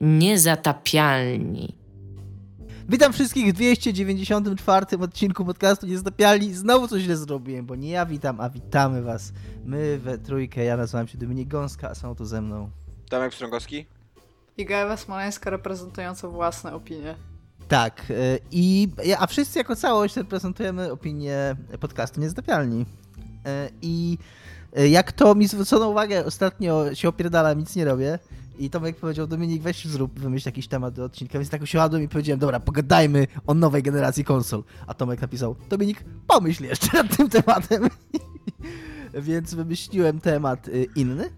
Niezatapialni. Witam wszystkich w 294 odcinku podcastu Niezatapialni. Znowu coś źle zrobiłem, bo nie ja witam, a witamy was. My we trójkę, ja nazywam się Dominik Gąska, a są tu ze mną. Tomek Strągowski. I Gawa Smoleńska reprezentująca własne opinie. Tak, y, i, a wszyscy jako całość reprezentujemy opinię podcastu Niezatapialni. Y, I y, jak to mi zwrócono uwagę, ostatnio się opierdala, nic nie robię. I Tomek powiedział, Dominik, weź zrób, wymyśl jakiś temat do odcinka. Więc tak usiadłem i powiedziałem, dobra, pogadajmy o nowej generacji konsol. A Tomek napisał, Dominik, pomyśl jeszcze nad tym tematem. więc wymyśliłem temat inny,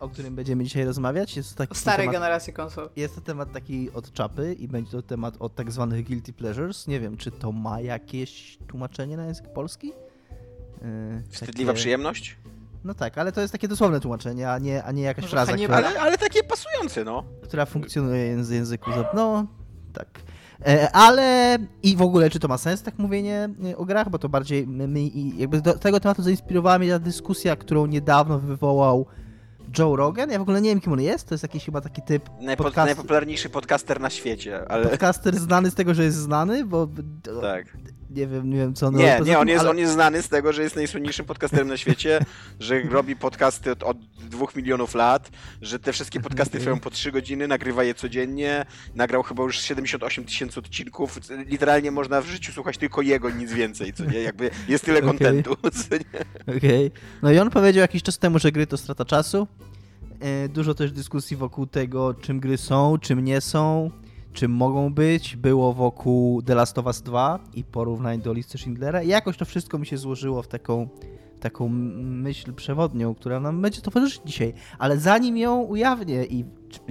o którym będziemy dzisiaj rozmawiać. Jest to taki o starej temat, generacji konsol. Jest to temat taki od czapy i będzie to temat od tak zwanych guilty pleasures. Nie wiem, czy to ma jakieś tłumaczenie na język polski? Yy, Wstydliwa takie... przyjemność? No tak, ale to jest takie dosłowne tłumaczenie, a nie, a nie jakaś Może fraza, która, ale, ale takie pasujące, no. która funkcjonuje w języku. No, tak. E, ale i w ogóle, czy to ma sens tak mówienie e, o grach, bo to bardziej my, jakby do tego tematu zainspirowała mnie ta dyskusja, którą niedawno wywołał Joe Rogan. Ja w ogóle nie wiem, kim on jest. To jest jakiś chyba taki typ. Najpo podcast... Najpopularniejszy podcaster na świecie. Ale... Podcaster znany z tego, że jest znany, bo. Tak. Nie wiem, nie wiem co on Nie, robi. nie, on jest, ale... on jest znany z tego, że jest najsłynniejszym podcasterem na świecie, że robi podcasty od, od dwóch milionów lat, że te wszystkie podcasty trwają po trzy godziny, nagrywa je codziennie, nagrał chyba już 78 tysięcy odcinków. Literalnie można w życiu słuchać tylko jego, nic więcej, co nie? Jakby jest tyle kontentu. Okej. Okay. No i on powiedział jakiś czas temu, że gry to strata czasu. E, dużo też dyskusji wokół tego, czym gry są, czym nie są czym mogą być, było wokół The Last of Us 2 i porównań do listy Schindlera i jakoś to wszystko mi się złożyło w taką, taką myśl przewodnią, która nam będzie towarzyszyć dzisiaj. Ale zanim ją ujawnię i,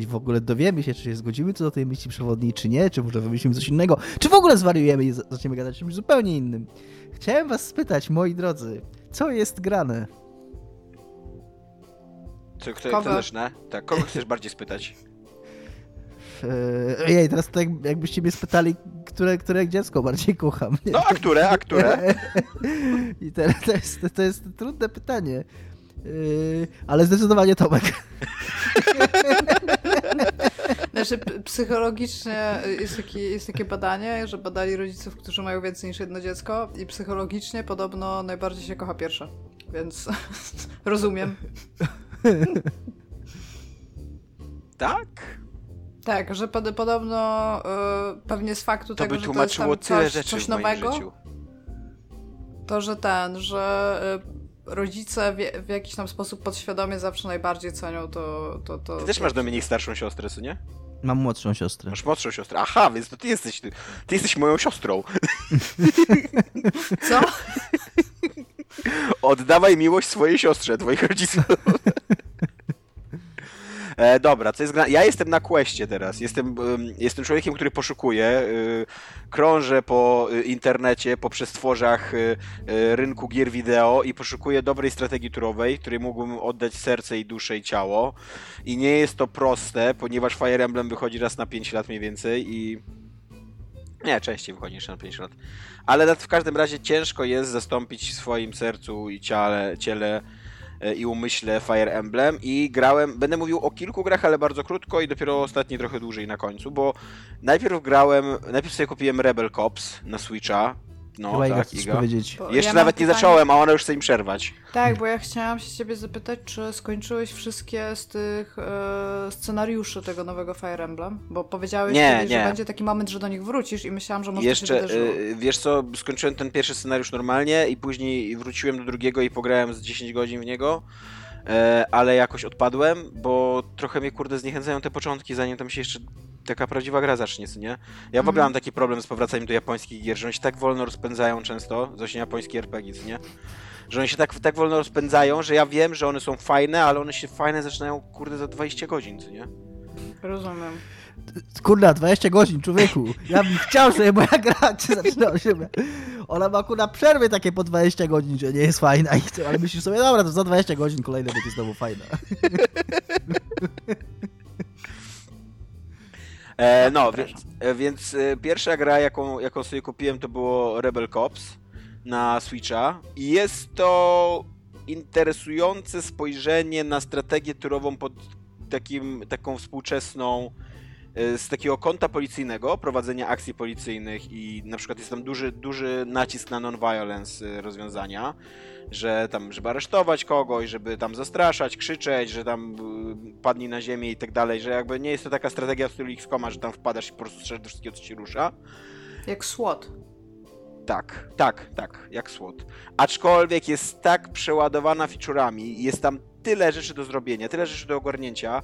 w ogóle dowiemy się, czy się zgodzimy co do tej myśli przewodniej, czy nie, czy może wymyślimy coś innego, czy w ogóle zwariujemy i zaczniemy gadać o czymś zupełnie innym. Chciałem was spytać, moi drodzy, co jest grane? Co, kto, kogo? kto zacznę? Tak, kogo chcesz bardziej spytać? Eee, ojej, teraz tak jakbyście mnie spytali, które, które dziecko bardziej kocham. Nie? No, a które, a które? I teraz to jest, to jest trudne pytanie. Eee, ale zdecydowanie Tomek. Znaczy, psychologicznie jest, taki, jest takie badanie, że badali rodziców, którzy mają więcej niż jedno dziecko i psychologicznie podobno najbardziej się kocha pierwsze. Więc rozumiem. tak? Tak, że pod, podobno y, pewnie z faktu to tego, by że to jest tam tyle coś, coś nowego, to że ten, że y, rodzice w, w, jakiś tam sposób podświadomie zawsze najbardziej cenią to... to, to ty też masz Dominik starszą siostrę, co nie? Mam młodszą siostrę. Masz młodszą siostrę. Aha, więc to ty jesteś, ty, ty jesteś moją siostrą. Co? Oddawaj miłość swojej siostrze, twoich rodziców. E, dobra, co jest gra... Ja jestem na questie teraz. Jestem, jestem człowiekiem, który poszukuje. Y, krążę po y, internecie, po przestworzach y, rynku gier wideo i poszukuję dobrej strategii turowej, której mógłbym oddać serce i duszę i ciało. I nie jest to proste, ponieważ Fire Emblem wychodzi raz na 5 lat mniej więcej i nie, częściej wychodzi niż na 5 lat. Ale w każdym razie ciężko jest zastąpić w swoim sercu i ciele, ciele i umyśle Fire Emblem i grałem, będę mówił o kilku grach, ale bardzo krótko i dopiero ostatni trochę dłużej na końcu, bo najpierw grałem, najpierw sobie kupiłem Rebel Cops na Switcha, no, Chyba tak, Iga. powiedzieć. Bo Jeszcze ja nawet nie pytanie... zacząłem, a ona już chce im przerwać. Tak, bo ja chciałam się ciebie zapytać, czy skończyłeś wszystkie z tych e, scenariuszy tego nowego Fire Emblem? Bo powiedziałeś nie, kiedyś, nie. że będzie taki moment, że do nich wrócisz i myślałam, że może Jeszcze, to się wydarzyło. E, wiesz co, skończyłem ten pierwszy scenariusz normalnie i później wróciłem do drugiego i pograłem z 10 godzin w niego. E, ale jakoś odpadłem, bo trochę mnie kurde zniechęcają te początki, zanim tam się jeszcze taka prawdziwa gra zacznie, co nie? Ja w ogóle mam mhm. taki problem z powracaniem do japońskich gier, że oni się tak wolno rozpędzają często, właśnie japońskie RPG, co nie? Że one się tak, tak wolno rozpędzają, że ja wiem, że one są fajne, ale one się fajne zaczynają, kurde, za 20 godzin, co nie? Rozumiem. Kurna, 20 godzin, człowieku. Ja bym chciał, żeby moja gra zaczynała się. Ona ma kurna przerwy takie po 20 godzin, że nie jest fajna, ale myślisz sobie, dobra, to za 20 godzin kolejne będzie znowu fajna. E, no, więc, e, więc e, pierwsza gra, jaką, jaką sobie kupiłem, to było Rebel Cops na Switcha. I jest to interesujące spojrzenie na strategię turową pod takim, taką współczesną z takiego konta policyjnego, prowadzenia akcji policyjnych i na przykład jest tam duży, duży nacisk na non-violence e, rozwiązania, że tam, żeby aresztować kogoś, żeby tam zastraszać, krzyczeć, że tam y, padnij na ziemię i tak dalej, że jakby nie jest to taka strategia w stylu X-Koma, że tam wpadasz i po prostu strzelasz do wszystkiego, co się rusza. Jak SWAT. Tak, tak, tak, jak SWAT. Aczkolwiek jest tak przeładowana feature'ami, jest tam tyle rzeczy do zrobienia, tyle rzeczy do ogarnięcia,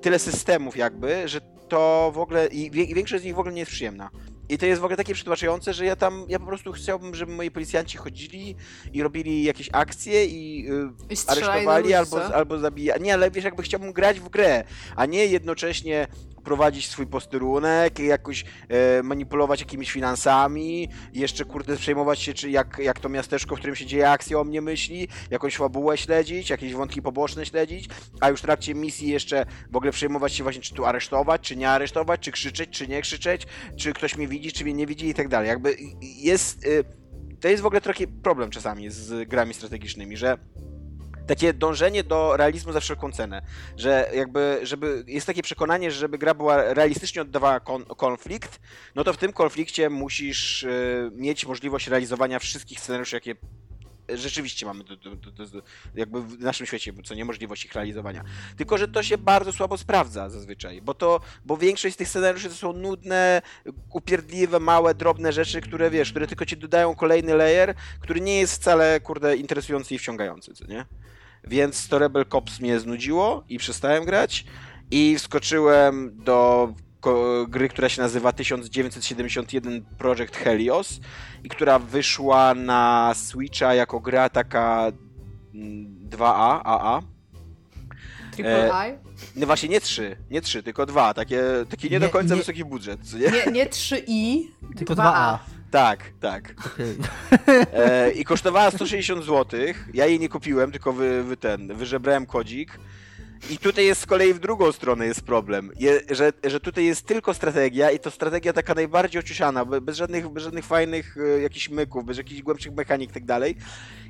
tyle systemów jakby, że to w ogóle, i większość z nich w ogóle nie jest przyjemna. I to jest w ogóle takie przytłaczające, że ja tam, ja po prostu chciałbym, żeby moi policjanci chodzili i robili jakieś akcje i, yy, I aresztowali albo, albo zabijali. Nie, ale wiesz, jakby chciałbym grać w grę, a nie jednocześnie prowadzić swój posterunek, jakoś e, manipulować jakimiś finansami, jeszcze kurde przejmować się, czy jak, jak to miasteczko, w którym się dzieje akcja o mnie myśli, jakąś fabułę śledzić, jakieś wątki poboczne śledzić, a już w trakcie misji jeszcze w ogóle przejmować się właśnie, czy tu aresztować, czy nie aresztować, czy krzyczeć, czy nie krzyczeć, czy ktoś mnie widzi, czy mnie nie widzi i tak dalej. Jakby jest... E, to jest w ogóle trochę problem czasami z grami strategicznymi, że takie dążenie do realizmu za wszelką cenę, że jakby, żeby, jest takie przekonanie, że żeby gra była realistycznie oddawała kon, konflikt, no to w tym konflikcie musisz y, mieć możliwość realizowania wszystkich scenariuszy, jakie rzeczywiście mamy do, do, do, jakby w naszym świecie, co niemożliwość ich realizowania. Tylko, że to się bardzo słabo sprawdza zazwyczaj, bo to, bo większość z tych scenariuszy to są nudne, upierdliwe, małe, drobne rzeczy, które wiesz, które tylko ci dodają kolejny layer, który nie jest wcale, kurde, interesujący i wciągający, co nie? Więc to Rebel Cops mnie znudziło i przestałem grać i wskoczyłem do gry, która się nazywa 1971 Project Helios i która wyszła na Switcha jako gra taka 2A, mm, AA. Triple e, I? No właśnie, nie 3, nie 3, tylko 2, takie, taki nie, nie do końca nie, wysoki budżet. Nie, nie, nie 3i, tylko 2A. 2A. Tak, tak. Okay. E, I kosztowała 160 zł. Ja jej nie kupiłem, tylko wy, wy ten, wyżebrałem kodzik. I tutaj jest z kolei w drugą stronę jest problem, je, że, że tutaj jest tylko strategia i to strategia taka najbardziej ociusiana, bez żadnych, bez żadnych fajnych e, jakichś myków, bez jakichś głębszych mechanik i tak dalej.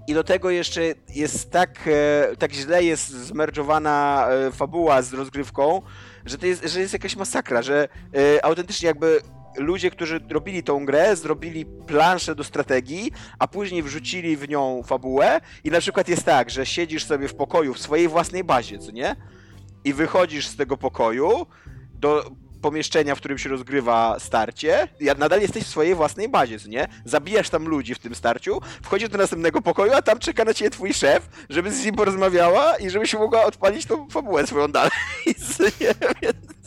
I do tego jeszcze jest tak, e, tak źle jest zmerdżowana e, fabuła z rozgrywką, że to jest, że jest jakaś masakra, że e, autentycznie jakby ludzie, którzy robili tą grę, zrobili planszę do strategii, a później wrzucili w nią fabułę i na przykład jest tak, że siedzisz sobie w pokoju w swojej własnej bazie, co nie? I wychodzisz z tego pokoju do pomieszczenia, w którym się rozgrywa starcie, nadal jesteś w swojej własnej bazie, co nie? Zabijasz tam ludzi w tym starciu, wchodzisz do następnego pokoju, a tam czeka na ciebie twój szef, żeby z nim porozmawiała i żebyś mogła odpalić tą fabułę swoją dalej, nie? Więc...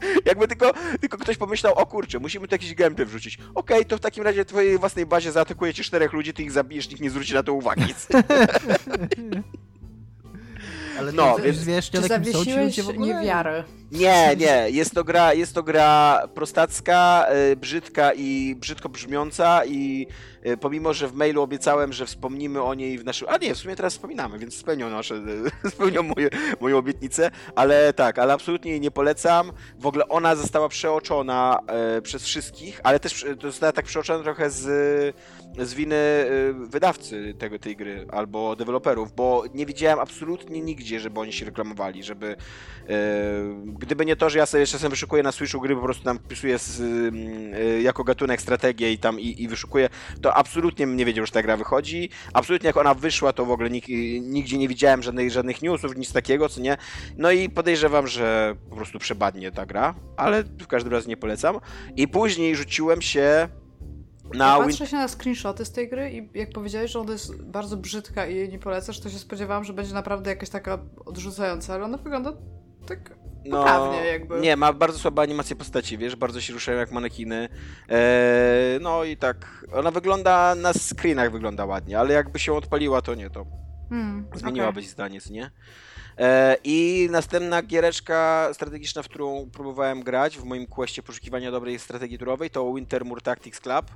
Jakby tylko, tylko ktoś pomyślał, o kurczę, musimy tu jakieś gameplay wrzucić. Okej, okay, to w takim razie w twojej własnej bazie zaatakuje cię czterech ludzi, ty ich zabijesz, nikt nie zwróci na to uwagi. Ale no, więc wiesz, czy zawiesiłeś niewiarę? Nie, nie, jest to gra, jest to gra prostacka, yy, brzydka i brzydko brzmiąca i yy, pomimo, że w mailu obiecałem, że wspomnimy o niej w naszym... A nie, w sumie teraz wspominamy, więc spełnią nasze, yy, spełnią moje, moją obietnicę, ale tak, ale absolutnie jej nie polecam. W ogóle ona została przeoczona przez wszystkich, ale też została tak przeoczona trochę z z winy y, wydawcy tego, tej gry albo deweloperów, bo nie widziałem absolutnie nigdzie, żeby oni się reklamowali, żeby y, gdyby nie to, że ja sobie czasem wyszukuję na Switchu gry, po prostu tam wpisuję z, y, jako gatunek strategię i tam i, i wyszukuję, to absolutnie nie wiedział, że ta gra wychodzi. Absolutnie jak ona wyszła, to w ogóle nig, nigdzie nie widziałem żadnych, żadnych newsów, nic takiego, co nie. No i podejrzewam, że po prostu przebadnie ta gra, ale w każdym razie nie polecam. I później rzuciłem się na ja patrzę się na screenshoty z tej gry i jak powiedziałeś, że ona jest bardzo brzydka i jej nie polecasz, to się spodziewałam, że będzie naprawdę jakaś taka odrzucająca, ale ona wygląda tak no, poprawnie jakby. Nie, ma bardzo słabe animacje postaci, wiesz, bardzo się ruszają jak manekiny. Eee, no i tak, ona wygląda, na screenach wygląda ładnie, ale jakby się odpaliła, to nie, to hmm, zmieniłabyś okay. zdanie, nie? E, I następna giereczka strategiczna, w którą próbowałem grać w moim questie poszukiwania dobrej strategii turowej, to Wintermoor Tactics Club,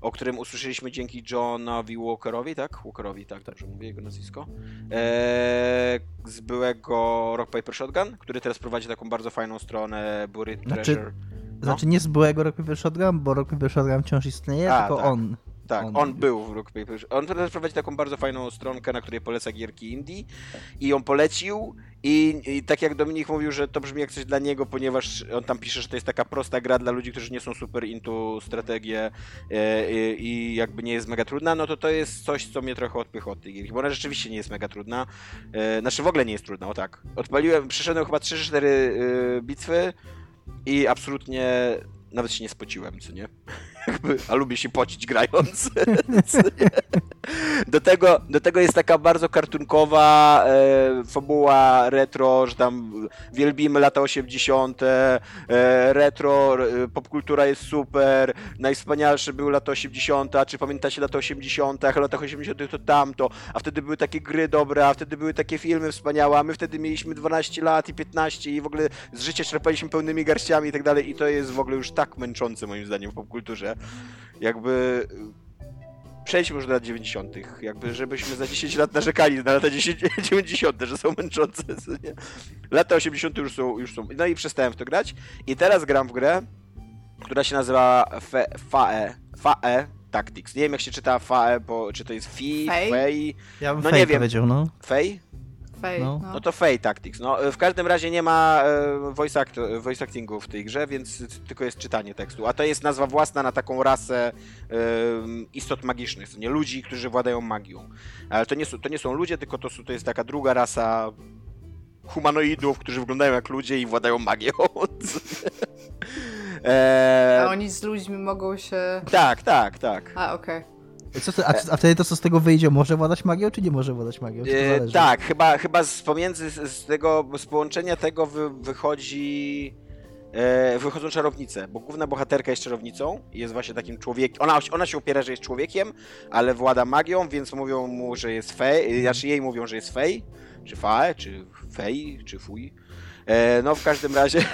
o którym usłyszeliśmy dzięki Johnowi Walkerowi, tak? Walkerowi, tak, dobrze mówię jego nazwisko. E, z byłego Rock Paper Shotgun, który teraz prowadzi taką bardzo fajną stronę Buried znaczy, Treasure. No? Znaczy nie z byłego Rock Paper Shotgun, bo Rock Paper Shotgun wciąż istnieje, A, tylko tak. on tak. On On, był. w Rock Paper. On też prowadzi taką bardzo fajną stronkę, na której poleca gierki indie i ją polecił i, i tak jak Dominik mówił, że to brzmi jak coś dla niego, ponieważ on tam pisze, że to jest taka prosta gra dla ludzi, którzy nie są super into strategię e, i, i jakby nie jest mega trudna, no to to jest coś, co mnie trochę odpycha od tej gierki, bo ona rzeczywiście nie jest mega trudna. E, znaczy w ogóle nie jest trudna, o tak. Odpaliłem, przyszedłem chyba 3-4 e, bitwy i absolutnie nawet się nie spociłem, co nie? A lubię się pocić grając. Do, tego, do tego jest taka bardzo kartunkowa e, fabuła retro, że tam wielbimy lata 80., e, retro, e, popkultura jest super, najwspanialsze były lata 80., a czy pamiętacie lata 80., a latach 80. to tamto, a wtedy były takie gry dobre, a wtedy były takie filmy wspaniałe, a my wtedy mieliśmy 12 lat i 15 i w ogóle z życia czerpaliśmy pełnymi garściami i tak dalej i to jest w ogóle już tak męczące moim zdaniem w popkulturze. Jakby przejdźmy już do lat 90. Jakby, żebyśmy za 10 lat narzekali na lata 10, 90., że są męczące. co Nie? Lata 80. już są, już są. No i przestałem w to grać. I teraz gram w grę, która się nazywa Fe, FAE. FAE Tactics. Nie wiem, jak się czyta FAE, bo czy to jest FI, Fej? FEI, Ja bym No no nie wiem. powiedział, no. FEI? Fej, No. no. No to Fey Tactics. No, w każdym razie nie ma e, voice, act, voice actingu w tej grze, więc tylko jest czytanie tekstu. A to jest nazwa własna na taką rasę e, istot magicznych, nie ludzi, którzy władają magią. Ale to nie są, to nie są ludzie, tylko to, są, to jest taka druga rasa humanoidów, którzy wyglądają jak ludzie i władają magią. e, A oni z ludźmi mogą się... tak, tak, tak. A, okej. Co to, a, a wtedy to, co z tego wyjdzie, może władać magią, czy nie może władać magią? E, tak, chyba, chyba z pomiędzy z, tego, z połączenia tego wy, wychodzi. E, wychodzą czarownice, bo główna bohaterka jest czarownicą i jest właśnie takim człowiekiem. Ona, ona się upiera, że jest człowiekiem, ale włada magią, więc mówią mu, że jest fej, znaczy jej mówią, że jest fej, czy fae, czy fej, czy fuj. E, no w każdym razie.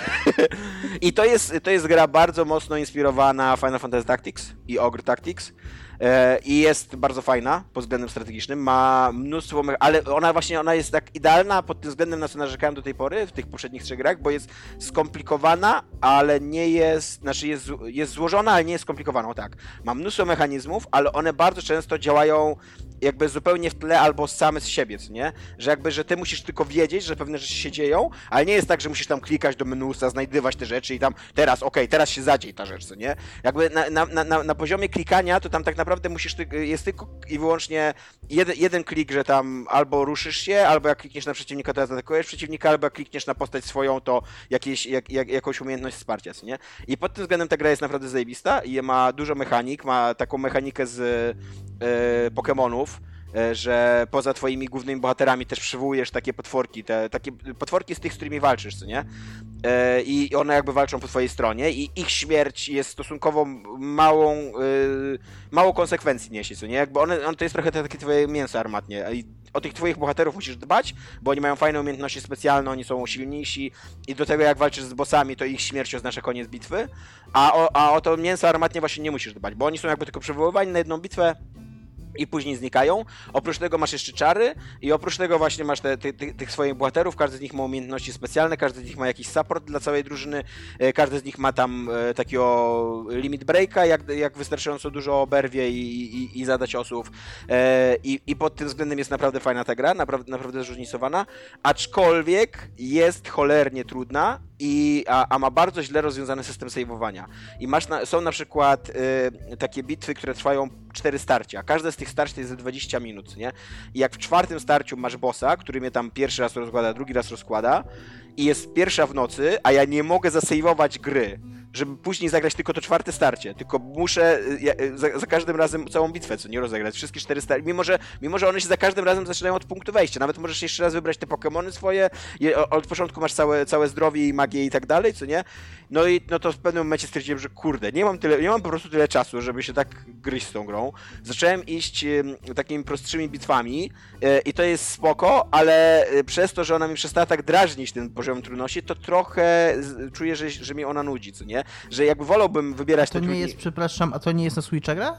I to jest, to jest gra bardzo mocno inspirowana Final Fantasy Tactics i Ogre Tactics. E, I jest bardzo fajna pod względem strategicznym. Ma mnóstwo. Ale ona właśnie ona jest tak idealna pod tym względem, na co narzekałem do tej pory w tych poprzednich trzech grach, bo jest skomplikowana, ale nie jest. Znaczy jest, jest złożona, ale nie jest skomplikowana. Tak. Ma mnóstwo mechanizmów, ale one bardzo często działają jakby zupełnie w tle albo same z siebie, co nie? Że jakby, że ty musisz tylko wiedzieć, że pewne rzeczy się dzieją, ale nie jest tak, że musisz tam klikać do menusa, znajdywać te rzeczy i tam teraz, okej, teraz się zadzieje ta rzecz, co nie? Jakby na, na, na- na, poziomie klikania to tam tak naprawdę musisz, jest tylko i wyłącznie jeden, jeden klik, że tam albo ruszysz się, albo jak klikniesz na przeciwnika, to zaatakujesz przeciwnika, albo jak klikniesz na postać swoją, to jakieś, jak, jak, jakąś umiejętność wsparcia, co nie? I pod tym względem ta gra jest naprawdę zajebista i ma dużo mechanik, ma taką mechanikę z e, Pokémonów, że poza twoimi głównymi bohaterami też przywołujesz takie potworki, te takie potworki z tych, z którymi walczysz, co nie? E, I one jakby walczą po twojej stronie i ich śmierć jest stosunkowo małą, e, mało konsekwencji niesie, co nie? Jakby one, on to jest trochę takie twoje mięso armatnie i o tych twoich bohaterów musisz dbać, bo oni mają fajne umiejętności specjalne, oni są silniejsi i do tego jak walczysz z bossami, to ich śmierć oznacza koniec bitwy, a o, a o to mięso armatnie właśnie nie musisz dbać, bo oni są jakby tylko przywoływani na jedną bitwę, i później znikają. Oprócz tego masz jeszcze czary i oprócz tego właśnie masz te, ty, ty, tych swoich bohaterów, każdy z nich ma umiejętności specjalne, każdy z nich ma jakiś support dla całej drużyny, e, każdy z nich ma tam e, takiego limit breaka, jak, jak wystarczająco dużo oberwie i, i, i zada ciosów e, i, i pod tym względem jest naprawdę fajna ta gra, naprawdę, naprawdę zróżnicowana, aczkolwiek jest cholernie trudna i, a, a ma bardzo źle rozwiązany system saveowania. I masz na, są na przykład y, takie bitwy, które trwają cztery starcia. Każde z tych starć to jest za 20 minut, nie? I jak w czwartym starciu masz bossa, który mnie tam pierwszy raz rozkłada, drugi raz rozkłada i jest pierwsza w nocy, a ja nie mogę zasejwować gry, żeby później zagrać tylko to czwarte starcie, tylko muszę y, ja, y, za, za każdym razem całą bitwę, co nie rozegrać, wszystkie cztery starcia, mimo że, mimo że one się za każdym razem zaczynają od punktu wejścia, nawet możesz jeszcze raz wybrać te Pokémony swoje, je, od początku masz całe, całe zdrowie i magię i tak dalej, co nie? No i no to w pewnym momencie stwierdziłem, że kurde, nie mam tyle, nie mam po prostu tyle czasu, żeby się tak gryźć z tą grą. Zacząłem iść takimi prostszymi bitwami e, i to jest spoko, ale przez to, że ona mi przestała tak drażnić ten poziom trudności, to trochę czuję, że, że mnie ona nudzi, co nie? Że jakby wolałbym wybierać To te nie trudni- jest, przepraszam, a to nie jest na Switcha gra?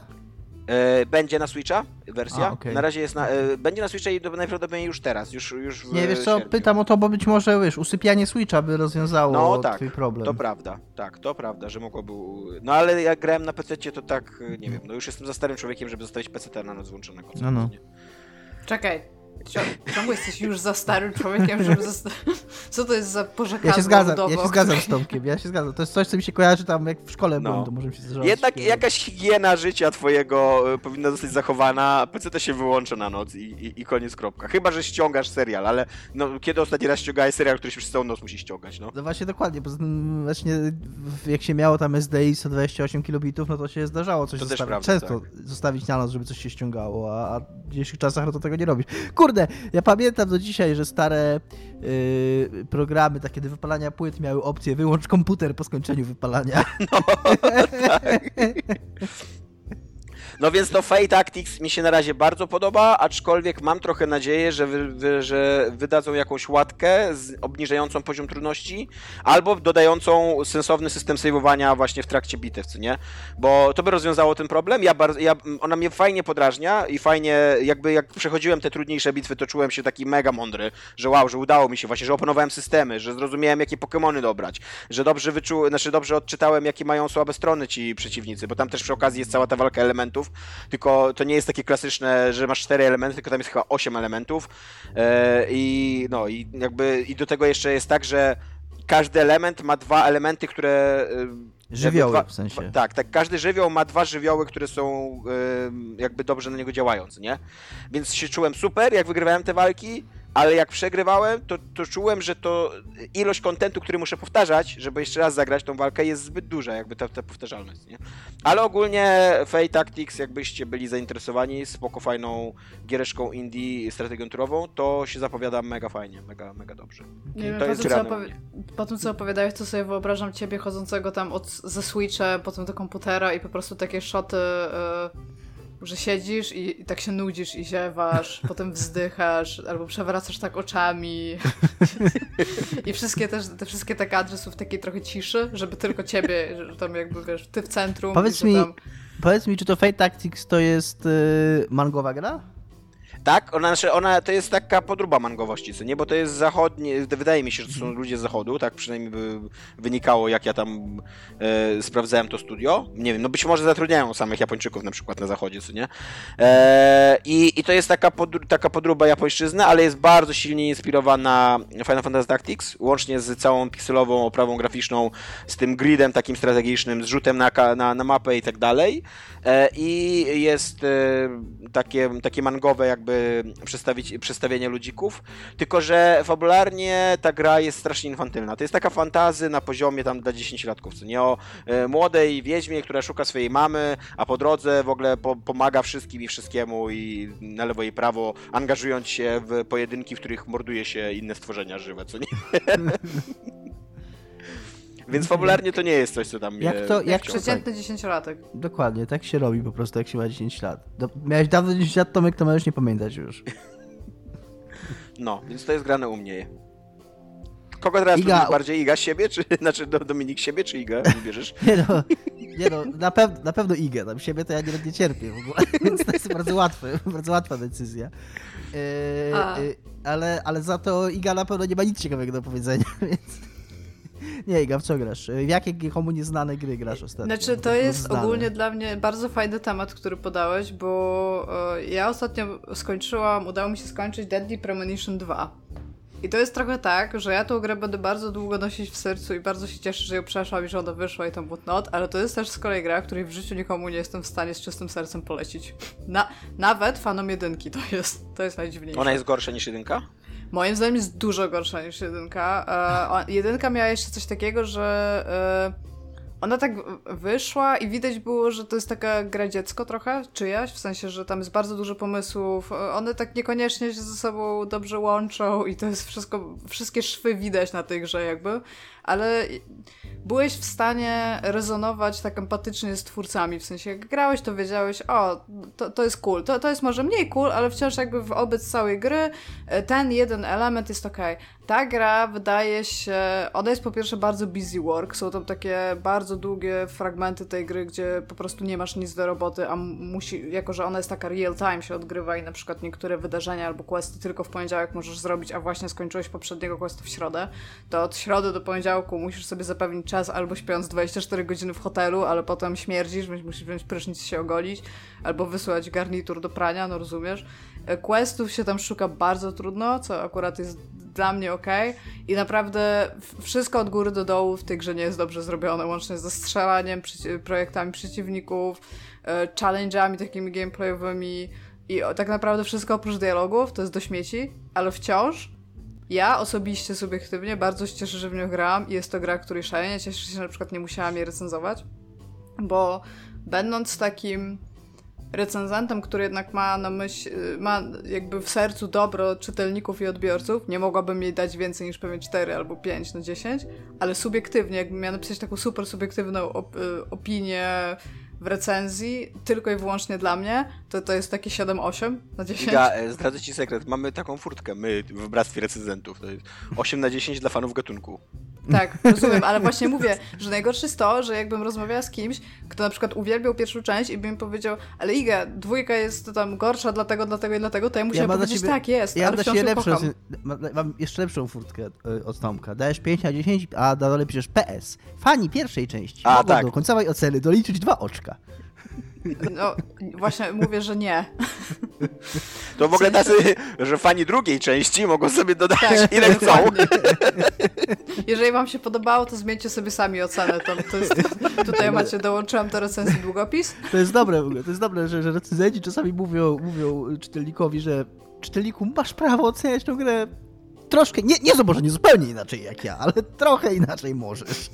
E, będzie na Switcha wersja. A, okej. Na razie jest na, e, będzie na Switcha i do- najprawdopodobniej już teraz, już, już w Nie, wiesz co, sierpniu. pytam o to, bo być może, wiesz, usypianie Switcha by rozwiązało No tak, twój problem. to prawda, tak, to prawda, że mogłoby... No ale jak grałem na PC, to tak, e, nie wiem, no już jestem za starym człowiekiem, żeby zostawić PC na noc włączonego. No, no. nie? Czekaj. Ciągle jesteś już za starym człowiekiem, żeby zosta... Co to jest za pożekadło Ja się zgadzam, ja się zgadzam z Tomkiem, ja się zgadzam. To jest coś, co mi się kojarzy tam, jak w szkole No. byłem, to może mi się zdarzało. Jednak jakaś higiena życia twojego e, powinna zostać zachowana, PC to się wyłącza na noc i, i, i koniec, kropka. Chyba, że ściągasz serial, ale no, kiedy ostatni raz ściągałeś serial, który się przez całą noc musi ściągać, no? No właśnie dokładnie, bo właśnie jak się miało tam SDI 128 kilobitów, no to się zdarzało coś To też zostawić. prawda, Często zostawić na noc, żeby coś się ściągało, a, a w dzisiejszych czasach no to tego nie robisz. Kurde, ja pamiętam do dzisiaj, że stare yy, programy takie do wypalania płyt miały opcję wyłącz komputer po skończeniu wypalania. No więc to Fate Tactics mi się na razie bardzo podoba, aczkolwiek mam trochę nadzieję, że, wy, wy, że wydadzą jakąś łatkę z obniżającą poziom trudności, albo dodającą sensowny system saveowania właśnie w trakcie bitew, co nie? Bo to by rozwiązało ten problem. Ja ja, ona mnie fajnie podrażnia i fajnie, jakby jak przechodziłem te trudniejsze bitwy, to czułem się taki mega mądry, że wow, że udało mi się właśnie, że opanowałem systemy, że zrozumiałem, jakie Pokemony dobrać, że dobrze wyczu, znaczy dobrze odczytałem, jakie mają słabe strony ci przeciwnicy, bo tam też przy okazji jest cała ta walka elementów, tylko to nie jest takie klasyczne, że masz cztery elementy, tylko tam jest chyba osiem elementów e, i no i jakby i do tego jeszcze jest tak, że każdy element ma dwa elementy, które e, Żywioły jakby w sensie. Dwa, tak, tak, każdy żywioł ma dwa żywioły, które są em, jakby dobrze na niego działające, nie? Więc się czułem super, jak wygrywałem te walki, ale jak przegrywałem, to, to czułem, że to ilość kontentu, który muszę powtarzać, żeby jeszcze raz zagrać tą walkę, jest zbyt duża, jakby ta, ta powtarzalność, nie? Ale ogólnie Fate Tactics, jakbyście byli zainteresowani spoko fajną giereszką indie strategią turową, to się zapowiada mega fajnie, mega, mega dobrze. Nie wiem, To po, tym, co opowi- po tym, co opowiadałeś, to sobie wyobrażam ciebie chodzącego tam od, ze Switcha, potem do komputera i po prostu takie szoty, y, że siedzisz i, i tak się nudzisz i ziewasz, potem wzdychasz, albo przewracasz tak oczami. I wszystkie też, te wszystkie te kadry są w takiej trochę ciszy, żeby tylko ciebie, że tam jakby, wiesz, ty w centrum. Powiedz mi, tam... powiedz mi, czy to Fate Tactics to jest yy, mangowa gra? Tak, ona, znaczy ona to jest taka podróba mangowości, co nie? Bo to jest zachodnie, wydaje mi się, że to są ludzie z zachodu, tak przynajmniej by wynikało, jak ja tam e, sprawdzałem to studio. Nie wiem, no być może zatrudniają samych Japończyków na przykład na zachodzie, co nie? E, i, I to jest taka, podr- taka podróba japońszczyzny, ale jest bardzo silnie inspirowana Final Fantasy Tactics, łącznie z całą pikselową oprawą graficzną, z tym gridem takim strategicznym, z rzutem na, na, na mapę i tak dalej. E, I jest e, takie, takie mangowe jakby przedstawić, przedstawienie ludzików, tylko że fabularnie ta gra jest strasznie infantylna. To jest taka fantazy na poziomie tam dla 10-latków, co nie o e, młodej wiedźmie, która szuka swojej mamy, a po drodze w ogóle po, pomaga wszystkim i wszystkiemu i na lewo i prawo, angażując się w pojedynki, w których morduje się inne stworzenia żywe, co nie? Więc fabularnie to nie jest coś, co tam mnie... Jak to- jak przeciętny dziesięciolatek. Dokładnie, tak się robi po prostu, jak się ma 10 lat. Do, miałeś dawno 10 lat, Tomek, to możesz nie pamiętać już. No, więc to jest grane u mnie. Kogo teraz Iga- lubisz bardziej? Iga siebie, czy znaczy do- Dominik siebie, czy Iga wybierzesz? Nie no, nie no na, pew, na pewno Igę, tam siebie to ja nie, nie cierpię w ogóle, więc to jest bardzo łatwe, bardzo łatwa decyzja. Yy, yy, ale, ale za to Iga na pewno nie ma nic ciekawego do powiedzenia, więc... Nie, Iga, w co grasz? W jakie komu nieznane gry grasz ostatnio? Znaczy, to jest Znane. ogólnie dla mnie bardzo fajny temat, który podałeś, bo e, ja ostatnio skończyłam, udało mi się skończyć Deadly Premonition 2. I to jest trochę tak, że ja tą grę będę bardzo długo nosić w sercu i bardzo się cieszę, że ją przeszłam i że ona wyszła i tam whatnot, ale to jest też z kolei gra, której w życiu nikomu nie jestem w stanie z czystym sercem polecić. Na, nawet fanom jedynki to jest, to jest najdziwniejsze. Ona jest gorsza niż jedynka? Moim zdaniem jest dużo gorsza niż jedynka. E, jedynka miała jeszcze coś takiego, że e, ona tak wyszła i widać było, że to jest taka gra dziecko trochę, czyjaś, w sensie, że tam jest bardzo dużo pomysłów. E, One tak niekoniecznie się ze sobą dobrze łączą i to jest wszystko, wszystkie szwy widać na tej grze jakby. Ale byłeś w stanie rezonować tak empatycznie z twórcami, w sensie jak grałeś, to wiedziałeś, o, to, to jest cool, to, to jest może mniej cool, ale wciąż jakby wobec całej gry e, ten jeden element jest ok. Ta gra wydaje się, ona jest po pierwsze bardzo busy work, są tam takie bardzo długie fragmenty tej gry, gdzie po prostu nie masz nic do roboty, a musi, jako że ona jest taka real time się odgrywa i na przykład niektóre wydarzenia albo questy tylko w poniedziałek możesz zrobić, a właśnie skończyłeś poprzedniego questu w środę, to od środy do poniedziałku musisz sobie zapewnić czas albo śpiąc 24 godziny w hotelu, ale potem śmierdzisz, więc musisz wziąć prysznic się ogolić, albo wysłać garnitur do prania, no rozumiesz. E, questów się tam szuka bardzo trudno, co akurat jest dla mnie ok. I naprawdę wszystko od góry do dołu w tej grze nie jest dobrze zrobione, łącznie ze strzelaniem, projektami przeciwników, e, challenge'ami takimi gameplayowymi i tak naprawdę wszystko oprócz dialogów to jest do śmieci, ale wciąż ja osobiście, subiektywnie bardzo się cieszę, że w nią grałam i jest to gra, której szalenie cieszę się, że na przykład nie musiałam jej recenzować, bo będąc takim recenzentem, który jednak ma na myśl, ma jakby w sercu dobro czytelników i odbiorców, nie mogłabym jej dać więcej niż pewnie 4 albo 5 na 10, ale subiektywnie, jakbym miała napisać taką super subiektywną op y, opinię w recenzji, tylko i wyłącznie dla mnie, to to jest takie 7-8 na 10. Ja e, zdradzę ci sekret, mamy taką furtkę, my w Bractwie Recenzentów, to jest 8 na 10 dla fanów gatunku. Tak, rozumiem, ale właśnie mówię, że najgorsze jest to, że jakbym rozmawiała z kimś, kto na przykład uwielbiał pierwszą część i bym powiedział, ale Iga, dwójka jest tam gorsza dlatego, dlatego i dlatego, to ja musiałam ja powiedzieć, ciebie, tak, jest, ja ale wciąż ją lepszą, Mam jeszcze lepszą furtkę e, od Tomka. Dajesz 5 na 10, a na dole piszesz PS. Fani pierwszej części a, mogą tak. do końcowej oceny doliczyć dwa oczka. No, właśnie mówię, że nie. To w ogóle tacy, że fani drugiej części mogą sobie dodać tak, ile chcą. Jeżeli wam się podobało, to zmieńcie sobie sami ocenę. To, to jest, tutaj macie, dołączyłam do recenzji długopis. To jest dobre w ogóle, to jest dobre, że, że recenzenci czasami mówią, mówią czytelnikowi, że czytelniku, masz prawo oceniać tę grę troszkę, nie, nie, może nie zupełnie inaczej jak ja, ale trochę inaczej możesz.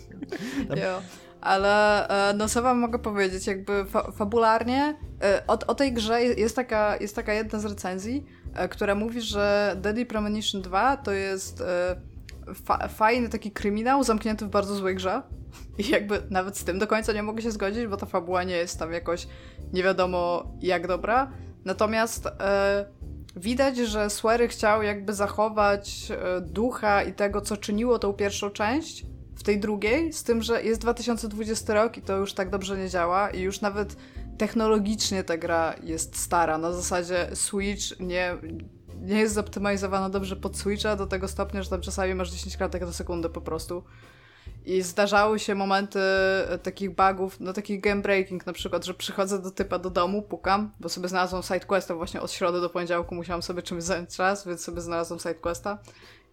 Jo ale e, no co wam mogę powiedzieć, jakby fa fabularnie e, o, o, tej grze jest taka, jest taka jedna z recenzji, e, która mówi, że Deadly Premonition 2 to jest fa fajny taki kryminał zamknięty w bardzo złej grze. I jakby nawet z tym do końca nie mogę się zgodzić, bo ta fabuła nie jest tam jakoś nie wiadomo jak dobra, natomiast widać, że Swery chciał jakby zachować ducha i tego, co czyniło tą pierwszą część, tej drugiej, z tym, że jest 2020 rok i to już tak dobrze nie działa i już nawet technologicznie ta gra jest stara. Na zasadzie Switch nie, nie jest zoptymalizowana dobrze pod Switcha do tego stopnia, że tam czasami masz 10 klatek na sekundę po prostu. I zdarzały się momenty e, takich bugów, no takich game breaking na przykład, że przychodzę do typa do domu, pukam, bo sobie znalazłam sidequesta właśnie od środy do poniedziałku, musiałam sobie czymś zająć czas, więc sobie znalazłam sidequesta.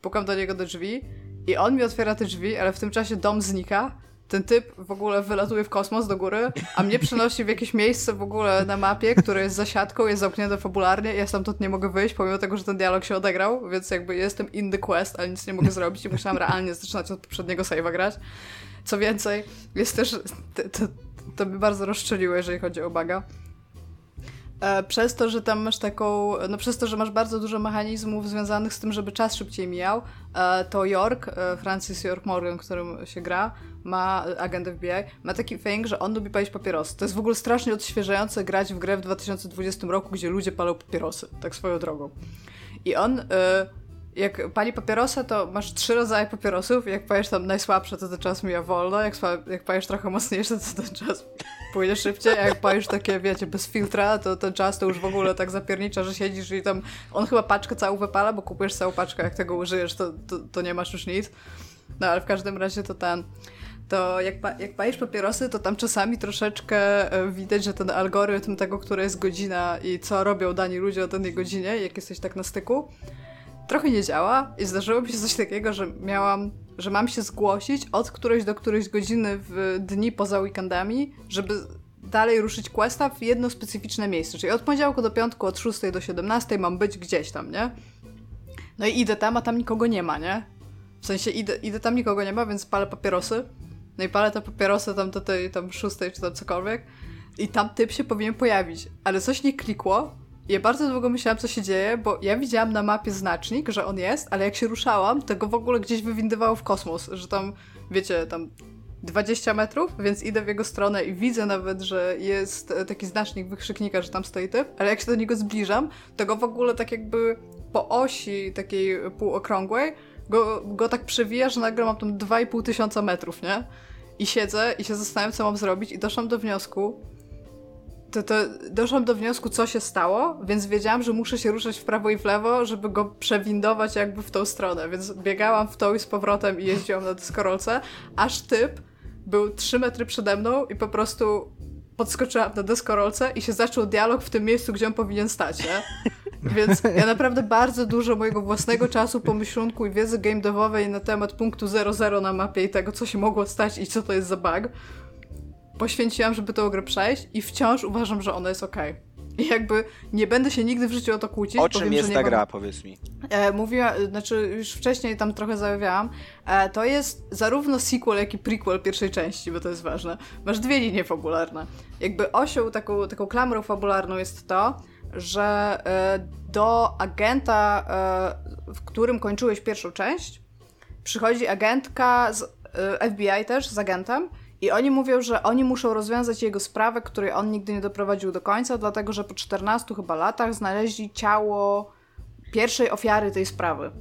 Pukam do niego do drzwi i on mi otwiera te drzwi, ale w tym czasie dom znika. Ten typ w ogóle wylatuje w kosmos do góry, a mnie przenosi w jakieś miejsce w ogóle na mapie, które jest zasiadką, jest zamknięte fabularnie ja stamtąd nie mogę wyjść, pomimo tego, że ten dialog się odegrał, więc jakby jestem in the quest, ale nic nie mogę zrobić i musiałam realnie zaczynać od poprzedniego save'a grać. Co więcej, jest też... To, to, to mnie bardzo rozstrzeliło, jeżeli chodzi o baga przez to, że tam masz taką, no przez to, że masz bardzo dużo mechanizmów związanych z tym, żeby czas szybciej mijał, e, to York, e, Francis York Morgan, którym się gra, ma agent FBI, ma taki thing, że on lubi palić papierosy. To jest w ogóle strasznie odświeżające grać w grę w 2020 roku, gdzie ludzie palą papierosy, tak swoją drogą. I on jak pali papierosa, to masz trzy rodzaje papierosów. Jak palisz tam najsłabsze, to ten czas mija wolno. Jak, jak palisz trochę mocniejsze, to ten czas płynie szybciej. A jak palisz takie, wiecie, bez filtra, to ten czas to już w ogóle tak zapiernicza, że siedzisz i tam... On chyba paczkę całą wypala, bo kupujesz całą paczkę. Jak tego użyjesz, to, to, to nie masz już nic. No ale w każdym razie to ten to jak, pa, jak palisz papierosy, to tam czasami troszeczkę e, widać, że ten algorytm tego, która jest godzina i co robią dani ludzie o danej godzinie, jak jesteś tak na styku, trochę nie działa i zdarzyło mi się coś takiego, że miałam, że mam się zgłosić od którejś do którejś godziny w dni poza weekendami, żeby dalej ruszyć questa w jedno specyficzne miejsce. Czyli od poniedziałku do piątku, od 6 do 17 mam być gdzieś tam, nie? No i idę tam, a tam nikogo nie ma, nie? W sensie idę, idę tam, nikogo nie ma, więc palę papierosy. No i palę te papierosy tam do tej tam szóstej czy tam cokolwiek. I tam typ się powinien pojawić. Ale coś nie klikło, ja bardzo długo myślałam, co się dzieje, bo ja widziałam na mapie znacznik, że on jest, ale jak się ruszałam, to go w ogóle gdzieś wywindywało w kosmos, że tam, wiecie, tam 20 metrów, więc idę w jego stronę i widzę nawet, że jest taki znacznik wykrzyknika, że tam stoi typ, ale jak się do niego zbliżam, to go w ogóle tak jakby po osi takiej półokrągłej go, go tak przewija, że nagle mam tam 2,5 tysiąca metrów, nie? I siedzę i się zastanawiam, co mam zrobić i doszłam do wniosku, to, to doszłam do wniosku, co się stało, więc wiedziałam, że muszę się ruszać w prawo i w lewo, żeby go przewindować jakby w tą stronę, więc biegałam w tą i z powrotem i jeździłam na deskorolce, aż typ był 3 metry przede mną i po prostu podskoczyłam na deskorolce i się zaczął dialog w tym miejscu, gdzie on powinien stać, nie? Więc ja naprawdę bardzo dużo mojego własnego czasu, pomyślunku i wiedzy game devowej na temat punktu 00 na mapie i tego, co się mogło stać i co to jest za bug, poświęciłam, żeby tę grę przejść i wciąż uważam, że ona jest ok. I jakby nie będę się nigdy w życiu o to kłócić. O czym jest ta mam... gra, powiedz mi? E, mówiła, znaczy już wcześniej tam trochę zajawiałam. E, to jest zarówno sequel, jak i prequel pierwszej części, bo to jest ważne. Masz dwie linie fabularne. Jakby osią, taką, taką klamrą fabularną jest to, że e, do agenta, e, w którym kończyłeś pierwszą część, przychodzi agentka z e, FBI też, z agentem i oni mówią, że oni muszą rozwiązać jego sprawę, której on nigdy nie doprowadził do końca, dlatego że po 14 chyba latach znaleźli ciało pierwszej ofiary tej sprawy.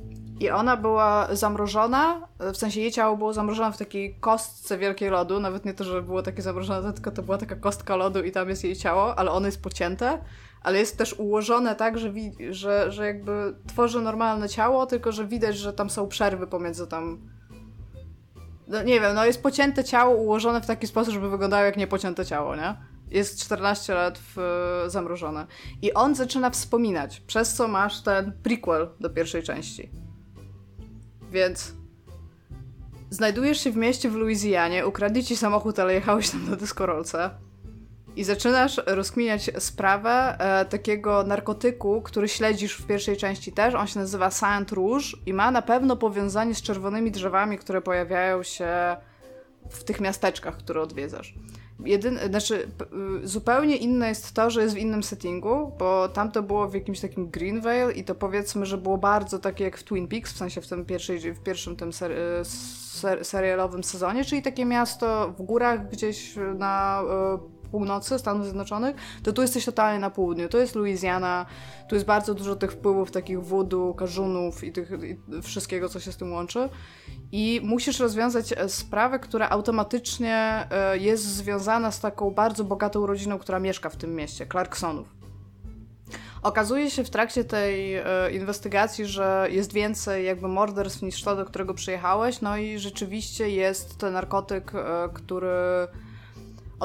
I ona była zamrożona, w sensie jej ciało było zamrożone w takiej kostce wielkiej lodu, nawet nie to, że było takie zamrożone, tylko to była taka kostka lodu i tam jest jej ciało, ale ono jest pocięte, ale jest też ułożone tak, że, że, że jakby tworzy normalne ciało, tylko że widać, że tam są przerwy pomiędzy tam no nie wiem, no jest pocięte ciało ułożone w taki sposób, żeby wyglądało jak niepocięte ciało, nie? Jest 14 lat w, zamrożone. I on zaczyna wspominać, przez co masz ten prequel do pierwszej części. Więc znajdujesz się w mieście w Luizjanie, ukradli ci samochód, ale jechałeś tam na dyskorolce i zaczynasz rozkminiać sprawę e, takiego narkotyku, który śledzisz w pierwszej części też. On się nazywa Saint Rouge i ma na pewno powiązanie z czerwonymi drzewami, które pojawiają się w tych miasteczkach, które odwiedzasz. Jedyn, znaczy, y, zupełnie inne jest to, że jest w innym settingu, bo tam to było w jakimś takim Greenvale i to powiedzmy, że było bardzo takie jak w Twin Peaks, w sensie w tym pierwszej, w pierwszym tym ser, y, ser, serialowym sezonie, czyli takie miasto w górach gdzieś na y, północy Stanów Zjednoczonych, to tu jesteś totalnie na południu. To jest Louisiana, tu jest bardzo dużo tych wpływów takich wodu, każunów i, tych, i wszystkiego, co się z tym łączy. I musisz rozwiązać e, sprawę, która automatycznie e, jest związana z taką bardzo bogatą rodziną, która mieszka w tym mieście, Clarksonów. Okazuje się w trakcie tej e, inwestygacji, że jest więcej jakby morderstw niż to, do którego przyjechałeś, no i rzeczywiście jest ten narkotyk, e, który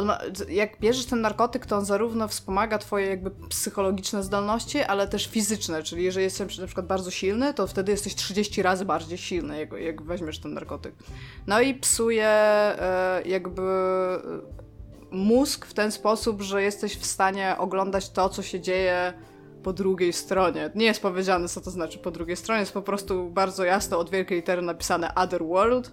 ma, jak bierzesz ten narkotyk, to on zarówno wspomaga twoje jakby psychologiczne zdolności, ale też fizyczne, czyli jeżeli jesteś na przykład bardzo silny, to wtedy jesteś 30 razy bardziej silny, jak, jak weźmiesz ten narkotyk. No i psuje e, jakby e, mózg w ten sposób, że jesteś w stanie oglądać to, co się dzieje po drugiej stronie. Nie jest powiedziane, co to znaczy po drugiej stronie, jest po prostu bardzo jasno od wielkiej litery napisane Other World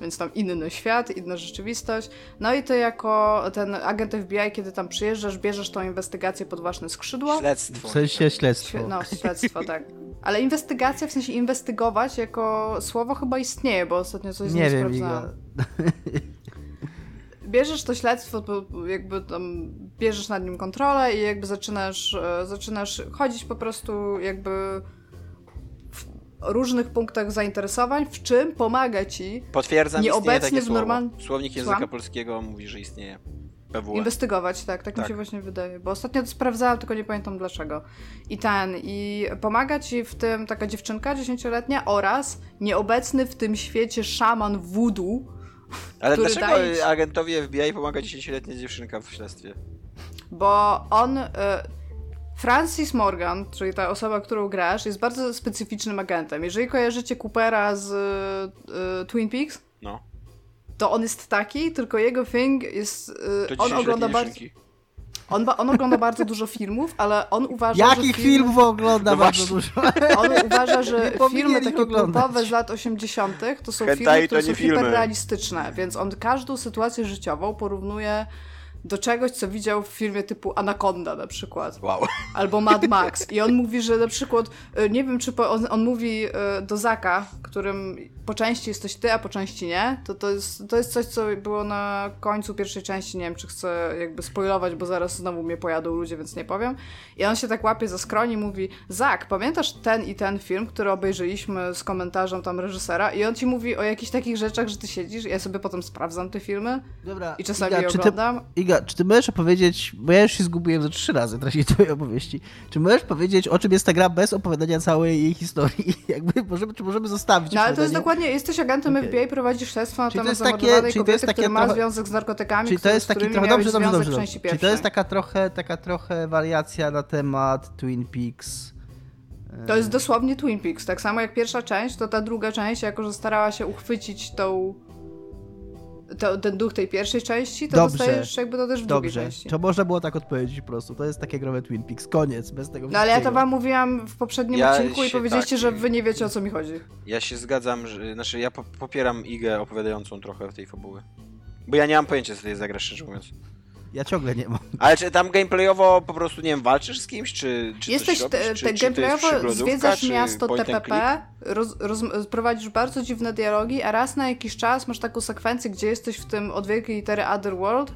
więc tam inny świat, inna rzeczywistość. No i ty jako ten agent FBI, kiedy tam przyjeżdżasz, bierzesz tą inwestygację pod własne skrzydło. Śledztwo. W sensie śledztwo. No, śledztwo, tak. Ale inwestygacja, w sensie inwestygować jako słowo chyba istnieje, bo ostatnio coś z nie wiem, sprawdzałam. Bierzesz to śledztwo, jakby tam bierzesz nad nim kontrolę i jakby zaczynasz, e, zaczynasz chodzić po prostu jakby różnych punktach zainteresowań, w czym pomaga ci Potwierdzam, nieobecny w normalnym... Słownik języka Słucham? polskiego mówi, że istnieje. PWE. Inwestygować, tak, tak, tak, mi się właśnie wydaje, bo ostatnio to sprawdzałam, tylko nie pamiętam dlaczego. I ten, i pomaga ci w tym taka dziewczynka dziesięcioletnia oraz nieobecny w tym świecie szaman voodoo, Ale dlaczego ci... agentowi FBI pomaga dziesięcioletnia dziewczynka w śledztwie? Bo on... Francis Morgan, czyli ta osoba, którą grasz, jest bardzo specyficznym agentem. Jeżeli kojarzycie Coopera z y, Twin Peaks, no. to on jest taki, tylko jego thing jest... Y, on ogląda bardzo... On, on, ogląda bardzo dużo filmów, ale on uważa, Jakich że... filmów ogląda no bardzo dużo? On uważa, że filmy takie kultowe z lat 80. to są Hentai filmy, które są hiperrealistyczne, więc on każdą sytuację życiową porównuje do czegoś, co widział w filmie typu Anaconda na przykład. Wow. Albo Mad Max. I on mówi, że na przykład, y, nie wiem, czy po, on, on mówi y, do Zaka, którym po części jesteś ty, a po części nie, to to jest, to jest coś, co było na końcu pierwszej części, nie wiem, czy chcę jakby spoilować, bo zaraz znowu mnie pojadą ludzie, więc nie powiem. I on się tak łapie za skroń i mówi, Zak, pamiętasz ten i ten film, który obejrzeliśmy z komentarzem tam reżysera? I on ci mówi o jakichś takich rzeczach, że ty siedzisz, ja sobie potem sprawdzam te filmy Dobra, i czasami Iga, je czy ty, oglądam. Iga, czy ty możesz opowiedzieć, bo ja już się zgubiłem za trzy razy w trakcie twojej opowieści, czy możesz powiedzieć, o czym jest ta gra bez opowiadania całej jej historii? Jakby możemy, czy możemy zostawić No ale to jest dokładnie, jesteś agentem Okej. FBI, prowadzisz śledztwo na Czyli temat zamordowanej to jest kobiety, takie ma trochę- związek z narkotykami, Czyli to jest taki trochę, dobrze, dobrze, dobrze. Czyli to jest taka trochę, taka trochę wariacja na temat Twin Peaks. To jest dosłownie Twin Peaks. Tak samo jak pierwsza część, to ta druga część, jako że starała się uchwycić tą, to, ten duch tej pierwszej części, to Dobrze. dostajesz jakby to też w drugiej Dobrze, części. to można było tak odpowiedzieć po prostu. To jest takie growe Twin Peaks. Koniec, bez tego No ale ja to wam mówiłam w poprzednim Ja odcinku i powiedzieliście, tak- że wy nie wiecie o co mi chodzi. Ja się zgadzam, że, znaczy ja po, popieram Igę opowiadającą trochę tej fabuły. Bo ja nie mam pojęcia, co to jest za gra, szczerze mówiąc. Ja ciągle nie mam. Ale czy tam gameplayowo po prostu, nie wiem, walczysz z kimś, czy, czy Jesteś coś robisz, te, czy, te czy gameplayowo zwiedzasz miasto TPP, roz, roz, prowadzisz bardzo dziwne dialogi, a raz na jakiś czas masz taką sekwencję, gdzie jesteś w tym od wielkiej litery Otherworld,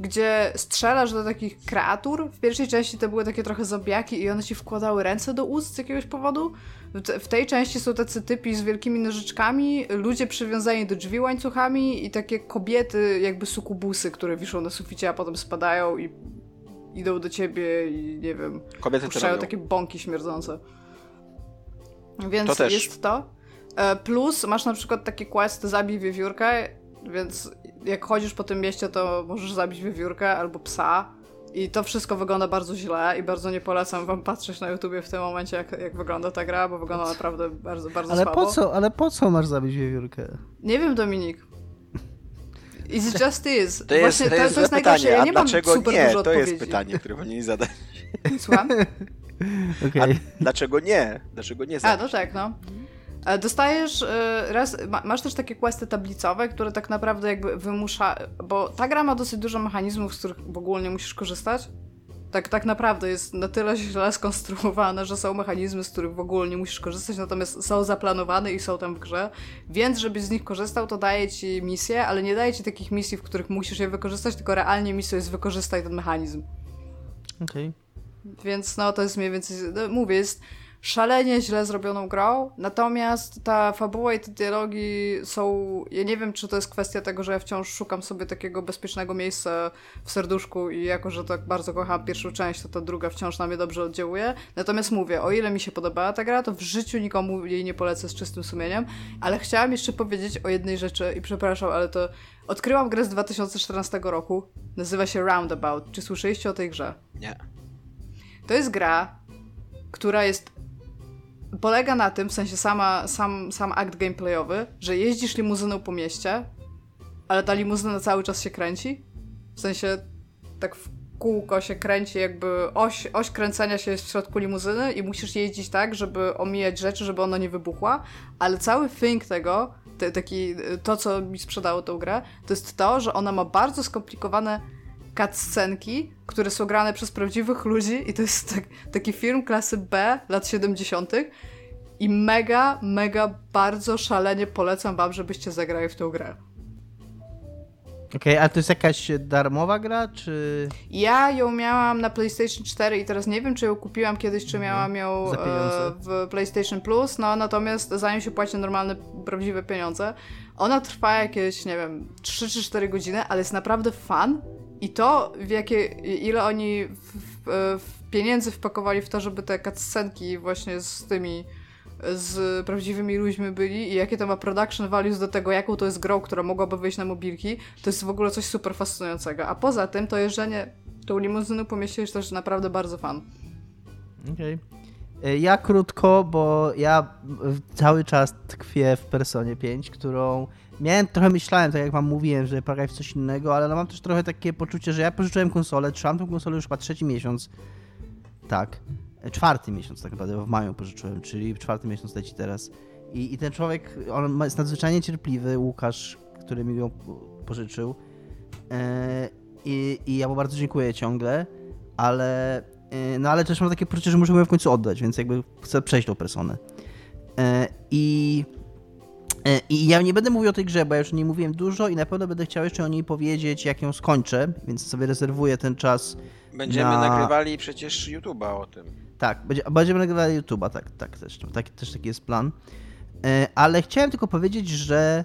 gdzie strzelasz do takich kreatur. W pierwszej części to były takie trochę zombiaki i one ci wkładały ręce do ust z jakiegoś powodu. W, te, w tej części są tacy typi z wielkimi nożyczkami, ludzie przywiązani do drzwi łańcuchami i takie kobiety jakby sukubusy, które wiszą na suficie, a potem spadają i idą do ciebie i nie wiem, Kobiety puszczają takie bąki śmierdzące. Więc To też. jest to. E, Plus masz na przykład taki quest zabij wiewiórkę, więc jak chodzisz po tym mieście, to możesz zabić wiewiórkę albo psa. I to wszystko wygląda bardzo źle i bardzo nie polecam wam patrzeć na YouTubie w tym momencie, jak, jak wygląda ta gra, bo wygląda naprawdę bardzo, bardzo Ale słabo. po co, ale po co masz zabić wiewiórkę? Nie wiem, Dominik. It just is. To jest, Właśnie to jest, to jest najgorsze. pytanie, Ja a nie mam dlaczego super nie? dużo To jest odpowiedzi. pytanie, które powinien zadać. Słucham? Okej. A dlaczego nie? Dlaczego nie A, zadać? no tak, no. E, Dostajesz e, raz, ma, masz też takie questy tablicowe, które tak naprawdę jakby wymusza, bo ta gra ma dosyć dużo mechanizmów, z których w ogóle nie musisz korzystać. Tak, tak naprawdę jest na tyle źle skonstruowane, że są mechanizmy, z których w ogóle nie musisz korzystać, natomiast są zaplanowane i są tam w grze. Więc, żebyś z nich korzystał, to daje ci misje, ale nie daje ci takich misji, w których musisz je wykorzystać, tylko realnie misją jest wykorzystaj ten mechanizm. Okej. Więc no to jest mniej więcej, no, mówię, jest szalenie źle zrobioną grą, natomiast ta fabuła i te dialogi są, ja nie wiem, czy to jest kwestia tego, że ja wciąż szukam sobie takiego bezpiecznego miejsca w serduszku i jako, że tak bardzo kocham pierwszą część, to ta druga wciąż na mnie dobrze oddziałuje. Natomiast mówię, o ile mi się podobała ta gra, to w życiu nikomu jej nie polecę z czystym sumieniem, ale chciałam jeszcze powiedzieć o jednej rzeczy i przepraszam, ale to odkryłam grę z 2014 roku, nazywa się Roundabout. Czy słyszeliście o tej grze? Nie. To jest gra, która jest. Polega na tym, w sensie sama, sam, sam akt gameplayowy, że jeździsz limuzyną po mieście, ale ta limuzyna cały czas się kręci. W sensie tak w kółko się kręci, jakby oś, oś kręcenia się jest w środku limuzyny i musisz jeździć tak, żeby omijać rzeczy, żeby ona nie wybuchła, ale cały think tego, te, taki, to co mi sprzedało tą grę, to jest to, że ona ma bardzo skomplikowane cutscenki, które są grane przez prawdziwych ludzi i to jest tak, taki film klasy B lat 70. I mega, mega, bardzo szalenie polecam wam, żebyście zagrali w tą grę. Okej, a to jest jakaś darmowa gra, czy... Ja ją miałam na PlayStation 4 i teraz nie wiem, czy ją kupiłam kiedyś, czy miałam ją e, w PlayStation Plus, no natomiast zanim się płaci normalne, prawdziwe pieniądze, ona trwa jakieś, nie wiem, 3 czy 4 godziny, ale jest naprawdę fan i to, w jakie, ile oni w, w, w pieniędzy wpakowali w to, żeby te cutscenki właśnie z tymi z prawdziwymi ludźmi byli i jakie to ma production values do tego, jaką to jest grą, która mogłaby wyjść na mobilki, to jest w ogóle coś super fascynującego. A poza tym to jeżdżenie tą limuzyną po mieście jest też naprawdę bardzo fan. Okej. E, Ja krótko, bo ja w- cały czas tkwię w Personie 5, którą miałem, trochę myślałem, tak jak wam mówiłem, że w coś innego, ale no mam też trochę takie poczucie, że ja pożyczyłem konsolę, trzymam tą konsolę już chyba trzeci miesiąc. Tak. E, Czwarty miesiąc tak naprawdę, w maju pożyczyłem, czyli czwarty miesiąc leci teraz. I, i ten człowiek, on jest nadzwyczajnie cierpliwy, Łukasz, który mi ją po- pożyczył. E, i, i ja mu bardzo dziękuję ciągle, ale y, no ale też mam takie poczucie, że muszę ją w końcu oddać, więc jakby chcę przejść tą personę. I i ja nie będę mówił o tej grze, bo ja już nie mówiłem dużo i na pewno będę chciał jeszcze o niej powiedzieć, jak ją skończę, więc sobie rezerwuję ten czas. Będziemy na... nagrywali przecież YouTube'a o tym. Tak, będzie, będziemy nagrywali YouTube'a, tak, tak też, tak, też taki jest plan. Ale chciałem tylko powiedzieć, że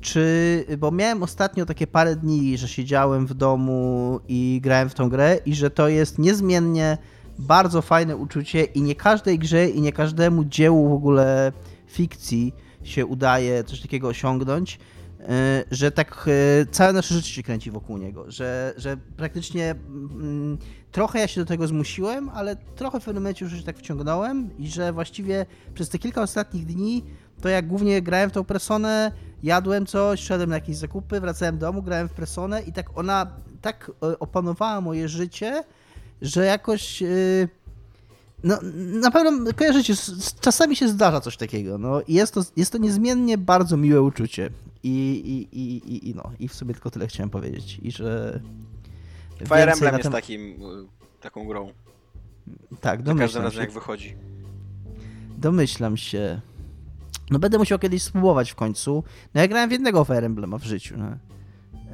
czy, bo miałem ostatnio takie parę dni, że siedziałem w domu i grałem w tą grę i że to jest niezmiennie bardzo fajne uczucie i nie każdej grze i nie każdemu dziełu w ogóle fikcji się udaje coś takiego osiągnąć, e, że tak e, całe nasze życie się kręci wokół niego, że, że praktycznie mm, trochę ja się do tego zmusiłem, ale trochę w pewnym momencie już się tak wciągnąłem i że właściwie przez te kilka ostatnich dni to jak głównie grałem w tą personę, jadłem coś, szedłem na jakieś zakupy, wracałem do domu, grałem w personę i tak ona tak e, opanowała moje życie, że jakoś no, na pewno kojarzycie, czasami się zdarza coś takiego, no i jest to, jest to niezmiennie bardzo miłe uczucie i, i, i, i, no, i w sobie tylko tyle chciałem powiedzieć i że... Fire Emblem tem... jest takim, taką grą. Tak, domyślam każdym razem jak wychodzi. Domyślam się. No będę musiał kiedyś spróbować w końcu. No ja grałem w jednego Fire Emblema w życiu, no.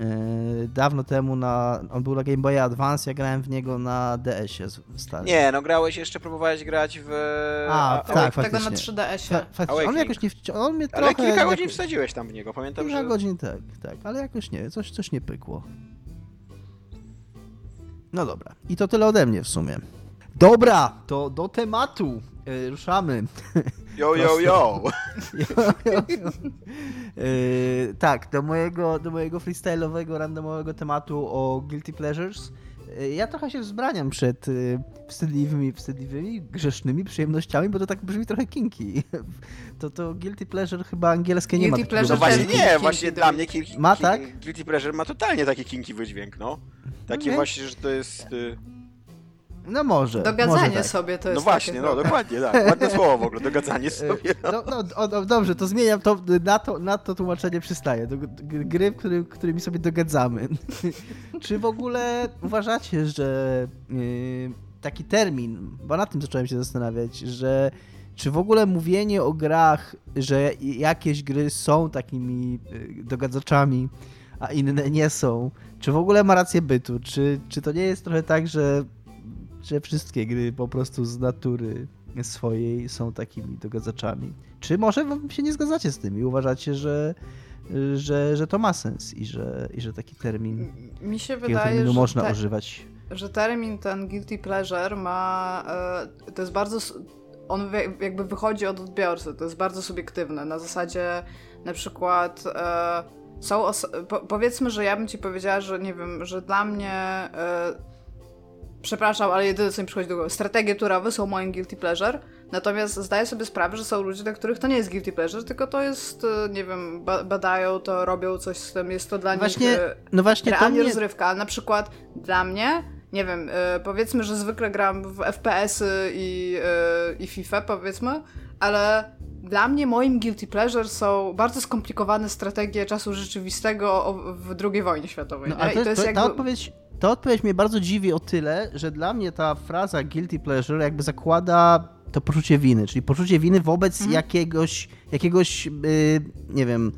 Yy, dawno temu na. On był na Game Boy Advance, ja grałem w niego na DS-ie stary. Nie, no grałeś jeszcze, próbowałeś grać w. A, a tak, faktycznie. Tego na 3DS-ie. Fa on jakoś nie. On mnie ale trochę, kilka godzin wsadziłeś tam w niego, pamiętam, kilka że. godzin, tak, tak, ale jakoś nie, coś, coś nie pykło. No dobra, i to tyle ode mnie w sumie. Dobra, to do tematu. Yy, ruszamy. Yo, yo, yo. Yy, tak, do mojego, do mojego freestyle'owego, randomowego tematu o Guilty Pleasures. Yy, ja trochę się wzbraniam przed yy, wstydliwymi, wstydliwymi, grzesznymi przyjemnościami, bo to tak brzmi trochę kinki. To, to Guilty Pleasure chyba angielskie nie guilty ma. Pleasure no właśnie nie, właśnie dla mnie kinki, ma, tak? Guilty Pleasure ma totalnie taki kinki wydźwięk, no. Taki okay. właśnie, że to jest... Y, no może. Dogadzanie może tak. sobie to jest. No właśnie, no dokładnie, tak. Ładne słowo w ogóle, dogadzanie sobie. No, no, no, no dobrze, to zmieniam to, na to, na to tłumaczenie przystaję. Do, gry, który, którymi sobie dogadzamy. Czy w ogóle uważacie, że yy, taki termin, bo na tym zacząłem się zastanawiać, że czy w ogóle mówienie o grach, że jakieś gry są takimi yy, dogadzaczami, a inne nie są, czy w ogóle ma rację bytu? Czy, czy to nie jest trochę tak, że że wszystkie gry po prostu z natury swojej są takimi dogadzaczami. Czy może wam się nie zgadzacie z tym i uważacie, że, że, że to ma sens i że, i że taki termin Mi się wydaje, że można te, używać? Że termin ten guilty pleasure ma, e, to jest bardzo, on jakby wychodzi od odbiorcy, to jest bardzo subiektywne, na zasadzie na przykład e, są, po, powiedzmy, że ja bym ci powiedziała, że nie wiem, że dla mnie e, przepraszam, ale jedyne co mi przychodzi do głowy, strategie turowe są moim guilty pleasure, natomiast zdaję sobie sprawę, że są ludzie, dla których to nie jest guilty pleasure, tylko to jest, e, nie wiem, badają to, robią coś z tym, jest to dla właśnie, nich no właśnie realnie mnie... rozrywka, ale na przykład dla mnie, nie wiem, e, powiedzmy, że zwykle gram w FPS-y i, e, i FIFA, powiedzmy, ale dla mnie moim guilty pleasure są bardzo skomplikowane strategie czasu rzeczywistego w II wojnie światowej. No, ale to, to, jest to, jakby... ta odpowiedź ta odpowiedź mnie bardzo dziwi o tyle, że dla mnie ta fraza guilty pleasure jakby zakłada to poczucie winy, czyli poczucie winy wobec mhm. jakiegoś, jakiegoś yy, nie wiem,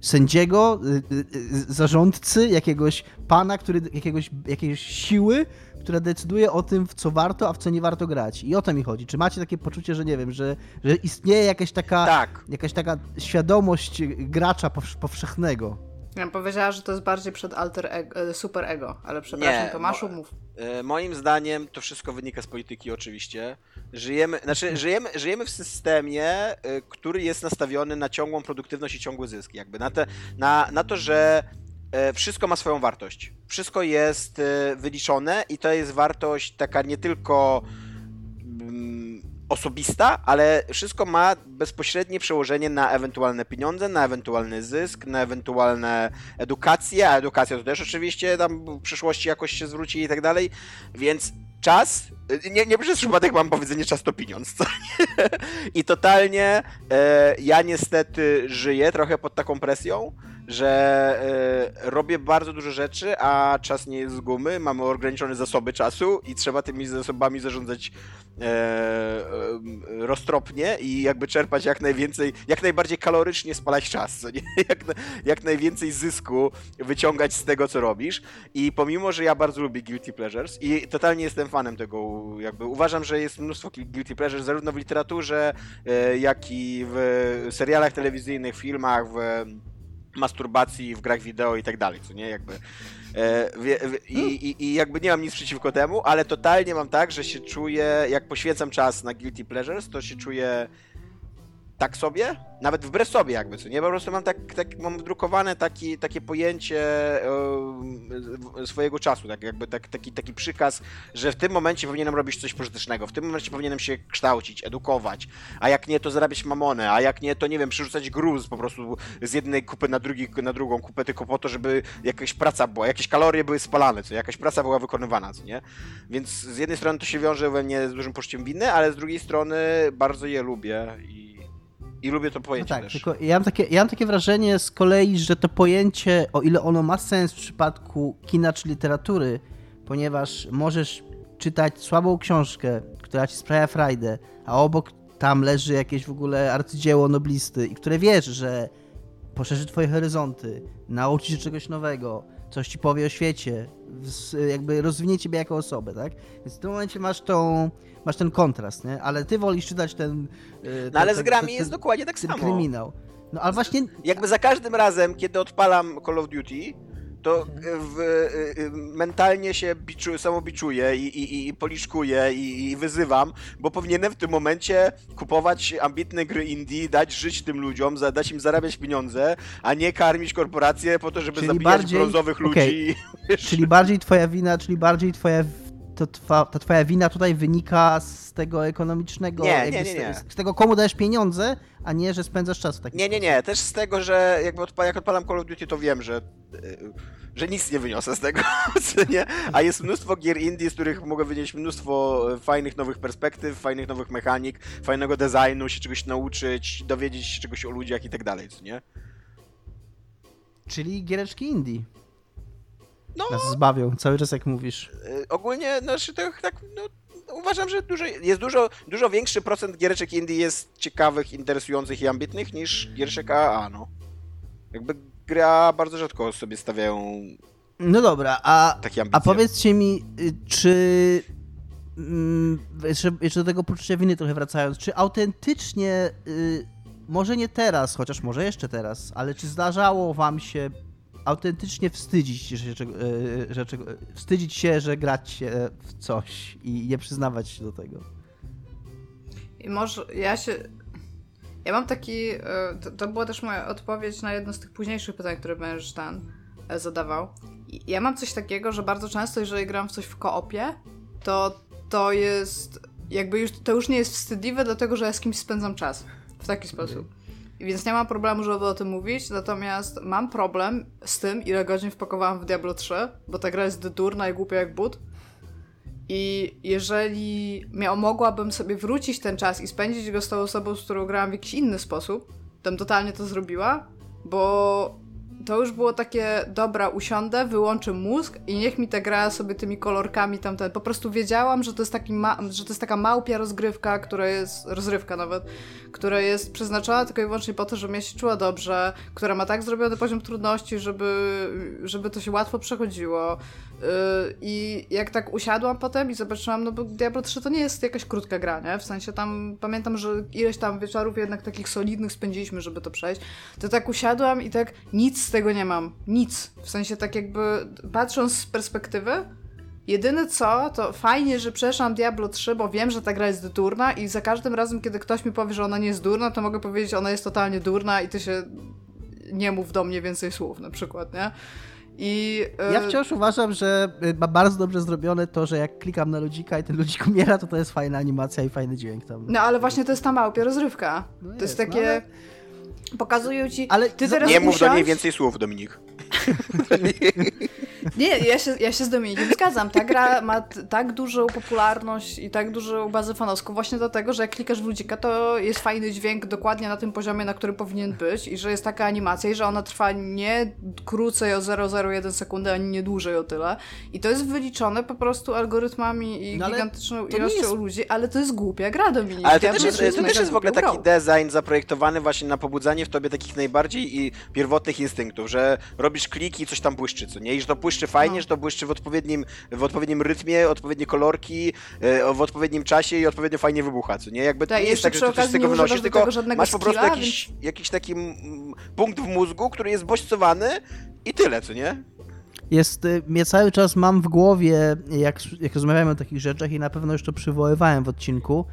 sędziego, yy, yy, zarządcy, jakiegoś pana, który, jakiegoś, jakiejś siły, która decyduje o tym, w co warto, a w co nie warto grać. I o to mi chodzi. Czy macie takie poczucie, że nie wiem, że, że istnieje jakaś taka, tak. jakaś taka świadomość gracza powszechnego? Ja powiedziała, że to jest bardziej przed alter ego, e, super ego, ale przepraszam, nie, Tomaszu, mo, mów. E, moim zdaniem to wszystko wynika z polityki oczywiście. Żyjemy, znaczy, żyjemy, żyjemy w systemie, e, który jest nastawiony na ciągłą produktywność i ciągły zysk. Jakby na, te, na, na to, że wszystko ma swoją wartość. Wszystko jest wyliczone i to jest wartość taka nie tylko osobista, ale wszystko ma bezpośrednie przełożenie na ewentualne pieniądze, na ewentualny zysk, na ewentualne edukację, a edukacja to też oczywiście tam w przyszłości jakoś się zwróci i tak dalej, więc czas, nie, nie przez przypadek mam powiedzenie czas to pieniądz, co I totalnie e, ja niestety żyję trochę pod taką presją, że y, robię bardzo dużo rzeczy, a czas nie jest z gumy, mamy ograniczone zasoby czasu i trzeba tymi zasobami zarządzać e, e, roztropnie i jakby czerpać jak najwięcej, jak najbardziej kalorycznie spalać czas, co nie? Jak, jak najwięcej zysku wyciągać z tego, co robisz. I pomimo, że ja bardzo lubię Guilty Pleasures i totalnie jestem fanem tego, jakby uważam, że jest mnóstwo Guilty Pleasures zarówno w literaturze, e, jak i w serialach telewizyjnych, filmach, w masturbacji, w grach wideo i tak dalej, co nie? Jakby E, i, i, I, jakby nie mam nic przeciwko temu, ale totalnie mam tak, że się czuję, jak poświęcam czas na Guilty Pleasures, to się czuję tak sobie, nawet wbrew sobie jakby, co nie? Po prostu mam tak, tak mam wdrukowane taki, takie pojęcie e, swojego czasu, tak jakby tak, taki, taki przykaz, że w tym momencie powinienem robić coś pożytecznego, w tym momencie powinienem się kształcić, edukować, a jak nie, to zarabiać mamonę, a jak nie, to nie wiem, przerzucać gruz po prostu z jednej kupy na, drugi, na drugą kupę, tylko po to, żeby jakaś praca była, jakieś kalorie były spalane, co jakaś praca była wykonywana, co nie? Więc z jednej strony to się wiąże we mnie z dużym poczuciem winy, ale z drugiej strony bardzo je lubię i i lubię to pojęcie no tak, też. Tylko ja mam, takie, ja mam takie wrażenie z kolei, że to pojęcie, o ile ono ma sens w przypadku kina czy literatury, ponieważ możesz czytać słabą książkę, która ci sprawia frajdę, a obok tam leży jakieś w ogóle arcydzieło noblisty i które wiesz, że poszerzy twoje horyzonty, nauczy się czegoś nowego, coś ci powie o świecie, jakby rozwinie ciebie jako osobę, tak? Więc w tym momencie masz tą, masz ten kontrast, nie? Ale ty wolisz czytać ten... E, no ale z grami ten, jest dokładnie tak samo. kryminał. No ale właśnie... Jakby za każdym razem, kiedy odpalam Call of Duty, to w, y, y, mentalnie się biczu, samobiczuję i, i, i policzkuję i, i, wyzywam, bo powinienem w tym momencie kupować ambitne gry indie, dać żyć tym ludziom, dać im zarabiać pieniądze, a nie karmić korporacje po to, żeby czyli zabijać bardziej, brązowych ludzi. Okay. Czyli bardziej twoja wina, czyli bardziej twoja to twa, ta twoja wina tutaj wynika z tego ekonomicznego, nie, nie, nie, nie. Z, z, tego komu dajesz pieniądze, a nie, że spędzasz czas w takim Nie, nie, nie, też z tego, że jakby odpa jak odpalam Call of Duty, to wiem, że, y, że nic nie wyniosę z tego, nie? a jest mnóstwo gier indie, z których mogę wynieść mnóstwo fajnych nowych perspektyw, fajnych nowych mechanik, fajnego designu, się czegoś nauczyć, dowiedzieć się czegoś o ludziach i tak dalej, co nie? Czyli giereczki indie. No, nas zbawią, cały czas jak mówisz. Yy, ogólnie, znaczy to tak, no, uważam, że dużo, jest dużo, dużo większy procent giereczek indie jest ciekawych, interesujących i ambitnych niż giereczek AAA, no. Jakby gra bardzo rzadko sobie stawiają no dobra, a, a powiedzcie mi, y, czy mm, jeszcze, jeszcze do tego poczucia winy trochę wracając, czy autentycznie, y, może nie teraz, chociaż może jeszcze teraz, ale czy zdarzało wam się autentycznie wstydzić się, że, że, że, wstydzić się, że grać się w coś i nie przyznawać się do tego. I może ja się. Ja mam taki. E, to, to była też moja odpowiedź na jedno z tych późniejszych pytań, które będziesz e, zadawał. Ja mam coś takiego, że bardzo często, jeżeli gram w coś w koopie, to to jest. Jakby już to już nie jest wstydliwe, dlatego że ja z kimś spędzam czas. W taki sposób. Więc nie mam problemu, żeby o tym mówić, natomiast mam problem z tym, ile godzin wpakowałam w Diablo 3, bo ta gra jest durna i głupia jak but. I jeżeli miał, mogłabym sobie wrócić ten czas i spędzić go z tą osobą, z którą grałam w jakiś inny sposób, to bym totalnie to zrobiła, bo to już było takie, dobra, usiądę, wyłączę mózg i niech mi ta gra sobie tymi kolorkami tamten. Po prostu wiedziałam, że to jest, taki ma- że to jest taka małpia rozgrywka, która jest, rozrywka nawet, która jest przeznaczona tylko i wyłącznie po to, żebym ja się czuła dobrze, która ma tak zrobiony poziom trudności, żeby, żeby to się łatwo przechodziło. Yy, I jak tak usiadłam potem i zobaczyłam, no bo Diablo 3 to nie jest jakaś krótka gra, nie? W sensie tam, pamiętam, że ileś tam wieczorów jednak takich solidnych spędziliśmy, żeby to przejść. To tak usiadłam i tak nic z tego nie mam. Nic. W sensie tak jakby patrząc z perspektywy, Jedyne co, to fajnie, że przeszłam Diablo 3, bo wiem, że ta gra jest durna i za każdym razem, kiedy ktoś mi powie, że ona nie jest durna, to mogę powiedzieć, ona jest totalnie durna i ty się nie mów do mnie więcej słów na przykład, nie? I, yy... Ja wciąż uważam, że ma bardzo dobrze zrobione to, że jak klikam na ludzika i ten ludzik umiera, to to jest fajna animacja i fajny dźwięk tam. No ale właśnie to jest ta małpia rozrywka. No to jest, jest, takie... No, ale... Pokazują ci... Ale ty teraz Nie mów usiądź... do niej więcej słów, Dominik. Nie, ja się, ja się z Dominikiem zgadzam. Ta gra ma tak dużą popularność i tak dużą bazę fanowską właśnie dlatego, że jak klikasz w ludzika, to jest fajny dźwięk dokładnie na tym poziomie, na którym powinien być i że jest taka animacja i że ona trwa nie krócej o 0,01 sekundy, ani nie dłużej o tyle. I to jest wyliczone po prostu algorytmami i no, gigantyczną ilością jest... ludzi, ale to jest głupia gra, Dominik. Ale to, też jest, to też jest w ogóle taki design zaprojektowany właśnie na pobudzanie w tobie takich najbardziej i pierwotnych instynktów, że robisz kliki i coś tam błyszczy, co nie? I że to błyszczy fajnie, no. że to błyszczy w odpowiednim, w odpowiednim rytmie, odpowiednie kolorki, e, w odpowiednim czasie i odpowiednio fajnie wybucha, co nie? Jakby to nie jest tak, że to coś z tego wynosisz, tylko masz po prostu skilla, jakiś, więc... jakiś taki punkt w mózgu, który jest bodźcowany i tyle, co nie? Jest, y, mnie cały czas mam w głowie, jak, jak rozmawiamy o takich rzeczach i na pewno już to przywoływałem w odcinku,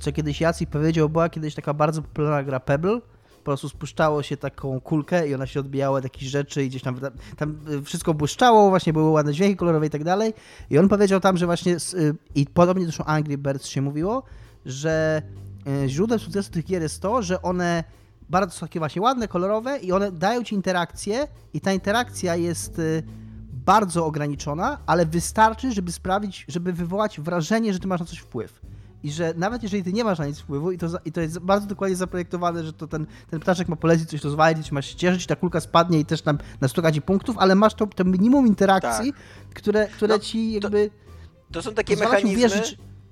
co kiedyś Jacek powiedział, była kiedyś taka bardzo popularna gra Pebble, po prostu spuszczało się taką kulkę i ona się odbijała od jakichś rzeczy i gdzieś tam, tam wszystko błyszczało, właśnie były ładne dźwięki kolorowe i tak dalej. I on powiedział tam, że właśnie, y, i podobnie zresztą Angry Birds się mówiło, że y, źródłem sukcesu tych gier jest to, że one bardzo są takie właśnie ładne, kolorowe i one dają ci interakcję i ta interakcja jest y, bardzo ograniczona, ale wystarczy, żeby sprawić, żeby wywołać wrażenie, że ty masz na coś wpływ i że nawet jeżeli ty nie masz na nic wpływu i to, i to jest bardzo dokładnie zaprojektowane, że to ten, ten ptaszek ma polecieć, coś rozwalić, masz się cieszyć, ta kulka spadnie i też tam nastuka ci punktów, ale masz to, to minimum interakcji, tak. które, które no, ci jakby... To, to są takie mechanizmy...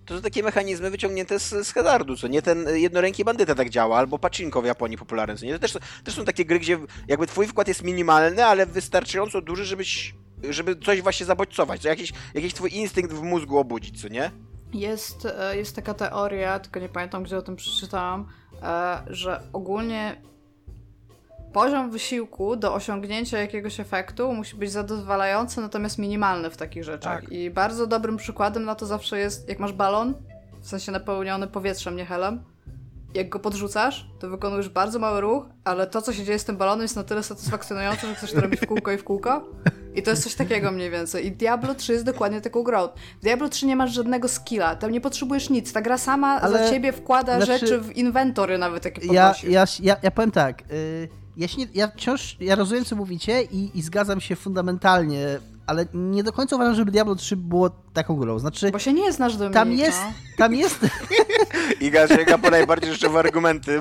To są takie mechanizmy wyciągnięte z, z hazardu, co nie ten jednoręki bandyta tak działa, albo pacinko w Japonii popularne, co nie? To też, też są takie gry, gdzie jakby twój wkład jest minimalny, ale wystarczająco duży, żebyś, żeby coś właśnie zabodźcować, co jakiś, jakiś twój instynkt w mózgu obudzić, co nie? Jest, e, jest taka teoria, tylko nie pamiętam, gdzie o tym przeczytałam, e, że ogólnie poziom wysiłku do osiągnięcia jakiegoś efektu musi być zadowalający, natomiast minimalny w takich rzeczach. Tak. I bardzo dobrym przykładem na to zawsze jest, jak masz balon, w sensie napełniony powietrzem, nie helem, jak go podrzucasz, to wykonujesz bardzo mały ruch, ale to, co się dzieje z tym balonem jest na tyle satysfakcjonujące, że chcesz to robić w kółko i w kółko. I to jest coś takiego mniej więcej. I Diablo 3 jest dokładnie taką grą. W Diablo 3 nie masz żadnego skilla, tam nie potrzebujesz nic. Ta gra sama ale... za ciebie wkłada znaczy... rzeczy w inwentory nawet, jakie ja, ja, ja, ja powiem tak, yy, ja, się nie, ja wciąż, ja rozumiem, co mówicie i, i zgadzam się fundamentalnie ale nie do końca uważam, żeby Diablo 3 było taką grą. Znaczy, Bo się nie znasz do Tam jest, tam jest... Iga sięga po najbardziej rzeczowe argumenty.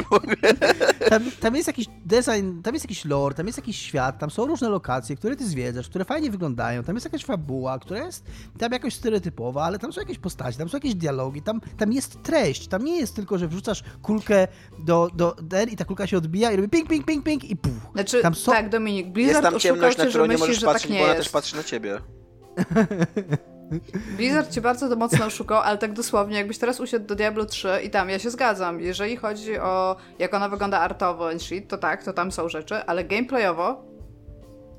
Tam, tam jest jakiś design, tam jest jakiś lore, tam jest jakiś świat, tam są różne lokacje, które ty zwiedzasz, które fajnie wyglądają, tam jest jakaś fabuła, która jest tam jakoś stereotypowa, ale tam są jakieś postacie, tam są jakieś dialogi, tam, tam jest treść, tam nie jest tylko, że wrzucasz kulkę do, do den i ta kulka się odbija i robi ping, ping, ping, ping i puf. Znaczy, tam są... tak Dominik, Blizzard jest tam ciemność, na którą nie możesz patrzeć, tak bo ona też patrzy na ciebie. Blizzard cię bardzo mocno oszukał, ale tak dosłownie, jakbyś teraz usiadł do Diablo 3 i tam, ja się zgadzam, jeżeli chodzi o jak ona wygląda artowo and to tak, to tam są rzeczy, ale gameplayowo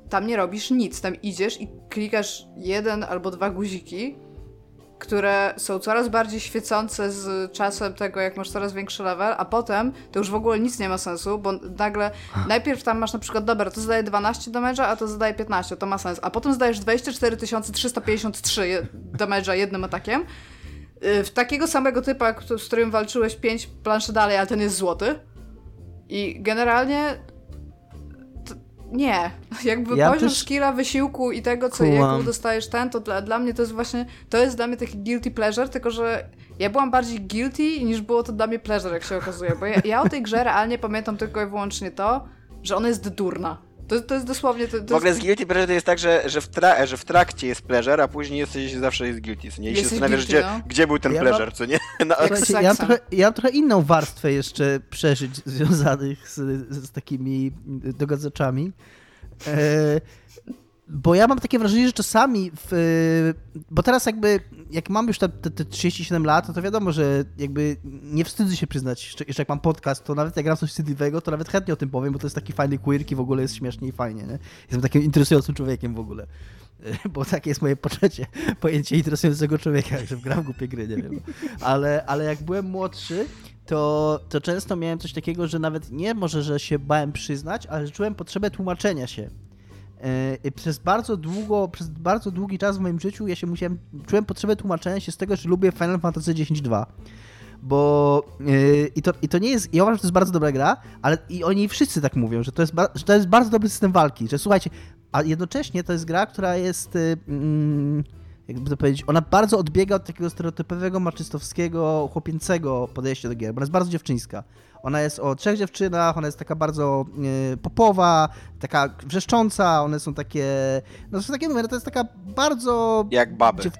tam nie robisz nic, tam idziesz i klikasz jeden albo dwa guziki które są coraz bardziej świecące z czasem tego, jak masz coraz większy level, a potem to już w ogóle nic nie ma sensu, bo nagle najpierw tam masz na przykład, dobra, to zadaje 12 damage'a, a to zadaje 15, to ma sens, a potem zdajesz 24 353 damage'a jednym atakiem, y, w takiego samego typa, z którym walczyłeś 5 planszy dalej, ale ten jest złoty. I generalnie nie. Jakby ja poziom też... skilla, wysiłku i tego, co jaką dostajesz ten, to dla, dla mnie to jest właśnie, to jest dla mnie taki guilty pleasure, tylko że ja byłam bardziej guilty niż było to dla mnie pleasure, jak się okazuje, bo ja, ja o tej grze realnie pamiętam tylko i wyłącznie to, że ona jest durna. To, to jest dosłownie... To, to w ogóle jest... z Guilty Pleasure to jest tak, że, że, w tra że w trakcie jest pleasure, a później jesteś zawsze jest Guilty, co nie? I się zastanawiasz, gdzie, no? gdzie był ten ja pleasure, co nie? No, ja, mam trochę, ja mam trochę inną warstwę jeszcze przeżyć związanych z, z takimi dogadzaczami. E, bo ja mam takie wrażenie, że czasami, w, bo teraz jakby, jak mam już te, te, te 37 lat, to, to wiadomo, że jakby nie wstydzę się przyznać, jeszcze, jak mam podcast, to nawet jak gram coś wstydliwego, to nawet chętnie o tym powiem, bo to jest taki fajny quirk i w ogóle jest śmiesznie i fajnie, nie? Jestem takim interesującym człowiekiem w ogóle. Bo takie jest moje poczucie, pojęcie interesującego człowieka, że gram głupie gry, nie wiem. Ale, ale jak byłem młodszy, to, to często miałem coś takiego, że nawet nie może, że się bałem przyznać, ale czułem potrzebę tłumaczenia się. E, przez bardzo długo, przez bardzo długi czas w moim życiu ja się musiałem, czułem potrzebę tłumaczenia się z tego, że lubię Final Fantasy X-2. bo yy, i, to, i to nie jest, ja uważam, że to jest bardzo dobra gra, ale i oni wszyscy tak mówią, że to jest, że to jest bardzo dobry system walki, że słuchajcie, a jednocześnie to jest gra, która jest, yy, jakby to powiedzieć, ona bardzo odbiega od takiego stereotypowego, maczystowskiego, chłopięcego podejścia do gier, bo ona jest bardzo dziewczyńska. Ona jest o trzech dziewczynach, ona jest taka bardzo yy, popowa, taka wrzeszcząca, one są takie, no to są takie numery, to jest taka bardzo... Jak baby. Dziew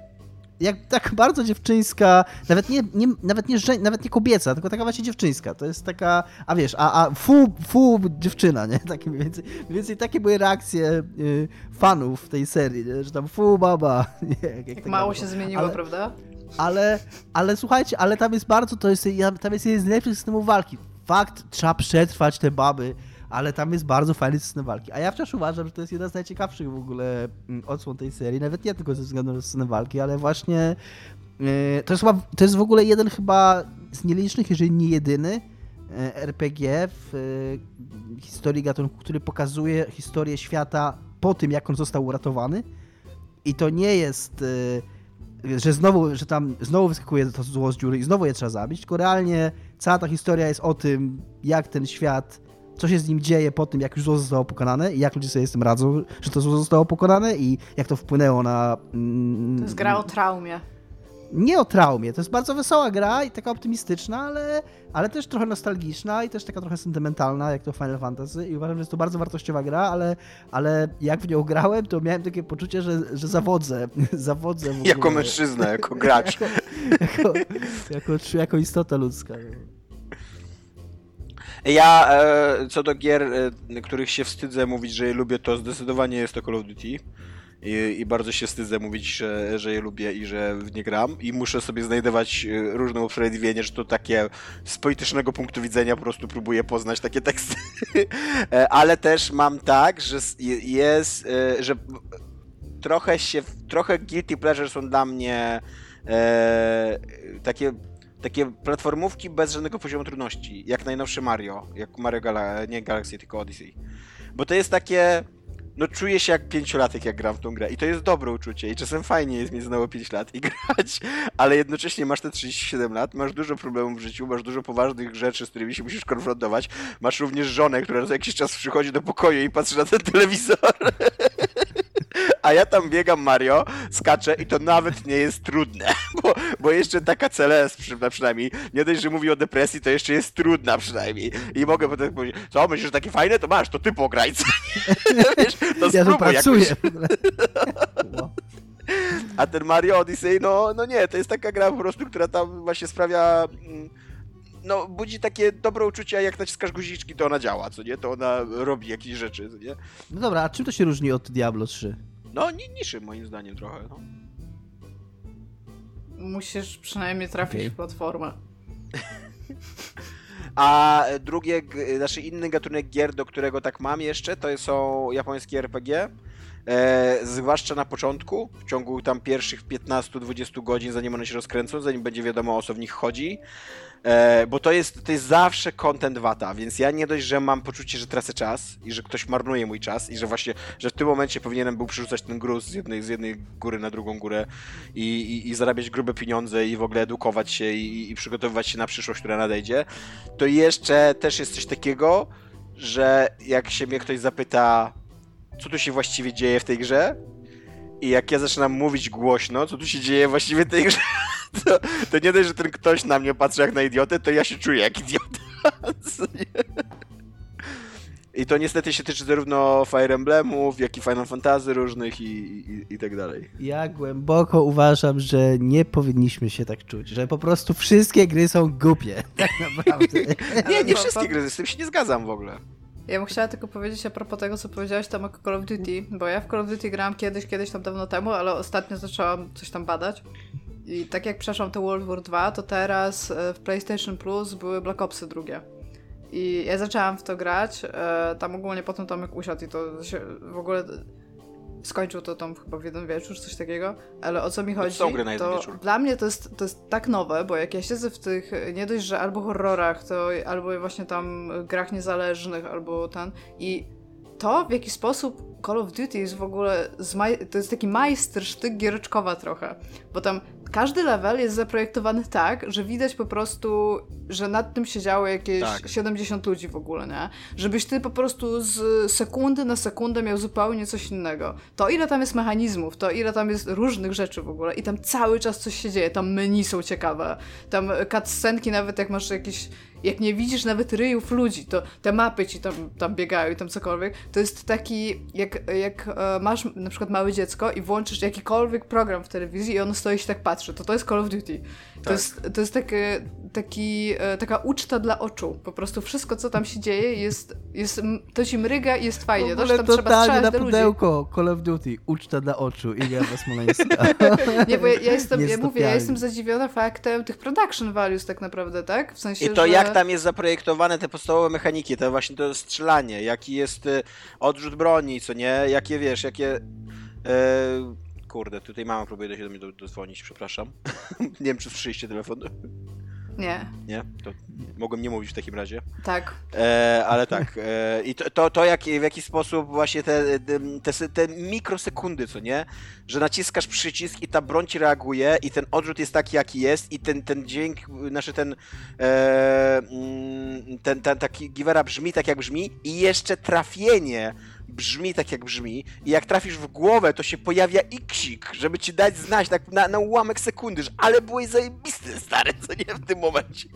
jak tak bardzo dziewczyńska, nawet nie, nie, nawet, nie, nawet nie kobieca, tylko taka właśnie dziewczyńska. To jest taka, a wiesz, a, a fu, fu dziewczyna, nie? Takie mniej więcej, mniej więcej takie były reakcje y, fanów tej serii, nie? że tam fu baba. Nie, jak, jak, jak mało się zmieniło, ale, prawda? Ale, ale słuchajcie, ale tam jest bardzo, to jest, tam jest jeden z najlepszych systemów walki. Fakt, trzeba przetrwać te baby ale tam jest bardzo fajny system walki. A ja wciąż uważam, że to jest jedna z najciekawszych w ogóle mm, odsłon tej serii, nawet nie tylko ze względu na system walki, ale właśnie e, to jest, chyba, to jest w ogóle jeden chyba z nielicznych, jeżeli nie jedyny e, RPG w e, historii gatunku, który pokazuje historię świata po tym, jak on został uratowany. I to nie jest, że znowu, że tam znowu wyskakuje to zło z dziury i znowu je trzeba zabić, tylko realnie cała ta historia jest o tym, jak ten świat co się z nim dzieje po tym, jak już zło zostało pokonane i jak ludzie sobie z tym radzą, że to zło zostało pokonane i jak to wpłynęło na... Mm, to jest gra o traumie. Nie o traumie, to jest bardzo wesoła gra i taka optymistyczna, ale, ale też trochę nostalgiczna i też taka trochę sentymentalna, jak to Final Fantasy i uważam, że jest to bardzo wartościowa gra, ale, ale jak w nią grałem, to miałem takie poczucie, że, że zawodzę, zawodzę Jako mężczyzna, jako gracz. jako, jako, jako, jako istota ludzka. Ja e, co do gier, e, których się wstydzę mówić, że je lubię, to zdecydowanie jest to Call of Duty. I, I, bardzo się wstydzę mówić, że, że je lubię i że w nie gram. I muszę sobie znajdować e, różne usprawiedliwienie, że to takie z politycznego punktu widzenia po prostu próbuję poznać takie teksty. Ale też mam tak, że jest, że trochę się, trochę guilty pleasure są dla mnie e, takie takie platformówki bez żadnego poziomu trudności, jak najnowszy Mario, jak Mario Gala nie Galaxy, tylko Odyssey. Bo to jest takie, no czuję się jak pięciolatek, jak gram w tą grę i to jest dobre uczucie i czasem fajnie jest mieć znowu 5 lat i grać, ale jednocześnie masz te 37 lat, masz dużo problemów w życiu, masz dużo poważnych rzeczy, z którymi się musisz konfrontować, masz również żonę, która za jakiś czas przychodzi do pokoju i patrzy na ten telewizor. a ja tam biegam Mario, skaczę i to nawet nie jest trudne, bo, bo jeszcze taka CLS przy, przynajmniej, nie dość, że mówi o depresji, to jeszcze jest trudna przynajmniej. I mogę potem powiedzieć, co, myślisz, że takie fajne? To masz, to ty pograj. Wiesz, to ja tu pracuję. A ten Mario Odyssey, no, no nie, to jest taka gra po prostu, która tam właśnie sprawia mm, no, budzi takie dobre uczucie, a jak naciskasz guziczki, to ona działa, co nie? To ona robi jakieś rzeczy, co nie? No dobra, a czym to się różni od Diablo 3? No, niższy moim zdaniem trochę, no. Musisz przynajmniej trafić okay. w platformę. A drugie, znaczy inny gatunek gier, do którego tak mam jeszcze, to są japońskie RPG. E, zwłaszcza na początku, w ciągu tam pierwszych 15-20 godzin, zanim one się rozkręcą, zanim będzie wiadomo o co w nich chodzi. E, bo to jest, to jest zawsze content wata, więc ja nie dość, że mam poczucie, że tracę czas i że ktoś marnuje mój czas i że właśnie, że w tym momencie powinienem był przerzucać ten gruz z jednej, z jednej góry na drugą górę i, i, i zarabiać grube pieniądze i w ogóle edukować się i, i przygotowywać się na przyszłość, która nadejdzie, to jeszcze też jest coś takiego, że jak się mnie ktoś zapyta, co tu się właściwie dzieje w tej grze, i jak ja zaczynam mówić głośno, co tu się dzieje właściwie w tej grze, to, to nie dość, że ten ktoś na mnie patrzy jak na idiotę, to ja się czuję jak idiota. I to niestety się tyczy zarówno Fire Emblemów, jak i Final Fantasy różnych i, i, i, tak dalej. Ja głęboko uważam, że nie powinniśmy się tak czuć, że po prostu wszystkie gry są głupie, tak naprawdę. nie, nie wszystkie gry, z tym się nie zgadzam w ogóle. Ja bym chciała tylko powiedzieć a propos tego, co powiedziałeś tam o Call of Duty, bo ja w Call of Duty grałam kiedyś, kiedyś tam dawno temu, ale ostatnio zaczęłam coś tam badać. I tak jak przeszłam to World War 2, to teraz e, w PlayStation Plus były Black Opsy drugie. I ja zaczęłam w to grać, e, tam ogólnie potem Tomek usiadł i to w ogóle skończył to tam chyba w jeden wieczór, coś takiego, ale o co mi chodzi, to wieczór. dla mnie to jest, to jest tak nowe, bo jak ja siedzę w tych, nie dość, że albo horrorach, to albo właśnie tam grach niezależnych, albo ten i to, w jaki sposób Call of Duty jest w ogóle, to jest taki majster sztyk giereczkowa trochę, bo tam każdy level jest zaprojektowany tak, że widać po prostu, że nad tym siedziało jakieś Tak. 70 ludzi w ogóle, nie? Żebyś ty po prostu z sekundy na sekundę miał zupełnie coś innego. To ile tam jest mechanizmów, to ile tam jest różnych rzeczy w ogóle i tam cały czas coś się dzieje, tam menu są ciekawe, tam cutscenki nawet jak masz jakieś jak nie widzisz nawet ryjów ludzi, to te mapy ci tam, tam biegają i tam cokolwiek, to jest taki, jak, jak e, masz na przykład małe dziecko i włączysz jakikolwiek program w telewizji i ono stoi i się tak patrzy, to to jest Call of Duty. To Tak. jest, to jest takie, taki, e, taka uczta dla oczu. Po prostu wszystko, co tam się dzieje jest, jest to ci mryga i jest fajnie. W To, tam trzeba strzelać na do ludzi. pudełko Call of Duty, uczta dla oczu, Iga Smoleńska. Nie, bo ja, ja jestem, ja mówię, ja jestem zadziwiona faktem tych production values tak naprawdę, tak? W sensie, I to że... jak tam jest zaprojektowane te podstawowe mechaniki, to właśnie to strzelanie, jaki jest y, odrzut broni, co nie, jakie wiesz, jakie... E, kurde, tutaj mama próbuje do się do mnie do- dodzwonić, przepraszam. nie wiem, czy słyszeliście telefon. Nie, Nie? To mogłem nie mówić w takim razie. tak. E, ale tak. E, I to, to, to jak, w jaki sposób właśnie te, te, te, te mikrosekundy, co nie? Że naciskasz przycisk i ta broń ci reaguje i ten odrzut jest taki, jaki jest i ten, ten dźwięk, znaczy ten, e, mm, ten, ten taki givera brzmi tak, jak brzmi i jeszcze trafienie brzmi tak, jak brzmi i jak trafisz w głowę, to się pojawia iksik, żeby ci dać znać tak na, na ułamek sekundy, że ale byłeś zajebisty, stary, co nie, w tym momencie.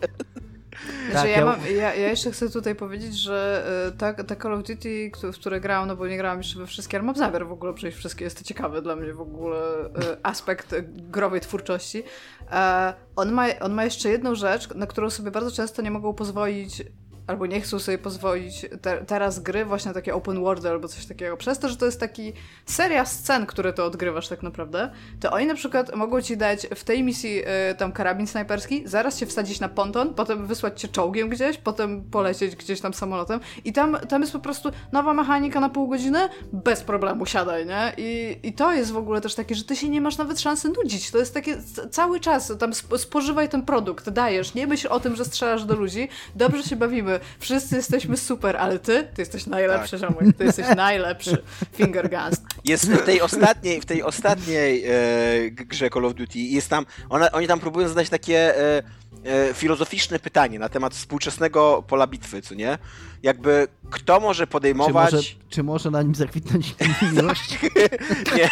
Znaczy, Tak, ja, mam, ja, ja jeszcze chcę tutaj powiedzieć, że y, ta, ta Call of Duty, w które grałam, no bo nie grałam jeszcze we wszystkie, ale mam zamiar w ogóle przejść wszystkie, jest to ciekawy dla mnie w ogóle y, aspekt growej twórczości. E, on, ma, on ma jeszcze jedną rzecz, na którą sobie bardzo często nie mogą pozwolić albo nie chcą sobie pozwolić te, teraz gry właśnie takie open world albo coś takiego. Przez to, że to jest taki seria scen, które to odgrywasz tak naprawdę, to oni na przykład mogą ci dać w tej misji y, tam karabin snajperski, zaraz cię wsadzić na ponton, potem wysłać cię czołgiem gdzieś, potem polecieć gdzieś tam samolotem i tam, tam jest po prostu nowa mechanika na pół godziny, bez problemu siadaj, nie? I, I to jest w ogóle też takie, że ty się nie masz nawet szansy nudzić. To jest takie cały czas, tam sp- spożywaj ten produkt, dajesz, nie myśl o tym, że strzelasz do ludzi, dobrze się bawimy, wszyscy jesteśmy super, ale ty, ty jesteś najlepszy, tak. ty jesteś najlepszy. Finger guns. Jest w tej ostatniej, w tej ostatniej e, grze Call of Duty, jest tam, ona, oni tam próbują zadać takie e, e, filozoficzne pytanie na temat współczesnego pola bitwy, co nie? Jakby kto może Czy podejmować... może, czy może na nim zakwitnąć miłość? Nie.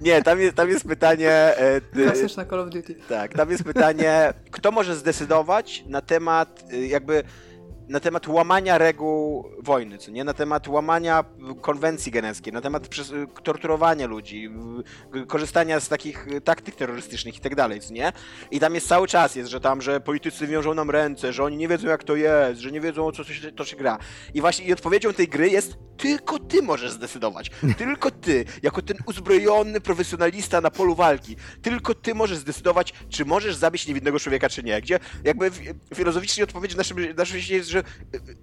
Nie, tam jest, tam jest pytanie... E, Klasyczna Call of Duty. tak, tam jest pytanie, kto może zdecydować na temat y, jakby na temat łamania reguł wojny, co nie? Na temat łamania konwencji genewskiej, na temat torturowania ludzi, korzystania z takich taktyk terrorystycznych i tak dalej, co nie? I tam jest cały czas, jest, że tam, że politycy wiążą nam ręce, że oni nie wiedzą jak to jest, że nie wiedzą o co to się, to się gra. I właśnie i odpowiedzią tej gry jest tylko ty możesz zdecydować. Tylko ty, jako ten uzbrojony profesjonalista na polu walki, tylko ty możesz zdecydować, czy możesz zabić niewinnego człowieka, czy nie. Gdzie jakby fi- filozoficznie odpowiedź naszym, naszym jest, że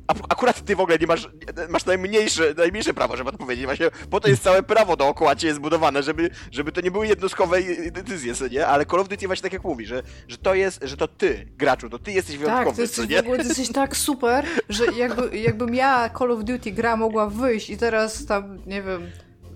ak- akurat ty w ogóle nie masz, masz najmniejsze, najmniejsze prawo, żeby odpowiedzieć. Właśnie po to jest całe prawo dookoła cię zbudowane, żeby, żeby to nie były jednostkowe decyzje, co nie? Ale Call of Duty właśnie tak jak mówi, że, że to jest, że to ty, graczu, to ty jesteś Tak, wyjątkowy, ty jesteś co w nie? ogóle ty jesteś tak super, że jakby, jakbym ja Call of Duty gra mogła wyjść i teraz tam, nie wiem,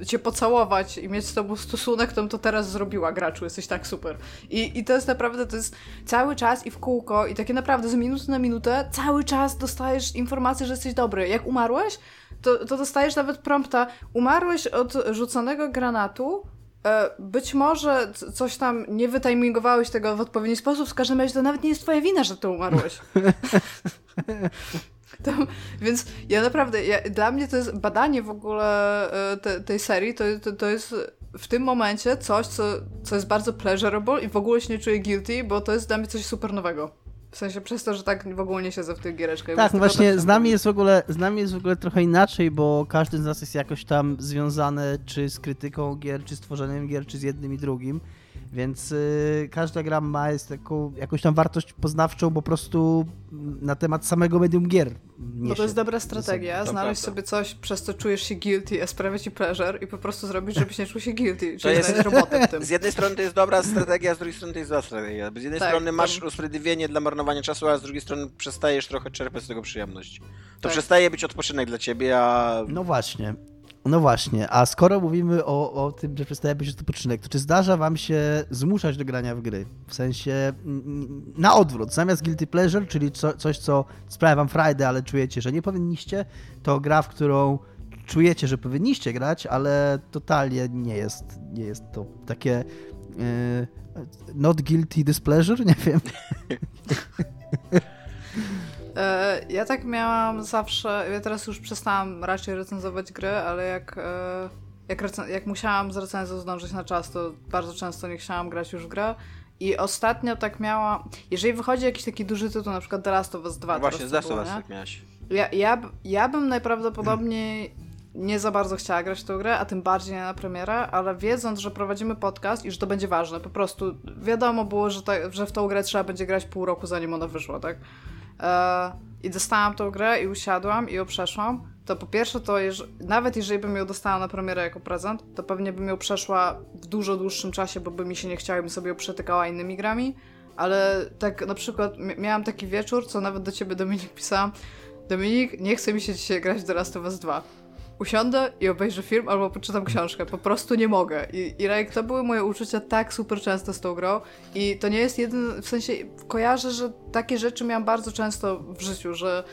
cię pocałować i mieć z tobą stosunek, to to teraz zrobiła, graczu, jesteś tak super. I, I to jest naprawdę, to jest cały czas i w kółko i takie naprawdę z minuty na minutę cały czas dostajesz informację, że jesteś dobry. Jak umarłeś, to, to dostajesz nawet prompta, umarłeś od rzuconego granatu, E, Być może coś tam nie wytimingowałeś tego w odpowiedni sposób, w każdym razie to nawet nie jest twoja wina, że ty umarłeś. Więc ja naprawdę, ja, dla mnie to jest badanie w ogóle e, te, tej serii, to, to, to jest w tym momencie coś, co, co jest bardzo pleasurable i w ogóle się nie czuję guilty, bo to jest dla mnie coś super nowego. W sensie przez to, że tak w ogóle nie siedzę w tych giereczkach. Tak, no właśnie z nami jest w ogóle, z nami jest w ogóle trochę inaczej, bo każdy z nas jest jakoś tam związany czy z krytyką gier, czy z tworzeniem gier, czy z jednym i drugim. Więc y, każda gra ma jest taką, jakąś tam wartość poznawczą po prostu na temat samego medium gier. Bo niesie to jest dobra strategia, To znaleźć prawda. sobie coś, przez co czujesz się guilty, a sprawia ci pleasure i po prostu zrobić, żebyś nie czuł się guilty, To czyli jest- znaleźć robotę w tym. Z jednej strony to jest dobra strategia, z drugiej strony to jest zła strategia. Z jednej Tak, strony to- masz usprawiedliwienie dla marnowania czasu, a z drugiej strony przestajesz trochę czerpać z tego przyjemność. To Tak. przestaje być odpoczynek dla ciebie, a No właśnie. No właśnie, a skoro mówimy o, o tym, że przestaje być odpoczynek, to czy zdarza wam się zmuszać do grania w gry? W sensie na odwrót, zamiast guilty pleasure, czyli co, coś, co sprawia wam frajdę, ale czujecie, że nie powinniście, to gra, w którą czujecie, że powinniście grać, ale totalnie nie jest, nie jest to takie yy, not guilty displeasure, nie wiem. E, ja tak miałam zawsze, ja teraz już przestałam raczej recenzować gry, ale jak, e, jak, jak musiałam z recenzją zdążyć na czas, to bardzo często nie chciałam grać już w grę. I ostatnio tak miałam, jeżeli wychodzi jakiś taki duży tytuł, na przykład The Last of Us 2. No właśnie, z Last of Us tak miałeś. Ja, ja, ja bym najprawdopodobniej nie za bardzo chciała grać w tę grę, a tym bardziej na premierę, ale wiedząc, że prowadzimy podcast i że to będzie ważne, po prostu wiadomo było, że, ta, że w tą grę trzeba będzie grać pół roku, zanim ona wyszła, tak? E, I dostałam tą grę i usiadłam i ją przeszłam. To po pierwsze, to jeż, nawet jeżeli bym ją dostała na premierę jako prezent, to pewnie bym ją przeszła w dużo dłuższym czasie, bo by mi się nie chciało, bym sobie ją przetykała innymi grami. Ale tak na przykład miałam taki wieczór, co nawet do ciebie Dominik pisałam. Dominik, nie chce mi się dzisiaj grać The Last of Us 2 usiądę i obejrzę film albo poczytam książkę. Po prostu nie mogę. I, i to były moje uczucia tak super często z tą grą. I to nie jest jeden, w sensie kojarzę, że takie rzeczy miałam bardzo często w życiu, że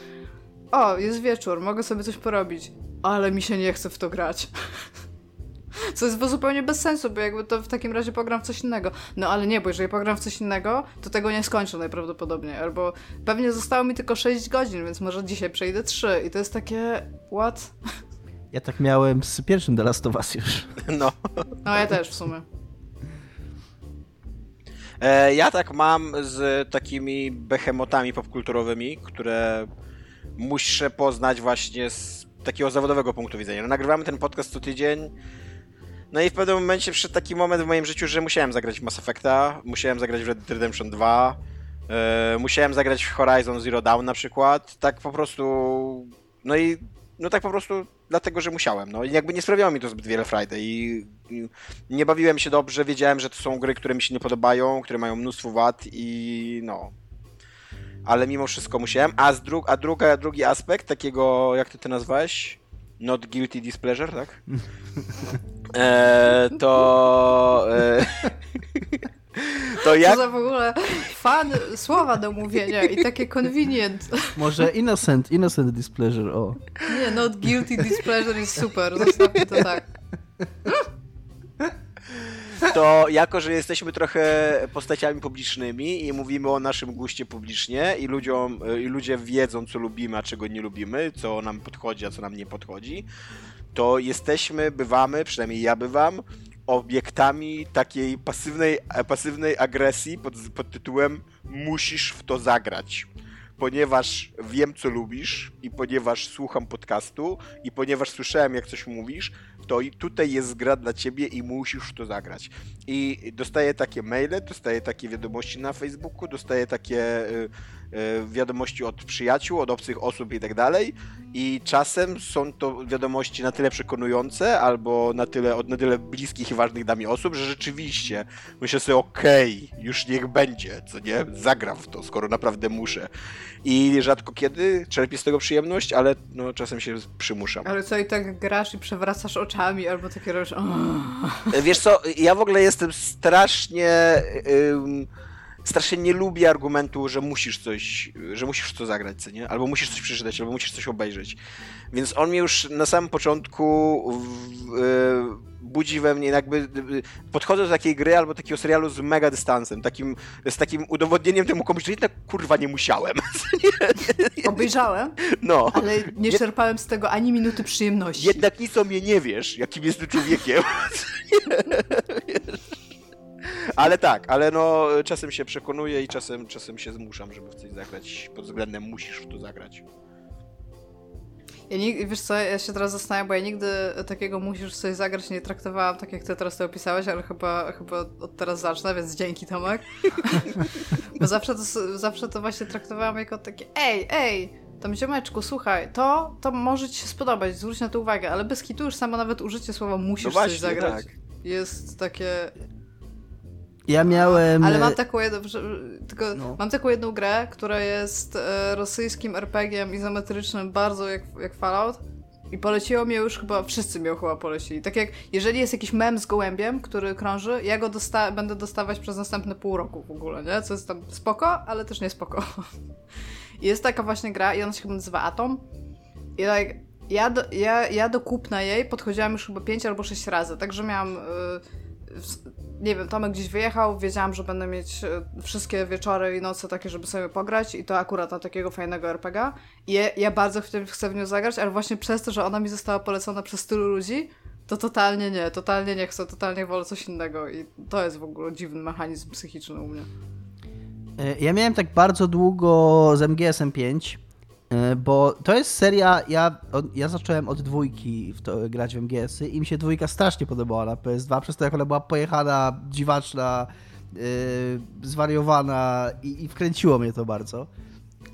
o, jest wieczór, mogę sobie coś porobić, ale mi się nie chce w to grać. Co jest zupełnie bez sensu, bo jakby to w takim razie pogram w coś innego. No ale nie, bo jeżeli pogram w coś innego, to tego nie skończę najprawdopodobniej. Albo pewnie zostało mi tylko 6 godzin, więc może dzisiaj przejdę 3. I to jest takie. What? Ja tak miałem z pierwszym The Last of Us już. No. No ja też w sumie. E, ja tak mam z takimi behemotami popkulturowymi, które muszę poznać właśnie z takiego zawodowego punktu widzenia. No, nagrywamy ten podcast co tydzień, no i w pewnym momencie przyszedł taki moment w moim życiu, że musiałem zagrać w Mass Effecta, musiałem zagrać w Red Dead Redemption 2, e, musiałem zagrać w Horizon Zero Dawn na przykład, tak po prostu... No i no tak po prostu dlatego, że musiałem. No i jakby nie sprawiało mi to zbyt wiele i, i nie bawiłem się dobrze, wiedziałem, że to są gry, które mi się nie podobają, które mają mnóstwo wad i no. Ale mimo wszystko musiałem. A, z dru a druga, drugi aspekt takiego, jak ty to nazwałeś? Not guilty displeasure, tak? E, to... E, to jak... Co za w ogóle fan słowa do mówienia i takie convenient. Może innocent, innocent displeasure, o. Nie, not guilty displeasure jest super, zostawmy to tak. To jako, że jesteśmy trochę postaciami publicznymi i mówimy o naszym guście publicznie i ludziom, i ludzie wiedzą, co lubimy, a czego nie lubimy, co nam podchodzi, a co nam nie podchodzi, to jesteśmy, bywamy, przynajmniej ja bywam, obiektami takiej pasywnej, pasywnej agresji pod, pod tytułem musisz w to zagrać ponieważ wiem, co lubisz i ponieważ słucham podcastu i ponieważ słyszałem, jak coś mówisz, to i tutaj jest gra dla ciebie i musisz w to zagrać. I dostaję takie maile, dostaję takie wiadomości na Facebooku, dostaję takie y, wiadomości od przyjaciół, od obcych osób i tak dalej. I czasem są to wiadomości na tyle przekonujące, albo na tyle, od na tyle bliskich i ważnych dla mnie osób, że rzeczywiście myślę sobie, okej, okay, już niech będzie, co nie? Zagram w to, skoro naprawdę muszę. I rzadko kiedy czerpię z tego przyjemność, ale no, czasem się przymuszam. Ale co, i tak grasz i przewracasz oczami, albo takie robisz... Wiesz co, ja w ogóle jestem strasznie... Ym, strasznie nie lubię argumentu, że musisz coś, że musisz to zagrać, co nie? Albo musisz coś przeczytać, albo musisz coś obejrzeć. Więc on mnie już na samym początku w, e, budzi we mnie jakby podchodzę do takiej gry albo takiego serialu z mega dystansem, takim, z takim udowodnieniem temu komuś, że jednak kurwa nie musiałem. Obejrzałem, no. ale nie czerpałem z tego ani minuty przyjemności. Jednak nic o mnie nie wiesz, jakim jestem człowiekiem. Ale tak, ale no czasem się przekonuję i czasem, czasem się zmuszam, żeby w coś zagrać pod względem musisz w to zagrać. Ja nie, wiesz co, ja się teraz zastanawiam, bo ja nigdy takiego musisz coś zagrać nie traktowałam tak, jak ty teraz to opisałeś, ale chyba, chyba od teraz zacznę, więc dzięki Tomek. bo zawsze to, zawsze to właśnie traktowałam jako takie ej, ej, tam ziomeczku, słuchaj, to, to może ci się spodobać, zwróć na to uwagę, ale bez kitu już samo nawet użycie słowa musisz no właśnie, coś zagrać tak. jest takie ja miałem. Ale mam taką jedną, tylko no. mam taką jedną grę, która jest e, rosyjskim RPG-iem izometrycznym, bardzo jak, jak Fallout. I poleciło mnie już chyba, wszyscy mnie chyba polecili. Tak jak, jeżeli jest jakiś mem z gołębiem, który krąży, ja go dosta będę dostawać przez następne pół roku w ogóle, nie? Co jest tam spoko, ale też nie spoko. I jest taka właśnie gra i ona się chyba nazywa Atom. I like, ja do, ja, ja do kupna jej podchodziłam już chyba 5 albo 6 razy, także miałam... Yy, nie wiem, Tomek gdzieś wyjechał, wiedziałam, że będę mieć e, wszystkie wieczory i noce takie, żeby sobie pograć i to akurat na takiego fajnego RPG. I ja, bardzo chcę w nią zagrać, ale właśnie przez to, że ona mi została polecona przez tylu ludzi, to totalnie nie, totalnie nie chcę, totalnie wolę coś innego i to jest w ogóle dziwny mechanizm psychiczny u mnie. E, ja miałem tak bardzo długo z MGS-em 5, e, bo to jest seria, ja, ja zacząłem od dwójki w to, grać w MGS-y i mi się dwójka strasznie podobała na PS2, przez to jak ona była pojechana, dziwaczna, yy, zwariowana i, i wkręciło mnie to bardzo.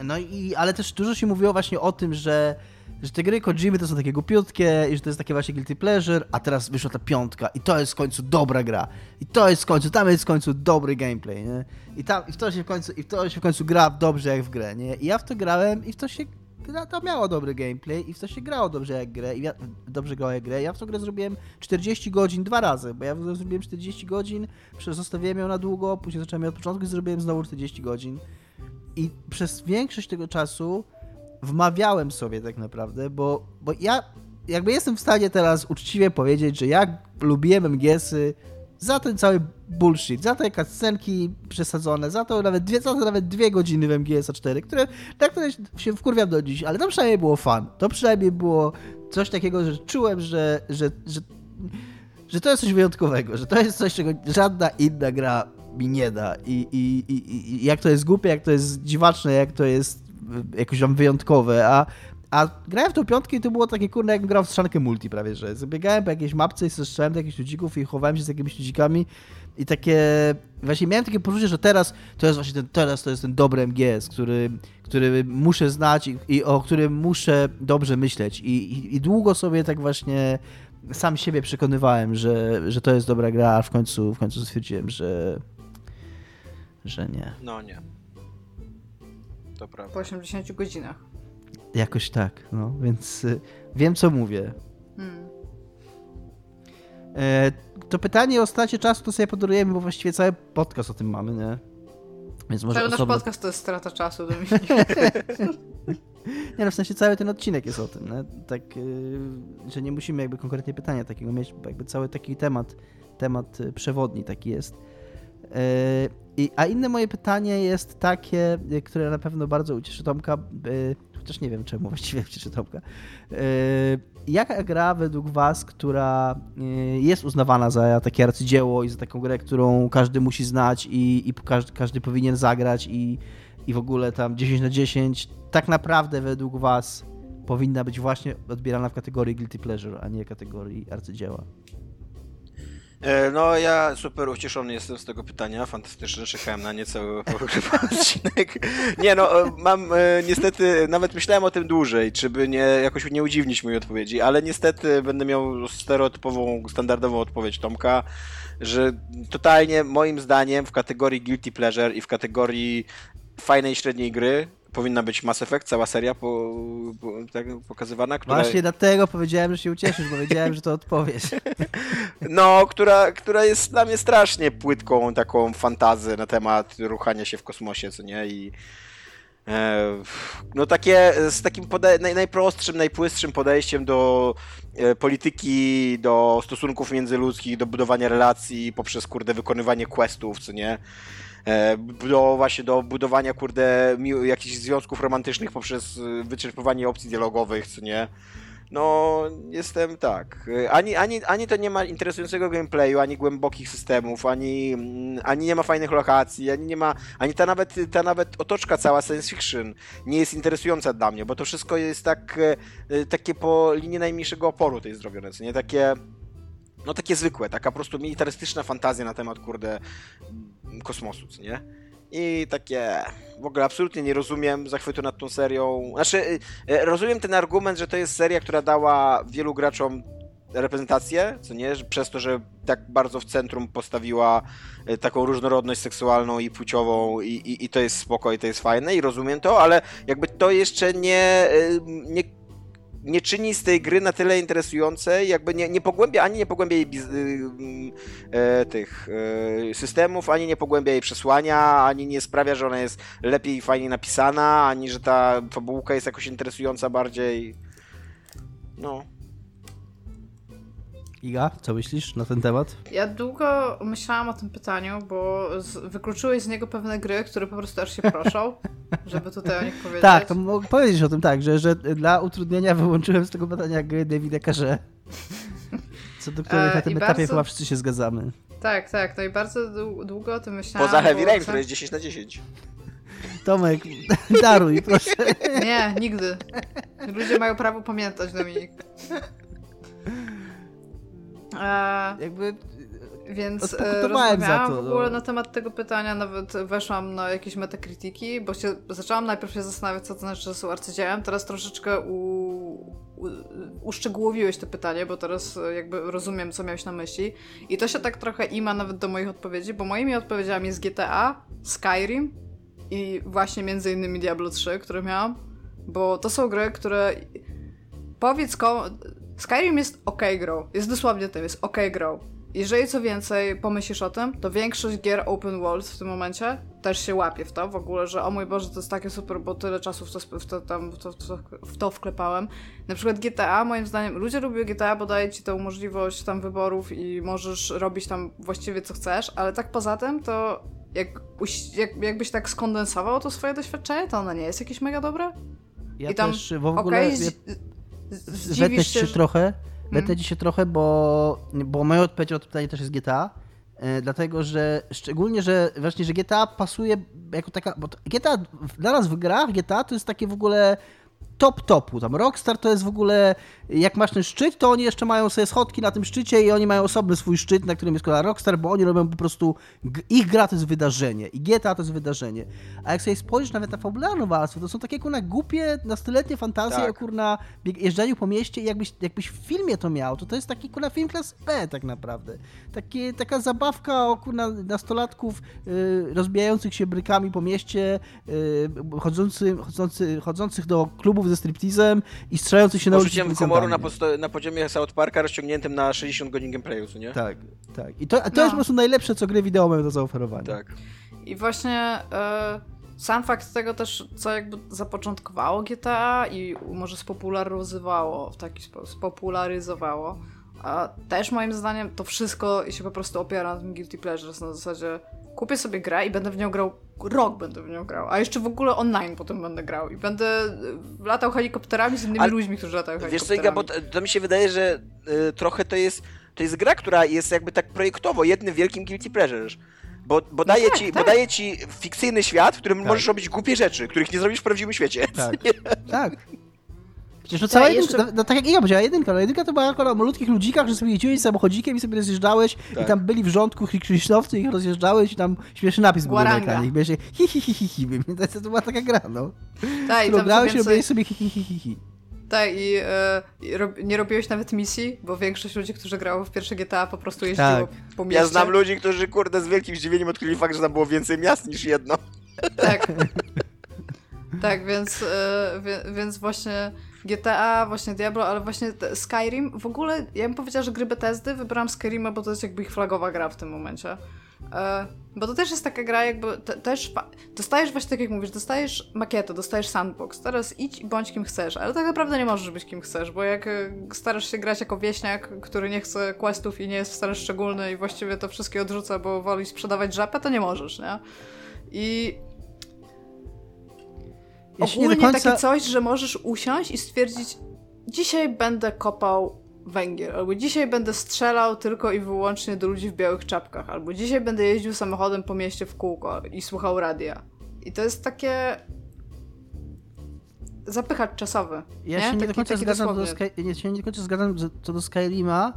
No i, ale też dużo się mówiło właśnie o tym, że że te gry Kojimy to są takie głupiutkie i że to jest takie właśnie guilty pleasure, a teraz wyszła ta piątka i to jest w końcu dobra gra. I to jest w końcu, tam jest w końcu dobry gameplay, nie? I, tam, i, w, to się w, końcu, i w to się w końcu gra dobrze jak w grę, nie? I ja w to grałem i w to się to miało dobry gameplay i w to się grało dobrze jak grę, i ja, dobrze grało jak grę. Ja w to grę zrobiłem 40 godzin dwa razy, bo ja zrobiłem 40 godzin, zostawiłem ją na długo, później zacząłem ją od początku i zrobiłem znowu 40 godzin. I przez większość tego czasu wmawiałem sobie tak naprawdę, bo, bo ja jakby jestem w stanie teraz uczciwie powiedzieć, że ja lubiłem MGS-y za ten cały bullshit, za te cutscenki przesadzone, za to nawet dwie, za to nawet dwie godziny w MGS 4, które, na które się wkurwiam do dziś, ale to przynajmniej było fan. To przynajmniej było coś takiego, że czułem, że, że, że, że to jest coś wyjątkowego, że to jest coś, czego żadna inna gra mi nie da. I, i, i, i jak to jest głupie, jak to jest dziwaczne, jak to jest jakoś tam wyjątkowe, a, a grałem w tą piątkę i to było takie, kurde, jak grał w strzankę multi prawie, że zabiegałem po jakiejś mapce i strzelałem do jakichś ludzików i chowałem się z jakimiś ludzikami i takie, właśnie miałem takie poczucie, że teraz to jest właśnie ten, teraz to jest ten dobry MGS, który, który muszę znać i, i o którym muszę dobrze myśleć I, i, i długo sobie tak właśnie sam siebie przekonywałem, że, że to jest dobra gra, a w końcu, w końcu stwierdziłem, że że nie. No nie to prawda. Po 80 godzinach. Jakoś tak, no, więc y, wiem, co mówię. Hmm. E, to pytanie o stracie czasu to sobie podorujemy, bo właściwie cały podcast o tym mamy, nie? Więc może cały osobno... nasz podcast to jest strata czasu, Nie no, w sensie cały ten odcinek jest o tym, nie? tak, y, że nie musimy jakby konkretnie pytania takiego mieć, bo jakby cały taki temat, temat y, przewodni taki jest. I, a inne moje pytanie jest takie, które na pewno bardzo ucieszy Tomka, chociaż nie wiem czemu właściwie ucieszy Tomka. E, jaka gra według was, która e, jest uznawana za takie arcydzieło i za taką grę, którą każdy musi znać i, i każdy, każdy powinien zagrać i, i w ogóle tam 10 na 10, tak naprawdę według was powinna być właśnie odbierana w kategorii guilty pleasure, a nie kategorii arcydzieła? E, no, ja super ucieszony jestem z tego pytania, fantastyczne, czekałem na nie cały odcinek. Nie no, e, mam e, niestety, nawet myślałem o tym dłużej, czy by nie, jakoś nie udziwnić mojej odpowiedzi, ale niestety będę miał stereotypową, standardową odpowiedź Tomka, że totalnie moim zdaniem w kategorii guilty pleasure i w kategorii fajnej średniej gry powinna być Mass Effect, cała seria po, po, tak pokazywana. Która... Właśnie dlatego powiedziałem, że się ucieszysz, bo wiedziałem, że to odpowiesz. No, która, która jest dla mnie strasznie płytką taką fantazję na temat ruchania się w kosmosie, co nie? I e, no takie z takim naj, najprostszym, najpłystszym podejściem do e, polityki, do stosunków międzyludzkich, do budowania relacji poprzez kurde wykonywanie questów, co nie? E, do właśnie do budowania, kurde, jakichś związków romantycznych poprzez e, wyczerpywanie opcji dialogowych, co nie? No, jestem tak. E, ani, ani, ani to nie ma interesującego gameplayu, ani głębokich systemów, ani, mm, ani nie ma fajnych lokacji, ani nie ma. Ani ta nawet, ta nawet otoczka cała science fiction nie jest interesująca dla mnie, bo to wszystko jest tak, takie po linii najmniejszego oporu tej zrobione, co nie? Takie no takie zwykłe, taka po prostu militarystyczna fantazja na temat, kurde, kosmosu, nie? I takie w ogóle absolutnie nie rozumiem zachwytu nad tą serią. Znaczy, y, y, rozumiem ten argument, że to jest seria, która dała wielu graczom reprezentację, co nie? Przez to, że tak bardzo w centrum postawiła y, taką różnorodność seksualną i płciową i, i, i to jest spoko i to jest fajne i rozumiem to, ale jakby to jeszcze nie, nie nie czyni z tej gry na tyle interesującej, jakby nie, nie pogłębia, ani nie pogłębia jej biz- e, tych e, systemów, ani nie pogłębia jej przesłania, ani nie sprawia, że ona jest lepiej i fajniej napisana, ani że ta fabułka jest jakoś interesująca bardziej. No. Iga, co myślisz na ten temat? Ja długo myślałam o tym pytaniu, bo z, wykluczyłeś z niego pewne gry, które po prostu aż się proszą, żeby tutaj o nich powiedzieć. Tak, to mogę powiedzieć o tym tak, że, że dla utrudnienia wyłączyłem z tego pytania gry Davida Carze. Co do których E, na tym i etapie bardzo- chyba wszyscy się zgadzamy. Tak, tak, no i bardzo dłu- długo o tym myślałam. Poza Heavy Rain, które jest 10 na 10. Tomek, daruj, proszę. Nie, nigdy. Ludzie mają prawo pamiętać, Dominik. E, Jakby Więc e, Odpokutowałem za rozmawiałam to, w ogóle no. na temat tego pytania, nawet weszłam na jakieś metakrytyki, bo się, zaczęłam najpierw się zastanawiać, co to znaczy, że są arcydziełem. Teraz troszeczkę u, u, uszczegółowiłeś to pytanie, bo teraz e, jakby rozumiem, co miałeś na myśli. I to się tak trochę ima nawet do moich odpowiedzi, bo moimi odpowiedziami jest GTA, Skyrim i właśnie między innymi Diablo 3, które miałam, bo to są gry, które powiedz komu... Skyrim jest ok grą, jest dosłownie tym, jest ok grą. Jeżeli co więcej pomyślisz o tym, to większość gier open world w tym momencie też się łapie w to w ogóle, że o mój Boże, to jest takie super, bo tyle czasu w to, w to, tam, w to, w to, w to wklepałem. Na przykład GTA, moim zdaniem, ludzie lubią GTA, bo daje ci tę możliwość tam wyborów i możesz robić tam właściwie co chcesz, ale tak poza tym, to jak, jak, jakbyś tak skondensował to swoje doświadczenie, to ono nie jest jakieś mega dobre? ja I tam, też w ogóle... Okej, ja- Wetnę się, że... trochę, Hmm? wetnę ci się trochę, bo, bo moja odpowiedź na to pytanie też jest GTA, e, dlatego, że szczególnie, że właśnie, że GTA pasuje jako taka, bo GTA dla nas w grach, GTA to jest takie w ogóle top topu, tam Rockstar to jest w ogóle, jak masz ten szczyt, to oni jeszcze mają sobie schodki na tym szczycie i oni mają osobny swój szczyt, na którym jest kolor Rockstar, bo oni robią po prostu, ich gra to jest wydarzenie i GTA to jest wydarzenie. A jak sobie spojrzysz nawet na fabularną warstwę, to są takie kurna głupie, nastoletnie fantazje Tak. o kurna jeżdżeniu po mieście i jakbyś, jakbyś w filmie to miał, to to jest taki kurna film klasy B tak naprawdę. Takie, taka zabawka o kurna nastolatków y, rozbijających się brykami po mieście, y, chodzący, chodzący, chodzących do klubów ze striptizem i strzelających się na ulicy humoru na, na poziomie South Parka rozciągniętym na 60 godzin gameplayu, co nie? Tak, tak. I to, to No. jest po prostu najlepsze, co gry wideo mają do zaoferowania. Tak. I właśnie e, sam fakt tego też, co jakby zapoczątkowało GTA i może spopularyzowało w taki sposób, spopularyzowało, a też moim zdaniem to wszystko się po prostu opiera na tym guilty pleasures, na zasadzie kupię sobie grę i będę w nią grał, rok będę w nią grał, a jeszcze w ogóle online potem będę grał i będę e, latał helikopterami z innymi Ale ludźmi, którzy latają Wiesz helikopterami. co, Iga, bo to, to mi się wydaje, że y, trochę to jest, to jest gra, która jest jakby tak projektowo jednym wielkim guilty pleasure. Bo, bo, daje tak, ci, tak. bo daje ci fikcyjny świat, w którym Tak. możesz robić głupie rzeczy, których nie zrobisz w prawdziwym świecie. Tak, tak. Przecież no Tak, cała jeszcze- jedynka, no, tak jak Iga powiedziała, jedynka, no jedynka to była akurat o malutkich ludzikach, że sobie jeździłeś samochodzikiem i sobie rozjeżdżałeś i Tak. tam byli w rządku krzyżowcy i ich rozjeżdżałeś i tam śmieszny napis był na ekranie. I byłeś hi hi hi hi hi. To, to była taka gra, no. tak, i tam grałeś i robiłeś sobie hi hi hi hi hi. Tak, i, e, i rob, nie robiłeś nawet misji, bo większość ludzi, którzy grało w pierwsze GTA po prostu jeździło Tak. po mieście. Ja znam ludzi, którzy kurde z wielkim zdziwieniem odkryli fakt, że tam było więcej miast niż jedno. Tak. tak, więc, e, wie, więc właśnie GTA, właśnie Diablo, ale właśnie Skyrim, w ogóle ja bym powiedziała, że gry Bethesdy wybrałam Skyrima, bo to jest jakby ich flagowa gra w tym momencie. E, bo to też jest taka gra, jakby te, też dostajesz właśnie tak jak mówisz, dostajesz makietę, dostajesz sandbox, teraz idź i bądź kim chcesz, ale tak naprawdę nie możesz być kim chcesz, bo jak e, starasz się grać jako wieśniak, który nie chce questów i nie jest wcale szczególny i właściwie to wszystkie odrzuca, bo woli sprzedawać żapę, to nie możesz, nie? I Jeśli nie Ogólnie końca... takie coś, że możesz usiąść i stwierdzić, dzisiaj będę kopał węgiel, albo dzisiaj będę strzelał tylko i wyłącznie do ludzi w białych czapkach, albo dzisiaj będę jeździł samochodem po mieście w kółko i słuchał radia. I to jest takie zapychacz czasowy. Ja nie? się nie Taki- do końca zgadzam co do. Sky... nie do końca zgadzam co do Skyrima,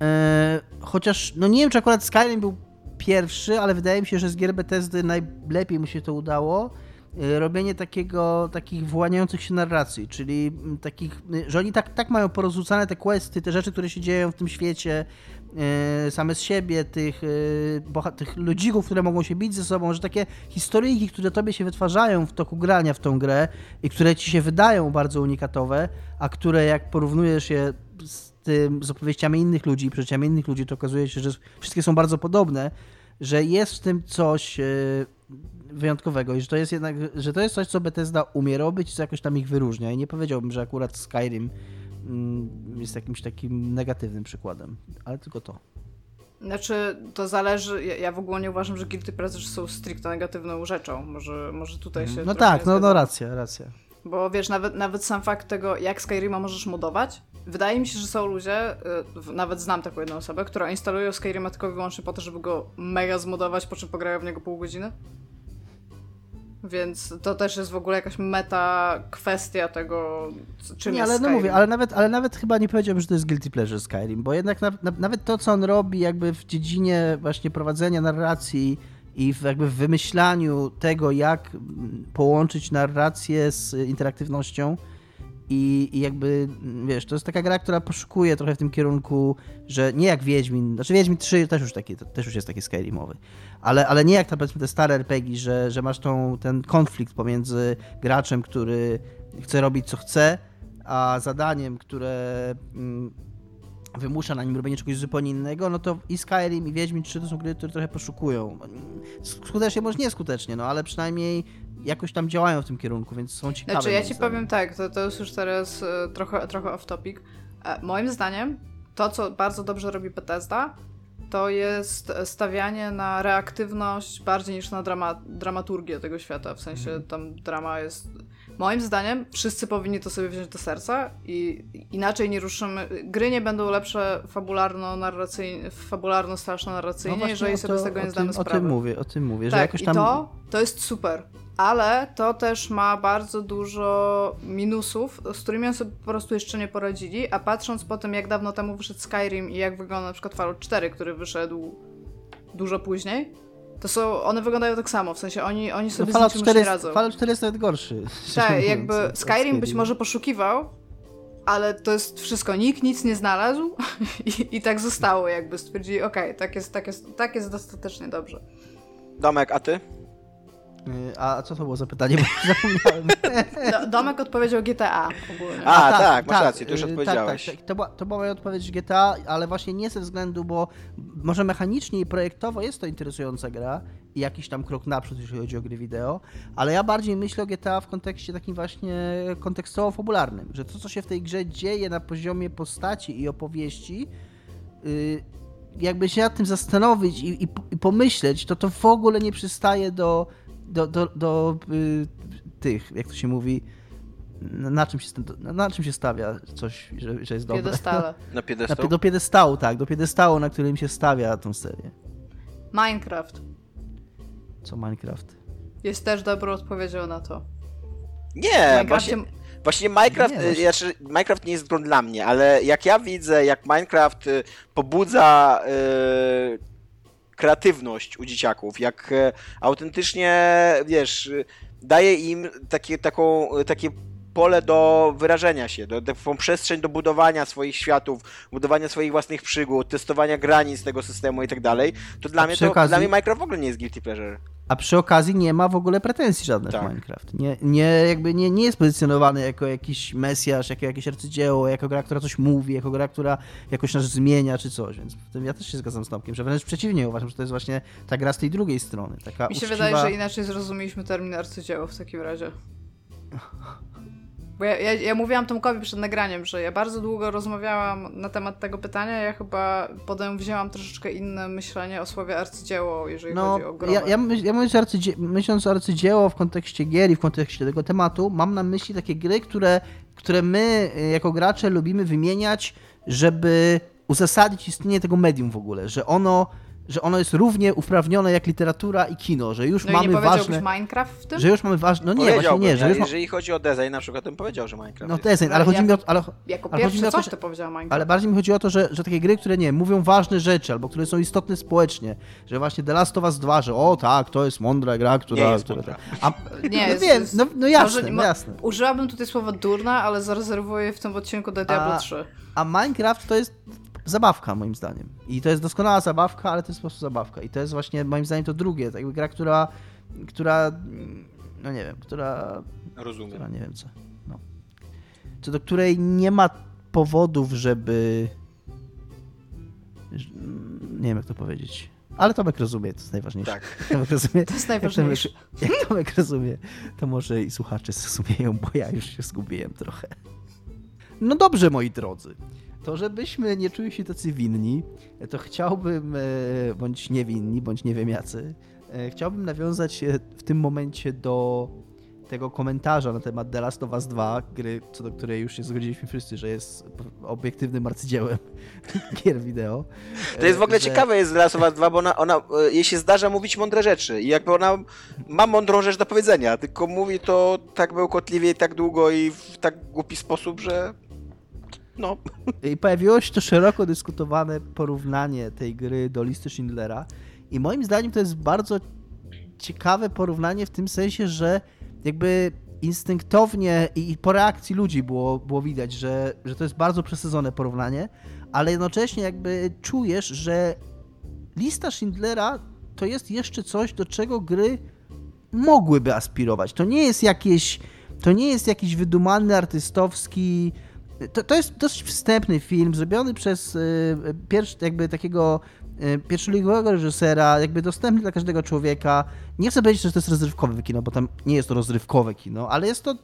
e, chociaż no nie wiem, czy akurat Skyrim był pierwszy, ale wydaje mi się, że z gier Bethesdy najlepiej mu się to udało. E, Robienie takiego, takich wyłaniających się narracji, czyli mm, takich, y, że oni tak, tak mają porozrzucane te questy, te rzeczy, które się dzieją w tym świecie, e, same z siebie, tych, tych ludzików, które mogą się bić ze sobą, że takie historyjki, które tobie się wytwarzają w toku grania w tą grę i które ci się wydają bardzo unikatowe, a które jak porównujesz je z, tym, z opowieściami innych ludzi, przeżyciami innych ludzi, to okazuje się, że wszystkie są bardzo podobne, że jest w tym coś e, wyjątkowego i że to jest jednak, że to jest coś, co Bethesda umie robić i co jakoś tam ich wyróżnia. I nie powiedziałbym, że akurat Skyrim mm, jest jakimś takim negatywnym przykładem, ale tylko to. Znaczy, to zależy. Ja, w ogóle nie uważam, że Guilty Pleasure są stricte negatywną rzeczą. Może, może tutaj się. No tak, no, no racja, racja. Bo wiesz, nawet, nawet sam fakt tego, jak Skyrima możesz modować, wydaje mi się, że są ludzie, y, nawet znam taką jedną osobę, która instaluje Skyrima tylko i wyłącznie po to, żeby go mega zmodować, po czym pograją w niego pół godziny. Więc to też jest w ogóle jakaś meta kwestia tego, czym nie, jest ale Skyrim. no mówię, ale nawet, ale nawet chyba nie powiedziałbym, że to jest guilty pleasure Skyrim, bo jednak na, na, nawet to, co on robi jakby w dziedzinie właśnie prowadzenia narracji i w, jakby w wymyślaniu tego, jak połączyć narrację z interaktywnością, i, I, jakby, wiesz, to jest taka gra, która poszukuje trochę w tym kierunku, że nie jak Wiedźmin, znaczy Wiedźmin 3 też już, taki, też już jest taki Skyrimowy, ale, ale nie jak ta, powiedzmy te stare RPG, że, że masz tą, ten konflikt pomiędzy graczem, który chce robić co chce, a zadaniem, które mm, wymusza na nim robienie czegoś zupełnie innego, no to i Skyrim, i Wiedźmin 3 to są gry, które trochę poszukują. Skutecznie, może nieskutecznie, no ale przynajmniej jakoś tam działają w tym kierunku, więc są ciekawe. Znaczy, ja ci zdaniem. powiem tak, to, to jest już teraz e, trochę, trochę off topic. E, moim zdaniem, to co bardzo dobrze robi Bethesda, to jest stawianie na reaktywność bardziej niż na drama, dramaturgię tego świata. W sensie mhm. tam drama jest. Moim zdaniem wszyscy powinni to sobie wziąć do serca i inaczej nie ruszymy. Gry nie będą lepsze fabularno-narracyjnie, fabularno-straszno-narracyjnie, no jeżeli sobie z tego nie zdamy sprawy. O tym mówię, o tym mówię, tak, że jakoś tam... i to, to jest super ale to też ma bardzo dużo minusów, z którymi on sobie po prostu jeszcze nie poradzili, a patrząc po tym, jak dawno temu wyszedł Skyrim i jak wygląda na przykład Fallout 4, który wyszedł dużo później, to są, one wyglądają tak samo, w sensie oni, oni sobie no, z niczym nie radzą. Fallout 4 jest nawet gorszy. Tak, jakby Skyrim być może poszukiwał, ale to jest wszystko, nikt nic nie znalazł i, i tak zostało, jakby stwierdzili, okej, okay, tak, jest, tak, jest, tak jest dostatecznie dobrze. Domek, a ty? Y, a co to było za pytanie? Bo zapomniałem. Do, Domek odpowiedział GTA ogólnie. A, A tak, tak, masz tak, rację, to już y, odpowiedziałeś. Tak, tak, to, była, to była moja odpowiedź GTA, ale właśnie nie ze względu, bo może mechanicznie i projektowo jest to interesująca gra i jakiś tam krok naprzód, jeśli chodzi o gry wideo, ale ja bardziej myślę o GTA w kontekście takim właśnie kontekstowo-fabularnym, że to, co się w tej grze dzieje na poziomie postaci i opowieści, yy, jakby się nad tym zastanowić i, i, i pomyśleć, to to w ogóle nie przystaje do do, do, do y, tych, jak to się mówi, na czym się, na czym się stawia coś, że, że jest dobre? Piedestale. Na piedestał? Na, do piedestału, tak, do piedestału, na którym się stawia tą serię. Minecraft. Co Minecraft? Jest też dobrą odpowiedzią na to. Nie, właśnie, właśnie Minecraft, nie, właśnie... Znaczy, Minecraft nie jest grą dla mnie, ale jak ja widzę, jak Minecraft y, pobudza yy kreatywność u dzieciaków, jak e, autentycznie, wiesz, daje im takie, taką, takie pole do wyrażenia się, do, taką przestrzeń do budowania swoich światów, budowania swoich własnych przygód, testowania granic tego systemu i tak dalej, to dla mnie to, okazji... dla mnie Minecraft w ogóle nie jest guilty pleasure. A przy okazji nie ma w ogóle pretensji żadnych tak. Minecraft. Nie, nie, jakby nie, nie jest pozycjonowany jako jakiś mesjasz, jako jakieś arcydzieło, jako gra, która coś mówi, jako gra, która jakoś nas zmienia czy coś, więc w tym ja też się zgadzam z Tomkiem, że wręcz przeciwnie uważam, że to jest właśnie ta gra z tej drugiej strony. Taka Mi się uczciwa... wydaje, że inaczej zrozumieliśmy termin arcydzieło w takim razie. Bo ja, ja, ja, mówiłam Tomkowi przed nagraniem, że ja bardzo długo rozmawiałam na temat tego pytania. Ja chyba potem wzięłam troszeczkę inne myślenie o słowie arcydzieło, jeżeli no, chodzi o grę. Ja, ja, ja arcydzie myśląc o arcydzieło w kontekście gier i w kontekście tego tematu, mam na myśli takie gry, które, które my y, jako gracze lubimy wymieniać, żeby uzasadnić istnienie tego medium w ogóle, że ono że ono jest równie uprawnione jak literatura i kino, że już no mamy i nie ważne... Minecraft w tym? Że już mamy ważne... No nie, właśnie nie. Że już ma... Jeżeli chodzi o design na przykład, to bym powiedział, że Minecraft No design, ale chodzi mi o... Ale, jako ale pierwsze coś to, powiedział Minecraft. Ale bardziej mi chodzi o to, że, że takie gry, które nie mówią ważne rzeczy, albo które są istotne społecznie, że właśnie The Last of Us 2, że o tak, to jest mądra gra, która... Nie jest która, mądra. A, nie, no, wiem, no, no jasne, może, no jasne. Użyłabym tutaj słowa durna, ale zarezerwuję w tym odcinku do Diablo a, 3. A Minecraft to jest zabawka moim zdaniem. I to jest doskonała zabawka, ale to jest po prostu zabawka. I to jest właśnie moim zdaniem to drugie, tak jakby gra, która, która no nie wiem, która... Rozumiem. Która nie wiem co. No. Co do której nie ma powodów, żeby... Nie wiem jak to powiedzieć. Ale Tomek rozumie, to jest najważniejsze. Tak. Tomek rozumie. To jest najważniejsze. Jak Tomek, jak Tomek rozumie, to może i słuchacze zrozumieją, bo ja już się zgubiłem trochę. No dobrze, moi drodzy. To żebyśmy nie czuli się tacy winni, to chciałbym, e, bądź niewinni, bądź nie wiem jacy, e, chciałbym nawiązać w tym momencie do tego komentarza na temat The Last of Us 2, gry, co do której już się zgodziliśmy wszyscy, że jest obiektywnym arcydziełem gier wideo. To jest w ogóle że... ciekawe jest The Last of Us 2, bo ona, ona, jej się zdarza mówić mądre rzeczy i jakby ona ma mądrą rzecz do powiedzenia, tylko mówi to tak bełkotliwie i tak długo i w tak głupi sposób, że no. I pojawiło się to szeroko dyskutowane porównanie tej gry do listy Schindlera i moim zdaniem to jest bardzo ciekawe porównanie w tym sensie, że jakby instynktownie i po reakcji ludzi było, było widać, że, że to jest bardzo przesadzone porównanie, ale jednocześnie jakby czujesz, że lista Schindlera to jest jeszcze coś, do czego gry mogłyby aspirować. To nie jest jakieś, to nie jest jakiś wydumany artystowski to, to jest dość wstępny film, zrobiony przez y, pierwszy, jakby takiego y, pierwszoligowego reżysera, jakby dostępny dla każdego człowieka. Nie chcę powiedzieć, że to jest rozrywkowe kino, bo tam nie jest to rozrywkowe kino, ale jest to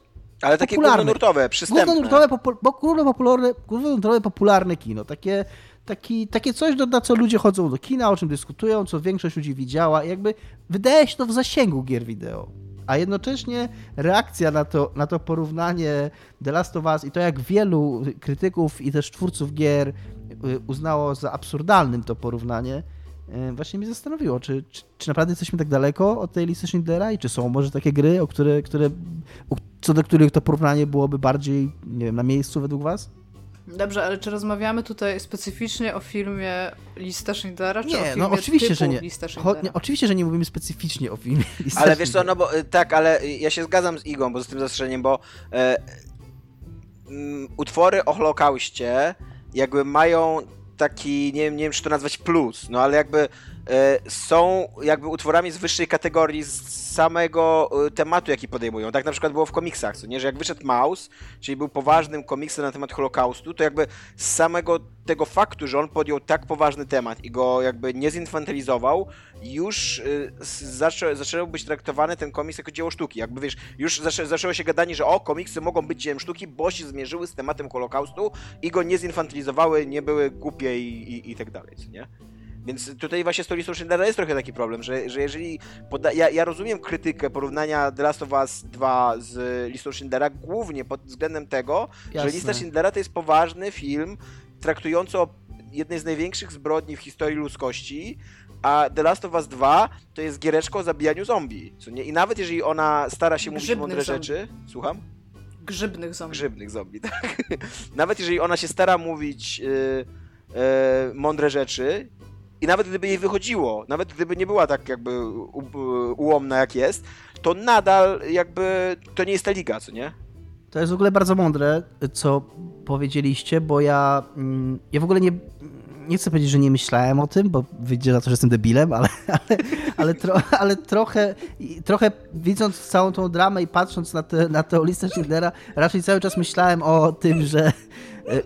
ale takie głównonurtowe, przystępne. Głównonurtowe, popu popularne, głównonurtowe, popularne kino. Takie, taki, takie coś, na co ludzie chodzą do kina, o czym dyskutują, co większość ludzi widziała. I jakby wydaje się to w zasięgu gier wideo a jednocześnie reakcja na to, na to porównanie The Last of Us i to, jak wielu krytyków i też twórców gier y, uznało za absurdalnym to porównanie, y, właśnie mnie zastanowiło, czy, czy, czy, naprawdę jesteśmy tak daleko od tej listy Schindlera i czy są może takie gry, o które, które, co do których to porównanie byłoby bardziej, nie wiem, na miejscu według was? Dobrze, ale czy rozmawiamy tutaj specyficznie o filmie Lista Schindlera, czy nie, o filmie no oczywiście, że nie. Lista Schindlera? nie. Oczywiście, że nie mówimy specyficznie o filmie Lista Ale wiesz co, no bo y, tak, ale ja się zgadzam z Igą, bo z tym zastrzeżeniem, bo e, m, utwory o Holokauście jakby mają taki, nie wiem, nie wiem czy to nazwać plus, no ale jakby są jakby utworami z wyższej kategorii z samego e, tematu, jaki podejmują. Tak na przykład było w komiksach, co nie, że jak wyszedł Maus, czyli był poważnym komiksem na temat Holokaustu, to jakby z samego tego faktu, że on podjął tak poważny temat i go jakby nie zinfantylizował, już y, zaczą, zaczął być traktowany ten komiks jako dzieło sztuki. Jakby wiesz, już zaczę, zaczęło się gadanie, że o, komiksy mogą być dziełem sztuki, bo się zmierzyły z tematem Holokaustu i go nie zinfantylizowały, nie były głupie i, i, i tak dalej, nie? Więc tutaj właśnie z tą listą Schindlera jest trochę taki problem, że, że jeżeli... Poda- ja, ja rozumiem krytykę porównania The Last of Us 2 z listą Schindlera głównie pod względem tego, Jasne. że lista Schindlera to jest poważny film traktujący o jednej z największych zbrodni w historii ludzkości, a The Last of Us 2 to jest giereczko o zabijaniu zombie. Co nie? I nawet jeżeli ona stara się Grzybnych mówić mądre zombie. rzeczy... Słucham? Grzybnych zombie. Grzybnych zombie, tak. nawet jeżeli ona się stara mówić yy, yy, mądre rzeczy i nawet gdyby jej wychodziło, nawet gdyby nie była tak jakby ułomna jak jest, to nadal jakby to nie jest ta liga, co nie? To jest w ogóle bardzo mądre, co powiedzieliście, bo ja, mm, ja w ogóle nie, nie chcę powiedzieć, że nie myślałem o tym, bo wyjdzie na to, że jestem debilem, ale, ale, ale, tro, ale trochę, trochę widząc całą tą dramę i patrząc na, te, na tę listę Schindlera, raczej cały czas myślałem o tym, że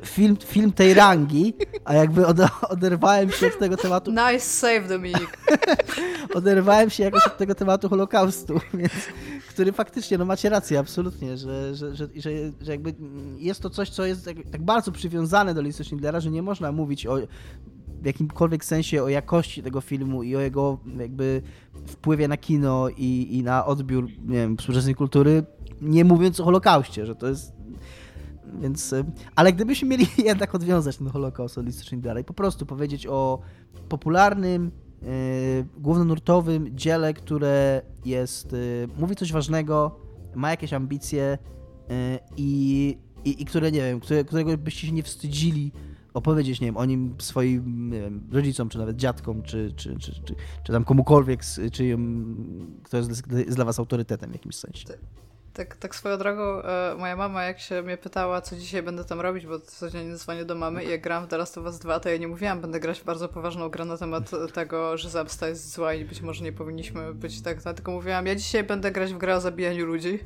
film, film tej rangi, a jakby od, oderwałem się od tego tematu. Nice save, Dominik. oderwałem się jakoś od tego tematu Holokaustu, więc, który faktycznie, no macie rację, absolutnie, że, że, że, że, że jakby jest to coś, co jest tak, tak bardzo przywiązane do listy Schindlera, że nie można mówić o w jakimkolwiek sensie o jakości tego filmu i o jego jakby wpływie na kino i, i na odbiór nie wiem, współczesnej kultury, nie mówiąc o Holokauście, że to jest więc, y, ale gdybyśmy mieli jednak odwiązać ten Holokaust od listy Schindlera i po prostu powiedzieć o popularnym, yy, głównonurtowym dziele, które jest, yy, mówi coś ważnego, ma jakieś ambicje yy, i, i, które, nie wiem, które, którego byście się nie wstydzili opowiedzieć, nie wiem, o nim swoim wiem, rodzicom, czy nawet dziadkom, czy, czy, czy, czy, czy tam komukolwiek, czy, kto jest, jest dla was autorytetem w jakimś sensie. Tak, tak swoją drogą, e, moja mama jak się mnie pytała, co dzisiaj będę tam robić, bo codziennie dzwonię do mamy i jak gram w The Last of Us 2, to ja nie mówiłam, będę grać w bardzo poważną grę na temat tego, że zemsta jest zła i być może nie powinniśmy być tak, tylko mówiłam, ja dzisiaj będę grać w grę o zabijaniu ludzi.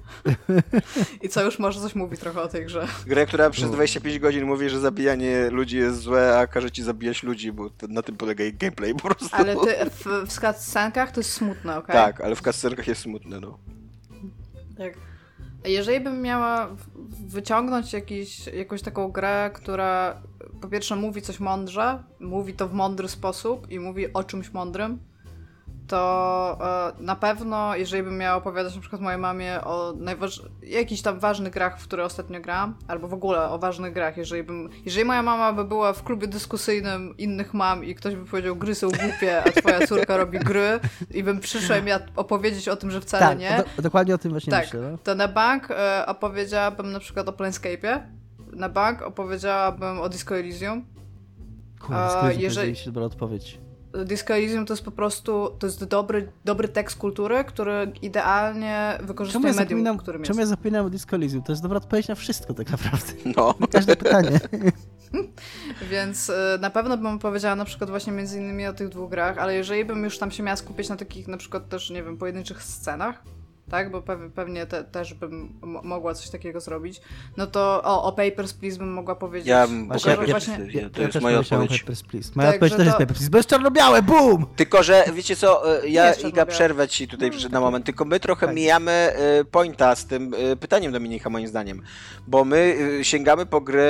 I co już może coś mówi trochę o tej grze. Grę, która przez 25 godzin mówi, że zabijanie ludzi jest złe, a każe ci zabijać ludzi, bo na tym polega jej gameplay po prostu. Ale ty, w, w cutscenkach to jest smutne, okej? Okay? Tak, ale w cutscenkach jest smutne, no. Tak. Jeżeli bym miała wyciągnąć jakiś, jakąś taką grę, która po pierwsze mówi coś mądrze, mówi to w mądry sposób i mówi o czymś mądrym, to e, na pewno, jeżeli bym miała opowiadać na przykład mojej mamie o najważ... jakichś tam ważnych grach, w które ostatnio grałam, albo w ogóle o ważnych grach, jeżeli bym, jeżeli moja mama by była w klubie dyskusyjnym innych mam i ktoś by powiedział, gry są głupie, a twoja córka robi gry i bym przyszła i miała opowiedzieć o tym, że wcale tak, nie. Do, dokładnie o tym właśnie tak, myślę. No? To na bank e, opowiedziałabym na przykład o Planescape'ie, na bank opowiedziałabym o Disco Elysium. Kurde, Elysium jeżeli... jest dobra odpowiedź. Disco Elysium to jest po prostu, to jest dobry, dobry tekst kultury, który idealnie wykorzystuje czemu ja medium, którym Czemu ja zapominam o Disco Elysium? To jest dobra odpowiedź na wszystko tak naprawdę. No. Na każde pytanie. Więc y, na pewno bym powiedziała na przykład właśnie między innymi o tych dwóch grach, ale jeżeli bym już tam się miała skupić na takich na przykład też, nie wiem, pojedynczych scenach, tak? Bo pewnie te, też bym mogła coś takiego zrobić. No to o, o Papers, Please bym mogła powiedzieć. Ja bym właśnie, ja, właśnie, ja, to ja jest moja odpowiedź. Papers, Please. Moja tak, odpowiedź też to... jest Papers, Please, bo jest czarno-białe, boom! Tylko, że wiecie co, e, ja Iga przerwę ci tutaj no, na moment, tylko my trochę tak. mijamy e, pointa z tym e, pytaniem Dominika moim zdaniem, bo my sięgamy po gry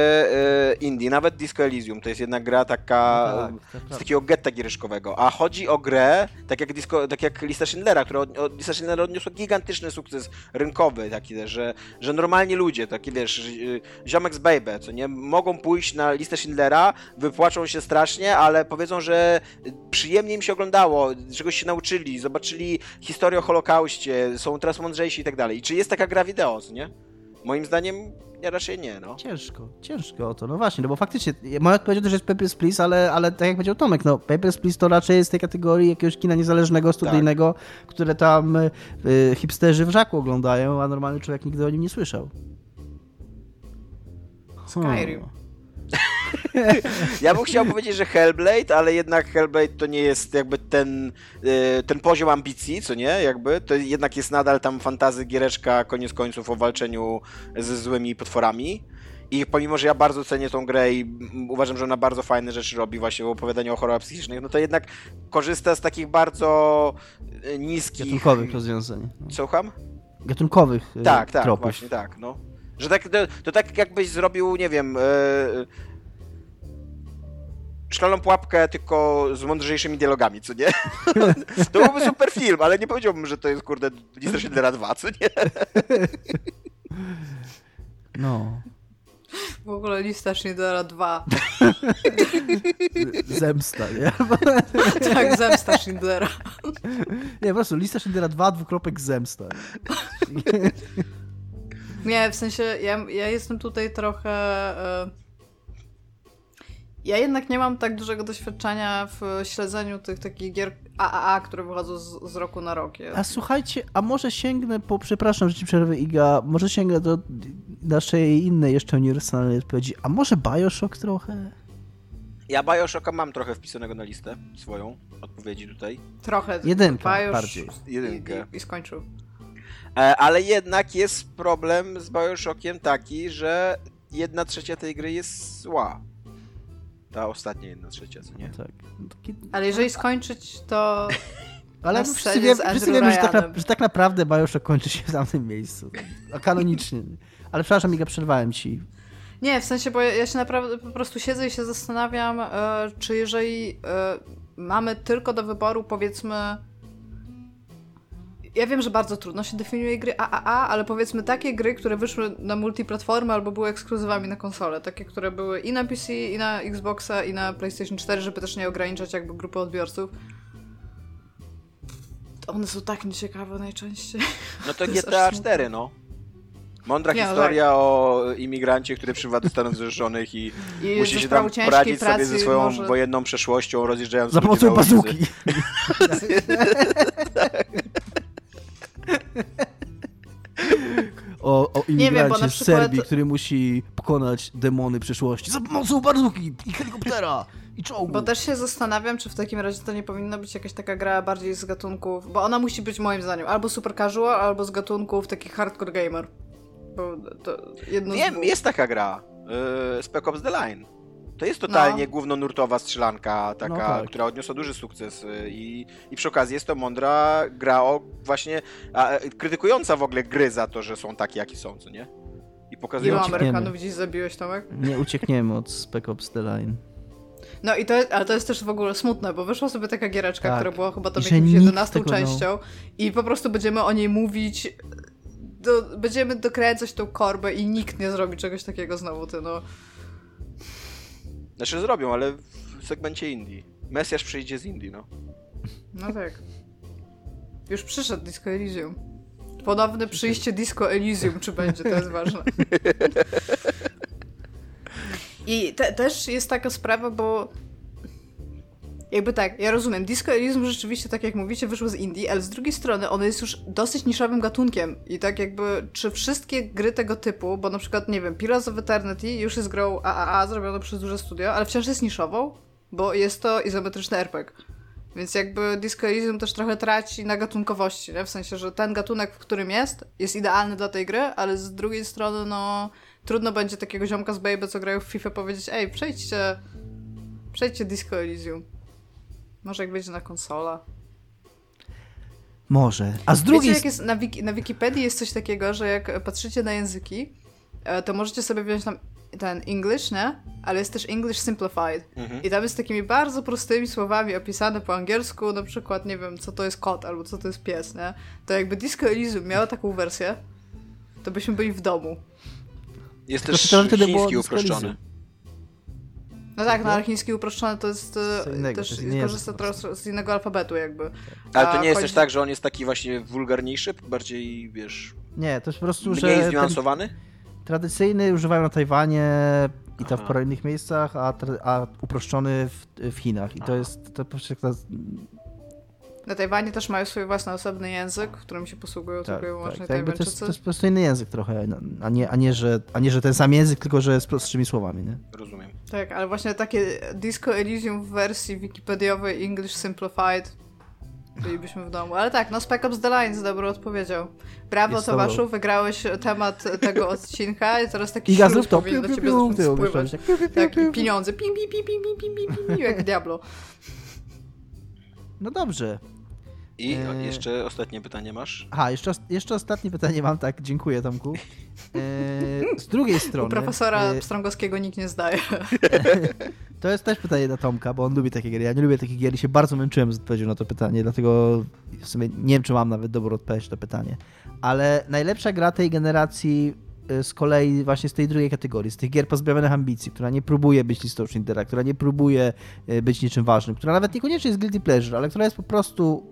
indie, nawet Disco Elysium, to jest jedna gra taka no tak, z takiego getta giereszkowego, a chodzi o grę, tak jak, disco, tak jak Lista Schindlera, która od, od, Lista Schindlera odniosła gigantyczny sukces rynkowy taki że, że normalnie ludzie, takie wiesz, y, ziomek z Baby, co nie, mogą pójść na listę Schindlera, wypłaczą się strasznie, ale powiedzą, że przyjemnie im się oglądało, czegoś się nauczyli, zobaczyli historię o Holokauście, są teraz mądrzejsi i tak dalej. I czy jest taka gra wideo, co nie? Moim zdaniem ja raczej nie, no. Ciężko, ciężko o to. No właśnie, no bo faktycznie, moja odpowiedź to, że jest Papers, Please, ale, ale tak jak powiedział Tomek, no Papers, Please to raczej jest tej kategorii jakiegoś kina niezależnego, studyjnego, tak. które tam y, hipsterzy w żaku oglądają, a normalny człowiek nigdy o nim nie słyszał. Skyrim. Ja bym chciał powiedzieć, że Hellblade, ale jednak Hellblade to nie jest jakby ten, y, ten poziom ambicji, co nie, jakby, to jednak jest nadal tam fantazy giereczka, koniec końców o walczeniu ze złymi potworami. I pomimo, że ja bardzo cenię tą grę i uważam, że ona bardzo fajne rzeczy robi właśnie w opowiadaniu o chorobach psychicznych, no to jednak korzysta z takich bardzo y, niskich... Gatunkowych rozwiązań. No. Słucham? Gatunkowych y, Tak, tak, tropów. właśnie tak, no. Że tak, to, to tak jakbyś zrobił, nie wiem, szklaną pułapkę, tylko z mądrzejszymi dialogami, co nie? to byłby super film, ale nie powiedziałbym, że to jest, kurde, Lista Schindlera 2, co nie? No. W ogóle lista Schindlera 2. Zemsta, nie? tak, zemsta Schindlera. Nie, po prostu lista Schindlera 2, dwukropek zemsta. Nie, w sensie ja, ja jestem tutaj trochę... Y ja jednak nie mam tak dużego doświadczenia w śledzeniu tych takich gier AAA, które wychodzą z, z roku na rok. A słuchajcie, a może sięgnę po, przepraszam, że ci przerwę Iga, może sięgnę do naszej innej jeszcze uniwersalnej odpowiedzi, a może Bioshock trochę? Ja Bioshocka mam trochę wpisanego na listę swoją odpowiedzi tutaj. Trochę. Jedynkę Bioshock bardziej. Jedynkę. I, i, i skończył. E, ale jednak jest problem z Bioshockiem taki, że jedna trzecia tej gry jest zła. Ta ostatnia jedna trzecia, co nie? Tak. Taki... Ale jeżeli skończyć, to... Ale wszyscy, wie, wszyscy wiemy, że tak, na, że tak naprawdę Bioshock kończy się w tamtym miejscu. A kanonicznie. Ale przepraszam, Miga, przerwałem ci. Nie, w sensie, bo ja się naprawdę po prostu siedzę i się zastanawiam, e, czy jeżeli e, mamy tylko do wyboru, powiedzmy, ja wiem, że bardzo trudno się definiuje gry AAA, ale powiedzmy takie gry, które wyszły na multiplatformy albo były ekskluzywami na konsolę. Takie, które były i na PC, i na Xboxa, i na PlayStation 4, żeby też nie ograniczać jakby grupy odbiorców. One są tak nieciekawe najczęściej. No to, to GTA 4, no. Mądra nie, historia tak. o imigrancie, który przybywa do Stanów Zjednoczonych i, I musi się tam poradzić sobie ze swoją może... wojenną przeszłością, rozjeżdżając Za pomocą bazuki. imigrancie bo na z przykład- Serbii, który musi pokonać demony przyszłości za pomocą bazuki i helikoptera i czołgu. Bo też się zastanawiam, czy w takim razie to nie powinna być jakaś taka gra bardziej z gatunków, bo ona musi być moim zdaniem albo super casual, albo z gatunków takich hardcore gamer. Bo to jedno z Wiem, dwóch. jest taka gra. Yy, Spec Ops The Line. To jest totalnie No. głównonurtowa strzelanka, taka, No tak. która odniosła duży sukces yy, i, i przy okazji jest to mądra gra o właśnie a, e, krytykująca w ogóle gry za to, że są takie, jakie są, co nie? I Ilu pokazująca... uciekniemy. Amerykanów dziś zabiłeś, Tomek? Nie uciekniemy od Spec Ops The Line. No i to, ale to jest też w ogóle smutne, bo wyszła sobie taka giereczka, Tak. która była chyba tam nikt 11 tego, no. częścią i po prostu będziemy o niej mówić, do, będziemy dokręcać tą korbę i nikt nie zrobi czegoś takiego znowu, ty no. Znaczy zrobią, ale w segmencie indie. Mesjasz przyjdzie z Indii, no. No tak. Już przyszedł Disco Elysium. Ponowne przyjście Disco Elysium, czy będzie, to jest ważne. I te, też jest taka sprawa, bo jakby tak, ja rozumiem, Disco Elysium rzeczywiście, tak jak mówicie, wyszło z Indii, ale z drugiej strony ono jest już dosyć niszowym gatunkiem i tak jakby, czy wszystkie gry tego typu, bo na przykład, nie wiem, Pillars of Eternity już jest grą AAA, zrobioną przez duże studio, ale wciąż jest niszową, bo jest to izometryczny RPG. Więc jakby Disco Elysium też trochę traci na gatunkowości, nie? W sensie, że ten gatunek, w którym jest, jest idealny dla tej gry, ale z drugiej strony, no, trudno będzie takiego ziomka z Baby, co grają w FIFA, powiedzieć, ej, przejdźcie, przejdźcie Disco Elysium. Może jak będzie na konsola. Może. A z drugiej Wiecie, jak jest na, wiki, na Wikipedii jest coś takiego, że jak patrzycie na języki, e, to możecie sobie wziąć tam ten English, nie? Ale jest też English Simplified. Mhm. I tam jest takimi bardzo prostymi słowami opisane po angielsku, na przykład, nie wiem, co to jest kot albo co to jest pies, nie? To jakby Disco Elysium miało taką wersję, to byśmy byli w domu. Jest Tylko też chiński uproszczony. No tak, no ale chiński uproszczony to jest e, innego, też to jest korzysta trochę z innego alfabetu jakby. Ale to A nie jest chodzi- też tak, że on jest taki właśnie wulgarniejszy, bardziej, wiesz, Nie, to jest po prostu, że mniej zniuansowany? tradycyjny używają na Tajwanie i tam w paru innych miejscach, a, a uproszczony w, w Chinach. I to Aha. jest, to po prostu jak ta- Na Tajwanie też mają swój własny osobny język, którym się posługują tak, tylko i tak, wyłącznie to, jest, to jest po prostu inny język trochę, a nie, a nie, że, a nie, że ten sam język, tylko że z prostszymi słowami, nie? Rozumiem. Tak, ale właśnie takie Disco Elysium w wersji wikipediowej English Simplified bylibyśmy w domu. Ale tak, no Spec Ops The Line z dobrą odpowiedzią. Brawo Jest to- Tomaszu, wygrałeś temat tego odcinka i teraz taki I gazów to powinien do piu, ciebie piu, piu, spływać. piu, piu, piu, Tak, piu, piu. pieniądze. Pim, pim, pim, pim, pim, pim, pim, jak Diablo. No dobrze. I Eee. jeszcze ostatnie pytanie masz? Aha, jeszcze, jeszcze ostatnie pytanie mam, tak, dziękuję Tomku. E, z drugiej strony... U profesora e, Pstrągowskiego nikt nie zdaje. To jest też pytanie do Tomka, bo on lubi takie gry. Ja nie lubię takich gier i się bardzo męczyłem z odpowiedzią na to pytanie, dlatego w sumie nie wiem, czy mam nawet dobrą odpowiedź na to pytanie. Ale najlepsza gra tej generacji y, z kolei właśnie z tej drugiej kategorii, z tych gier pozbawionych ambicji, która nie próbuje być listą Schindlera, która nie próbuje y, być niczym ważnym, która nawet niekoniecznie jest guilty pleasure, ale która jest po prostu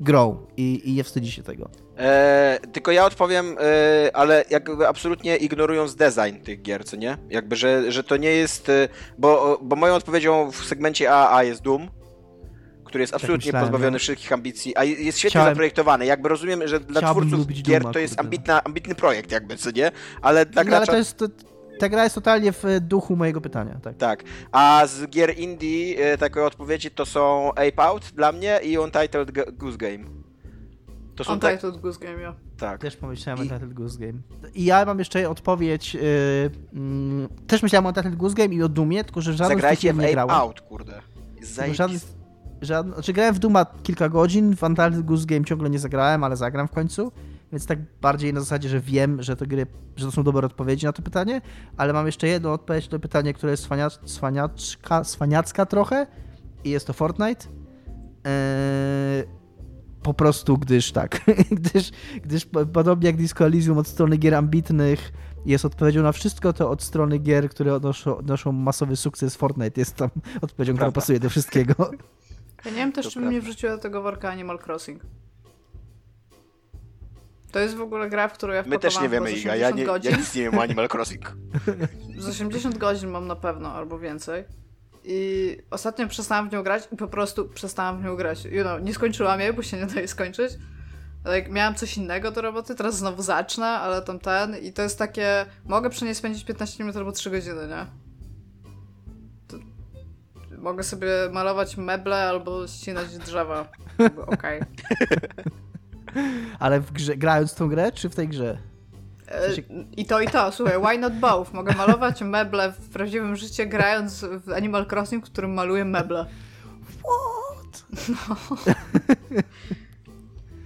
grą i, i nie wstydzi się tego. E, tylko ja odpowiem, e, ale jakby absolutnie ignorując design tych gier, co nie? Jakby, że, że to nie jest, e, bo, bo moją odpowiedzią w segmencie AAA jest Doom, który jest absolutnie myślałem, pozbawiony no. wszystkich ambicji, a jest świetnie Chciałem- zaprojektowany. Jakby rozumiem, że dla Chciałbym twórców gier Dooma, to jest kurde. ambitna, ambitny projekt jakby, co nie? Ale dla No, ale gracza... to jest, to, ta gra jest totalnie w duchu mojego pytania, tak. Tak. A z gier indie e, takie odpowiedzi to są Ape Out dla mnie i Untitled G- Goose Game. To są tak, Untitled Goose Game, ja. tak. Też pomyślałem o I- Untitled Goose Game. I ja mam jeszcze odpowiedź. Yy, mm, też myślałem o Untitled Goose Game i o Dumie, tylko że w żadnym z tych Zagrajcie w nie grałem. Out, kurde. Tylko Żaden, żaden, znaczy grałem w Duma kilka godzin, w Untitled Goose Game ciągle nie zagrałem, ale zagram w końcu. Więc tak bardziej na zasadzie, że wiem, że to gry, że to są dobre odpowiedzi na to pytanie, ale mam jeszcze jedną odpowiedź na to pytanie, które jest cwaniacz, cwaniaczka, cwaniacka trochę i jest to Fortnite. Eee, po prostu, gdyż tak, gdyż, gdyż po- podobnie jak Disco Elysium od strony gier ambitnych jest odpowiedzią na wszystko, to od strony gier, które odnoszą, odnoszą masowy sukces, Fortnite jest tam odpowiedzią, która pasuje do wszystkiego. Ja nie wiem też, To czy bym nie prawda. wrzuciła do tego worka Animal Crossing. To jest w ogóle gra, w którą ja My też nie wiemy, Iga. Ja, 80 nie, godzin. ja nic nie wiem o Animal Crossing. Z 80 godzin mam na pewno, albo więcej. I ostatnio przestałam w nią grać i po prostu przestałam w nią grać. You know, nie skończyłam jej, bo się nie daje skończyć. like, miałam coś innego do roboty, teraz znowu zacznę, ale tam ten i to jest takie, mogę przy niej spędzić 15 minut albo 3 godziny, nie? To, mogę sobie malować meble albo ścinać drzewa. Okej. Ale w grze, grając w tą grę, czy w tej grze? E, I to, i to, słuchaj, why not both? Mogę malować meble w prawdziwym życiu, grając w Animal Crossing, w którym maluję meble. What?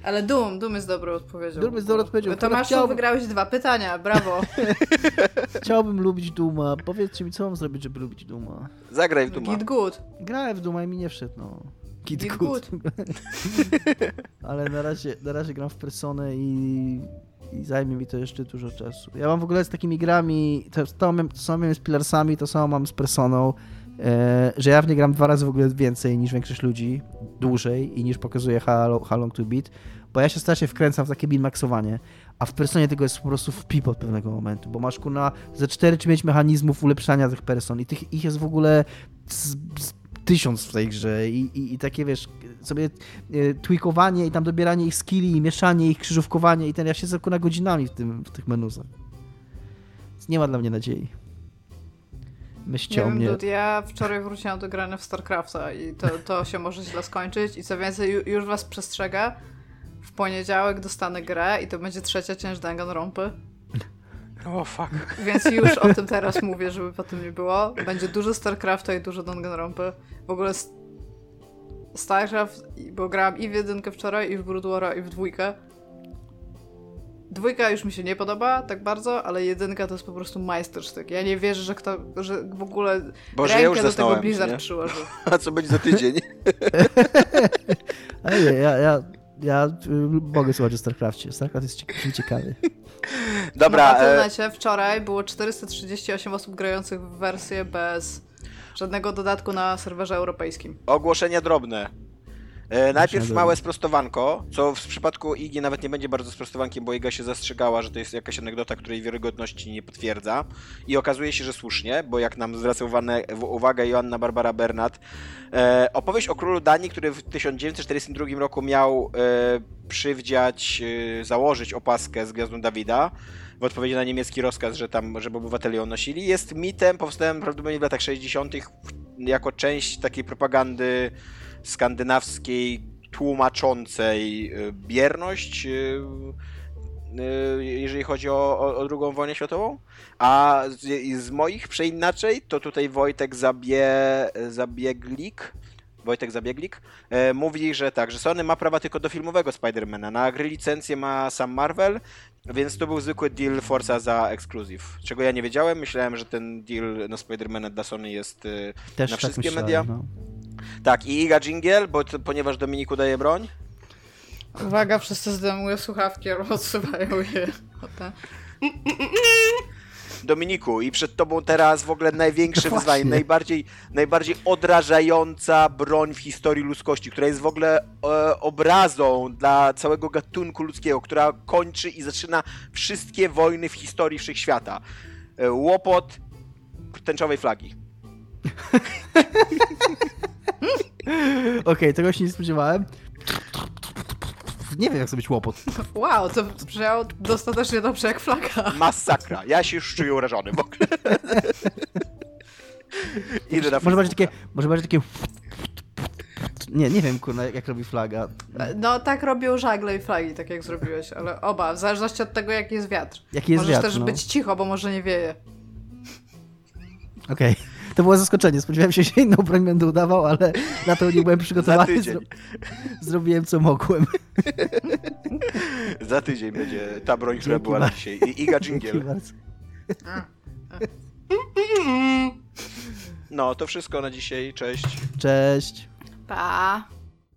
Ale Doom, Doom jest dobrą odpowiedzią. Doom jest dobrą odpowiedzią. Tomaszu, Chciałbym- wygrałeś dwa pytania, brawo. Chciałbym lubić Duma. Powiedzcie mi, co mam zrobić, żeby lubić Duma? Zagraj w Duma. Git good. Grałem w Duma i mi nie wszedł, no. Git, Git good. Ale na razie, na razie gram w Personę i, i zajmie mi to jeszcze dużo czasu. Ja mam w ogóle z takimi grami, to, to, mam- to samo miałem z Pillarsami, to samo mam z Personą, e, że ja w nie gram dwa razy w ogóle więcej niż większość ludzi, dłużej i niż pokazuje How, how Long to Beat, bo ja się strasznie wkręcam w takie min-maxowanie, a w Personie tego jest po prostu w pip od pewnego momentu, bo masz kuna ze 4 czy 5 mechanizmów ulepszania tych person i tych, ich jest w ogóle z, z tysiąc w tej grze I, i, i takie wiesz, sobie e, tweakowanie i tam dobieranie ich skilli i mieszanie ich, krzyżówkowanie i ten, ja siedzę na godzinami w, tym, w tych menusach. Więc nie ma dla mnie nadziei. Myślcie Nie o wiem, mnie. Dude, ja wczoraj wróciłam do grania w StarCrafta i to, to się może źle skończyć i co więcej, ju, już was przestrzegę, w poniedziałek dostanę grę i to będzie trzecia część Danganronpy, O, fuck. więc już o tym teraz mówię, żeby potem nie było. Będzie dużo StarCrafta i dużo Danganronpy. W ogóle StarCraft, bo grałam i w jedynkę wczoraj, i w Brood War'a, i w dwójkę. Dwójka już mi się nie podoba tak bardzo, ale jedynka to jest po prostu majstersztyk. Ja nie wierzę, że kto, że w ogóle Boże, rękę ja już do tego Blizzard nie? przyłożył. A co będzie za tydzień? Nie, ja, ja, ja y, mogę słuchać o StarCraftie. StarCraft jest ciek- ciekawy. Dobra, Na e, wczoraj było 438 osób grających w wersję bez żadnego dodatku na serwerze europejskim. ogłoszenia drobne. E, najpierw małe sprostowanko, co w przypadku Igi nawet nie będzie bardzo sprostowankiem, bo Iga się zastrzegała, że to jest jakaś anegdota, której wiarygodności nie potwierdza. I okazuje się, że słusznie, bo jak nam zwraca uwagę, uwagę Joanna Barbara Bernat, e, opowieść o królu Danii, który w 1942 roku miał e, przywdziać, e, założyć opaskę z gwiazdą Dawida, w odpowiedzi na niemiecki rozkaz, że tam, żeby obywatele ją nosili, jest mitem powstałym prawdopodobnie w latach 60. jako część takiej propagandy skandynawskiej tłumaczącej y, bierność, y, y, jeżeli chodzi o, o, o II wojnę światową. A z, z moich przeinaczej, to tutaj Wojtek Zabie, Zabieglik, Wojtek Zabieglik, e, mówi, że tak, że Sony ma prawa tylko do filmowego Spidermana. Na gry licencję ma sam Marvel, więc to był zwykły deal Forza za ekskluzyw. Czego ja nie wiedziałem, myślałem, że ten deal na Spidermana dla Sony jest Też Na tak wszystkie myślałem, media? No. Tak, i Iga Jingle, bo ponieważ Dominiku daje broń. Uwaga, wszyscy zdejmują słuchawki albo odsuwają je. Dominiku, i przed tobą teraz w ogóle największe No wyzwanie, najbardziej, najbardziej odrażająca broń w historii ludzkości, która jest w ogóle e, obrazą dla całego gatunku ludzkiego, która kończy i zaczyna wszystkie wojny w historii wszechświata. E, łopot tęczowej flagi. Okej, tego się nie spodziewałem. Nie wiem, jak zrobić łopot. Wow, to brzmiało dostatecznie dobrze jak flaga. Masakra. Ja się już czuję urażony w ogóle. Idę na Może będzie takie, może będzie takie... Nie, nie wiem, kurna, jak, jak robi flaga. No tak robią żagle i flagi, tak jak zrobiłeś, ale oba, w zależności od tego jaki jest wiatr. Jaki jest Możesz wiatr, też no. być cicho, bo może nie wieje. Okej. To było zaskoczenie. Spodziewałem się, że inną broń będę udawał, ale na to nie byłem przygotowany. Zro... Zrobiłem, co mogłem. Za tydzień będzie ta broń, która Dzięki była na bardzo. dzisiaj. I- Iga bardzo. No, to wszystko na dzisiaj. Cześć. Cześć. Pa!